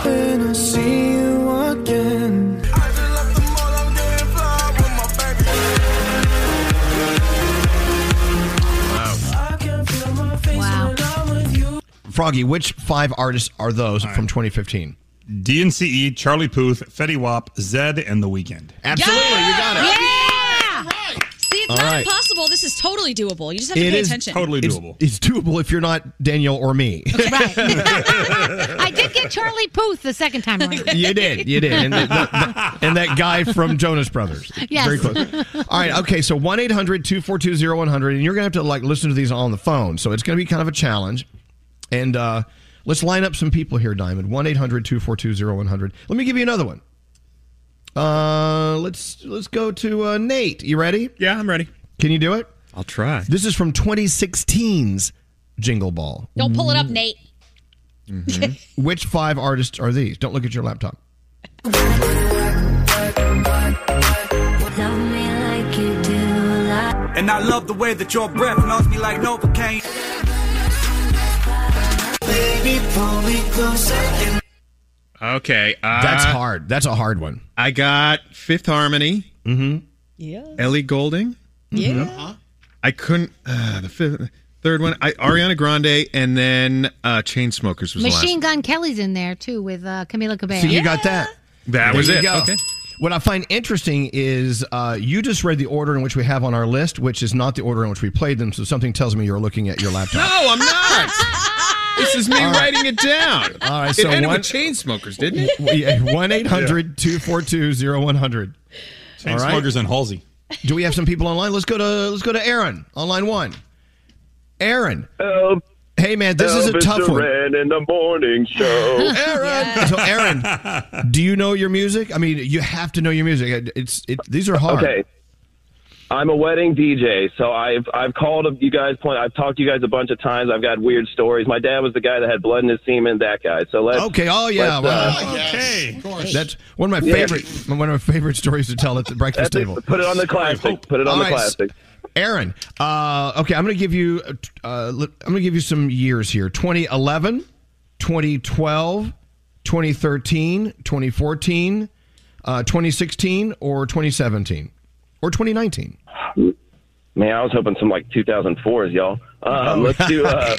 Froggy, which five artists are those from 2015? DNCE, Charlie Puth, Fetty Wap, Zedd, and The Weeknd. Absolutely, you got it. Yeah! See, it's All not right. impossible. This is totally doable. You just have to It pay is attention. It's, totally doable. it's doable if you're not Danielle or me. Right. I did get Charlie Puth the second time around. you did, you did, and, the, the- and that guy from Jonas Brothers. Yes. Very close. All right, okay. So 1 800 242 0100. and you're gonna have to like listen to these on the phone. So it's gonna be kind of a challenge. And uh, let's line up some people here, Diamond. 1 800 242 100. Let me give you another one. Uh, let's let's go to uh, Nate. You ready? Yeah, I'm ready. Can you do it? I'll try. This is from 2016's Jingle Ball. Don't pull it up, Nate. Which five artists are these? Don't look at your laptop. And I love the way that your breath melts me like Novocaine. Okay. Uh, That's hard. That's a hard one. I got Fifth Harmony. Mm-hmm. Yeah. Ellie Goulding. Yeah. I couldn't. Uh, the fifth, third one. I, Ariana Grande, and then uh, Chainsmokers was Machine the Gun Kelly's in there too with uh, Camila Cabello. So you got that. That There was you it. go. Okay. What I find interesting is uh, you just read the order in which we have on our list, which is not the order in which we played them. So something tells me you're looking at your laptop. No, I'm not. this is me All right. writing it down. All right, so it so ended one- with Chainsmokers, didn't it? One 800 242 0100 Chainsmokers and Halsey. Do we have some people online? Let's go to let's go to Aaron on line one. Aaron. hey man, this is a Elvis tough one. Duran in the morning show. Aaron. So Aaron, do you know your music? I mean, you have to know your music. It's it, these are hard. Okay. I'm a wedding DJ, so I've I've called you guys. Point. I've talked to you guys a bunch of times. I've got weird stories. My dad was the guy that had blood in his semen. That guy. So let's. Okay. Oh yeah. Well, uh, okay. Of course. That's one of my Yeah. favorite one of my favorite stories to tell at the breakfast That's it. table. Put it on the classic. Put it on All the right, classic. Aaron. Uh, okay, I'm going to give you. Uh, I'm going to give you some years here: 2011, 2012, 2013, 2014, uh, 2016, or 2017, or 2019. Man, I was hoping some like 2004s, y'all. Um, Oh. Let's do. Uh,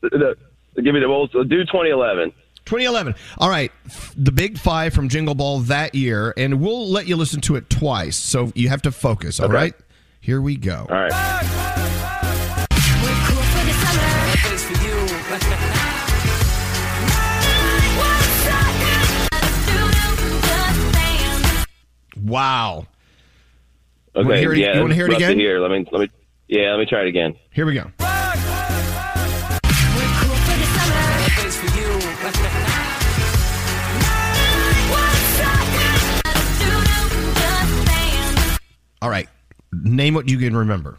the, the, give me the old. Do 2011. 2011. All right, the big five from Jingle Ball that year, and we'll let you listen to it twice, so you have to focus. All right, here we go. All right. Wow. Okay. Wanna hear it- yeah. you wanna hear it again? hear. Let me. Let me. Yeah. Let me try it again. Here we go. All right, name what you can remember.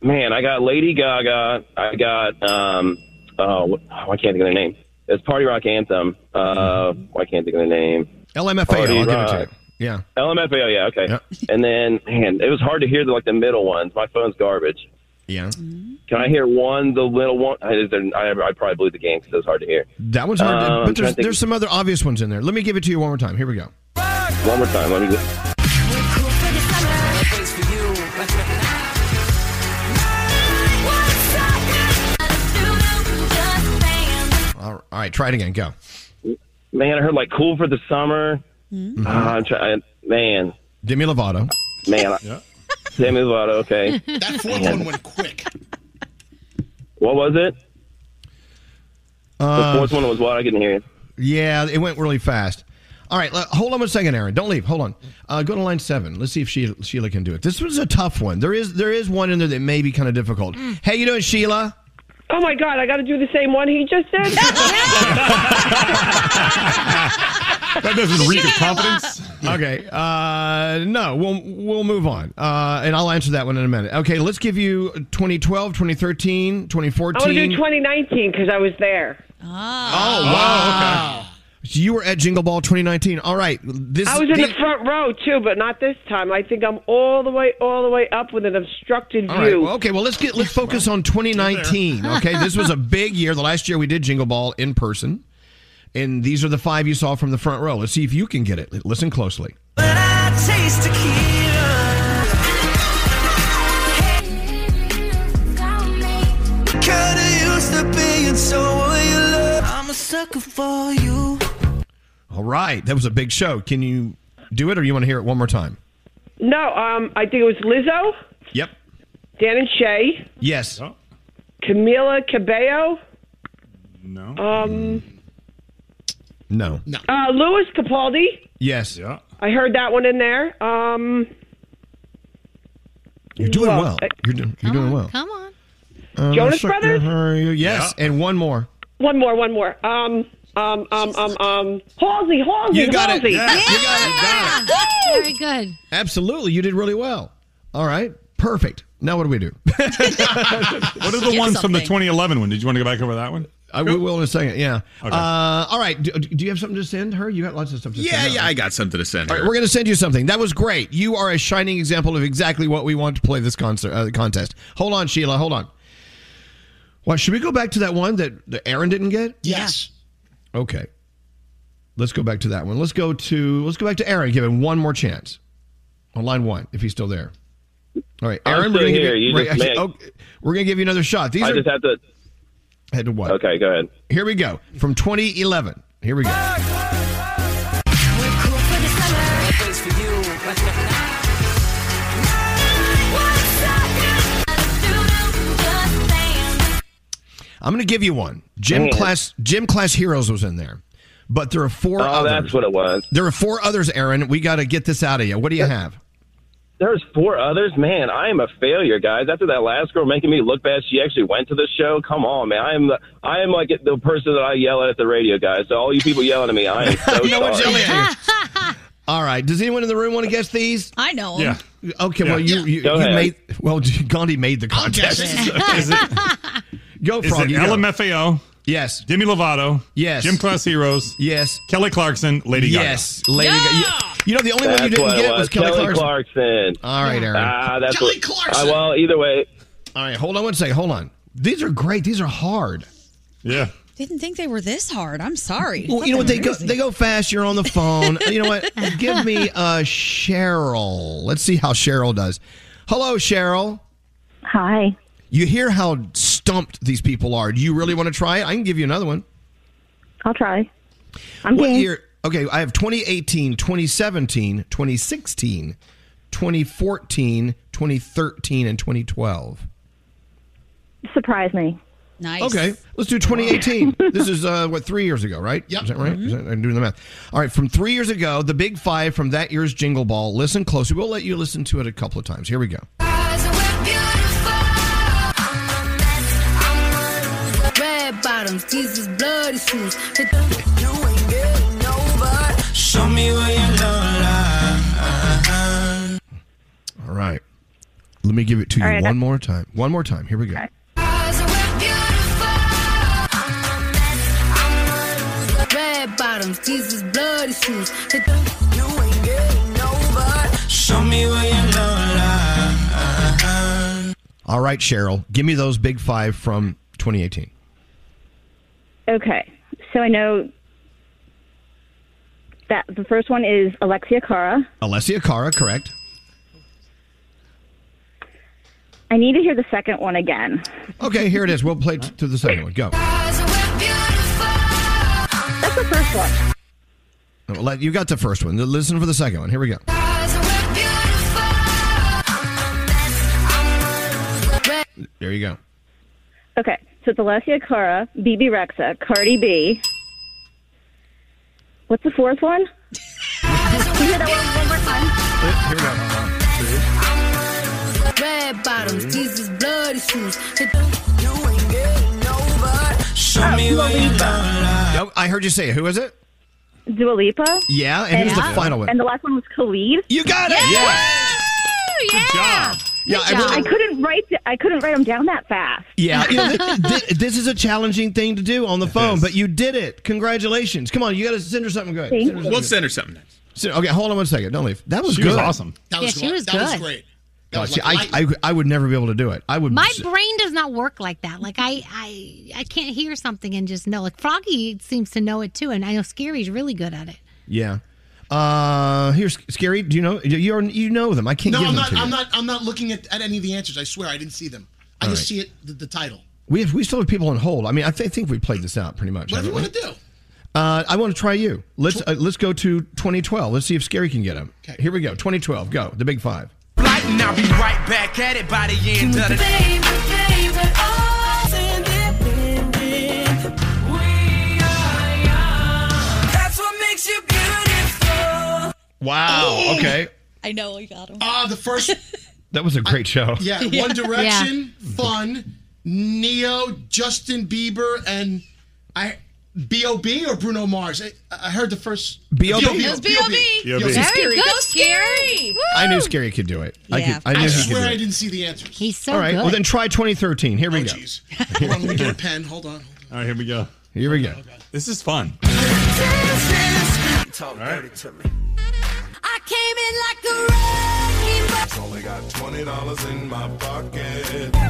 Man, I got Lady Gaga. I got um. Oh, oh, I can't think of their name. It's Party Rock Anthem. Uh, I can't think of their name. LMFAO. Party I'll give it to Rock. you. Yeah. LMFAO. Yeah. Okay. And then, man, it was hard to hear the like the middle ones. My phone's garbage. Yeah. Can I hear one? The little one. I, is there- I, I probably blew the game because it was hard to hear. That one's hard, Um, to, I'm but there's, to think- there's some other obvious ones in there. Let me give it to you one more time. Here we go. One more time. Let me. Just, All all right, try it again. Go. man, I heard like "Cool for the Summer." Mhm. Uh, I'm trying. Man, Demi Lovato. man. I, Demi Lovato. Okay. That fourth one went quick. What was it? The Uh, fourth one was what? I couldn't hear you. Yeah, it went really fast. All right, hold on one second, Aaron. Don't leave. Hold on. Uh, go to line seven. Let's see if Sheila, Sheila can do it. This was a tough one. There is there is one in there that may be kind of difficult. Hey, you doing, Sheila? Oh my God! I got to do the same one he just did. That doesn't reek of confidence. Okay. Uh, no, we'll we'll move on. Uh, and I'll answer that one in a minute. Okay, let's give you 2012, 2013, 2014. I want 2014. to do 2019 because I was there. Oh, oh wow. So you were at Jingle Ball 2019. All right. This I was in the- the front row too, but not this time. I think I'm all the way, all the way up with an obstructed All right. view. Well, okay. Well, let's get let's focus on 2019. Okay. This was a big year. The last year we did Jingle Ball in person, and these are the five you saw from the front row. Let's see if you can get it. Listen closely. taste tequila. Coulda used to be, and so you love. I'm a sucker for you. All right. That was a big show. Can you do it, or you want to hear it one more time? No, um, I think it was Lizzo, Yep. Dan and Shay, Yes. Camila Cabello, No. um, No. uh, Lewis Capaldi. Yes. Yeah. I heard that one in there. Um, You're doing Well, well. uh, You're, do- you're doing well. Come on. Uh, Jonas sucker Brothers? her- Yes, and one more. one more, one more. Um, um, um, um, um, Halsey, Halsey, You got it. Halsey. Yeah, you got it. Got it. Very good. Absolutely, you did really well. All right, perfect. Now what do we do? What are the Get ones from the 2011 one? Did you want to go back over that one? I will will in a second. Yeah. Okay. Uh, all right. Do, do you have something to send her? You got lots of stuff to Yeah, send. yeah, I got something to send All her. right, we're going to send you something. That was great. You are a shining example of exactly what we want to play this concert uh, contest. Hold on, Sheila. Hold on. Well, should we go back to that one that, that Aaron didn't get? Yes. Okay. Let's go back to that one. Let's go to let's go back to Aaron. Give him one more chance on line one if he's still there. All right, Aaron. we're gonna here. Give you, You we're, just actually- make- okay, we're gonna give you another shot. These I are just have to. Head to what? Okay, go ahead. Here we go from 2011. Here we go. I'm going to give you one. Gym Man. class Gym class heroes was in there, but there are four. Oh, others. that's what it was. There are four others, Aaron. We got to get this out of you. What do you have? There's four others. Man, I am a failure, guys. After that last girl making me look bad, she actually went to the show. Come on, man. I am the I am like the person that I yell at at the radio, guys. So all you people yelling at me, I am so No one's sorry. yelling at All right. Does anyone in the room want to guess these? I know 'em. Okay. Well, you you, Go you ahead. made well. Gandhi made the contest. Is it, Go, is Frog. it you go. Yes. Demi Lovato? Yes. Gym Class Heroes? Yes. Kelly Clarkson? Lady Gaga? Yes, Lady Gaga. You, you know the only one you didn't get was, Kelly, Clarkson. Clarkson. All right, Aaron. Ah, that's Kelly what, Clarkson. Uh, well, either way. All right, hold on one second. Hold on. These are great. These are hard. Yeah. Didn't think they were this hard. I'm sorry. Well, you know what? They go they go fast. You're on the phone. you know what? Give me a Cheryl. Let's see how Cheryl does. Hello, Cheryl. Hi. You hear how stumped these people are. Do you really want to try it? I can give you another one. I'll try. I'm what game. year? Okay, I have 2018, 2017, 2016, 2014, 2013, and 2012. Surprise me. Nice. Okay, let's do 2018. this is uh, what three years ago, right? Yep. Is that right? Is that, I'm doing the math. All right, from three years ago, the big five from that year's Jingle Ball. Listen closely. We'll let you listen to it a couple of times. Here we go. Red bottoms, Jesus bloody shoes. Show me where your love lies. All right. Let me give it to you All right, one more time. One more time. Here we go. Red bottoms, Jesus bloody shoes. You ain't getting over. Show me where your love lies. All right, Cheryl, give me those big five from 2018. Okay. So I know that the first one is Alexia Cara. Alessia Cara, correct. I need to hear the second one again. Okay, here it is. We'll play t- to the second one. Go. That's the first one. Let- You got the first one. Listen for the second one. Here we go. There you go. Okay. So it's Alessia Cara, Bebe Rexha, Cardi B. What's the fourth one? Can you hear that one one more time? Here we go. Red bottoms, Jesus bloody shoes. You ain't getting over. Show me where your love I heard you say it. Who is it? Dua Lipa. Yeah, and who's the final one? And the last one was Khalid. You got it. Yes. Good job. Yeah, I I, really- couldn't write. I couldn't write them down that fast. Yeah, you know, th- th- this is a challenging thing to do on the phone, but you did it. Congratulations! Come on, you got to send her something good. Thank Send her something We'll good. send her something next. So- okay, hold on one second. Don't leave. That was She good. was awesome. That Yeah, was, she was that was great. That Oh, was see, like I, I, I would never be able to do it. I would. My brain does not work like that. Like I, I, I can't hear something and just know. Like Froggy seems to know it too, and I know Skeery's really good at it. Yeah. Uh, here's Skeery. Do you know you you know them? I can't no, give I'm them not. to. I'm not. I'm not looking at, at any of the answers. I swear, I didn't see them. I All just right. see it. The, the title. We have, we still have people on hold. I mean, I th- think we played this out pretty much. Whatever you want to do. Uh, I want to try you. Let's uh, let's go to 2012. Let's see if Skeery can get him. Here we go. 2012. Go. The big five. Flight and I'll be right back at it by the end of the day. Beautiful. Wow. Okay. I know we got him. Ah, the first. That was a great show. Yeah, Yeah. One Direction, Fun, Ne-Yo, Justin Bieber, and I. B.O.B. or Bruno Mars? I, I heard the first. B.O.B.. B.O.B. It B.O.B.. Very Skeery. Go Skeery! I knew Skeery could do it. I Yeah. could. I knew I he could swear I didn't see the answers. He's so All right. good. Well, then try 2013. Here we go. Hold on, let me get a pen. Hold on. All right, here we go. Here we go. This is fun. Talk dirty to me. I came in like a wrecking ball. Only got twenty dollars in my pocket.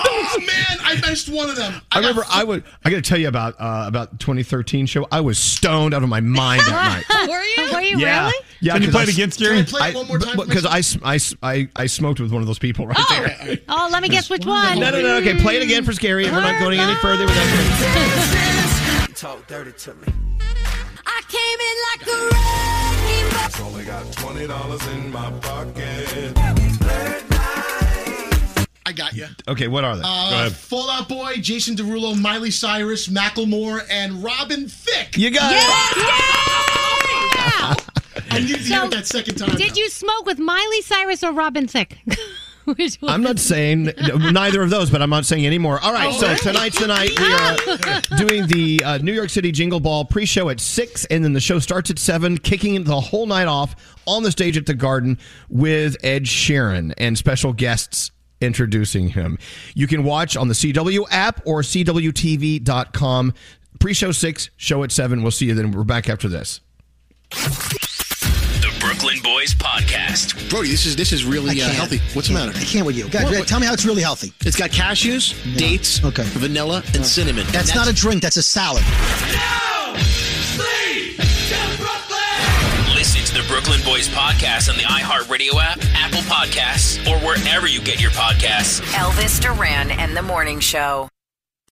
Oh man, I missed one of them. I remember I would. I got to tell you about uh, about 2013 show. I was stoned out of my mind that night. Were you? Were you Yeah, really? yeah. Can you 'cause play I it s- again, Skeery? Can I play it one more time for Because I, s- I, s- I, I smoked with one of those people right there. Oh, let me guess which one. No, no, no. Okay, play it again for Skeery. and We're not going any further with that. Talk dirty to me. I came in like a Only got twenty dollars in my pocket. I got you. Okay, what are they? Uh, Fall Out Boy, Jason Derulo, Miley Cyrus, Macklemore, and Robin Thicke. You got it. I needed to hear it that second time. Did you smoke with Miley Cyrus or Robin Thicke? Which one? I'm not saying neither of those, but I'm not saying any more. All right, Oh, so really? tonight's the night we are doing the uh, New York City Jingle Ball pre-show at six, and then the show starts at seven, kicking the whole night off on the stage at the Garden with Ed Sheeran and special guests introducing him. You can watch on the CW app or CWTV.com. Pre-show six, show at seven. We'll see you then. We're back after this. The Brooklyn Boys Podcast. Brody, this is this is really I uh, can't. healthy. What's the matter? I can't with you. Guys, What- what- tell me how it's really healthy. It's got cashews, dates, okay. vanilla, and cinnamon. That's, not a drink. That's a salad. Listen to the Brooklyn Boys Podcast on the iHeartRadio app, Apple Podcasts, or wherever you get your podcasts. Elvis Duran and the Morning Show.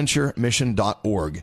Bonaventuremission.org.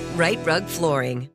Rite Rug Flooring.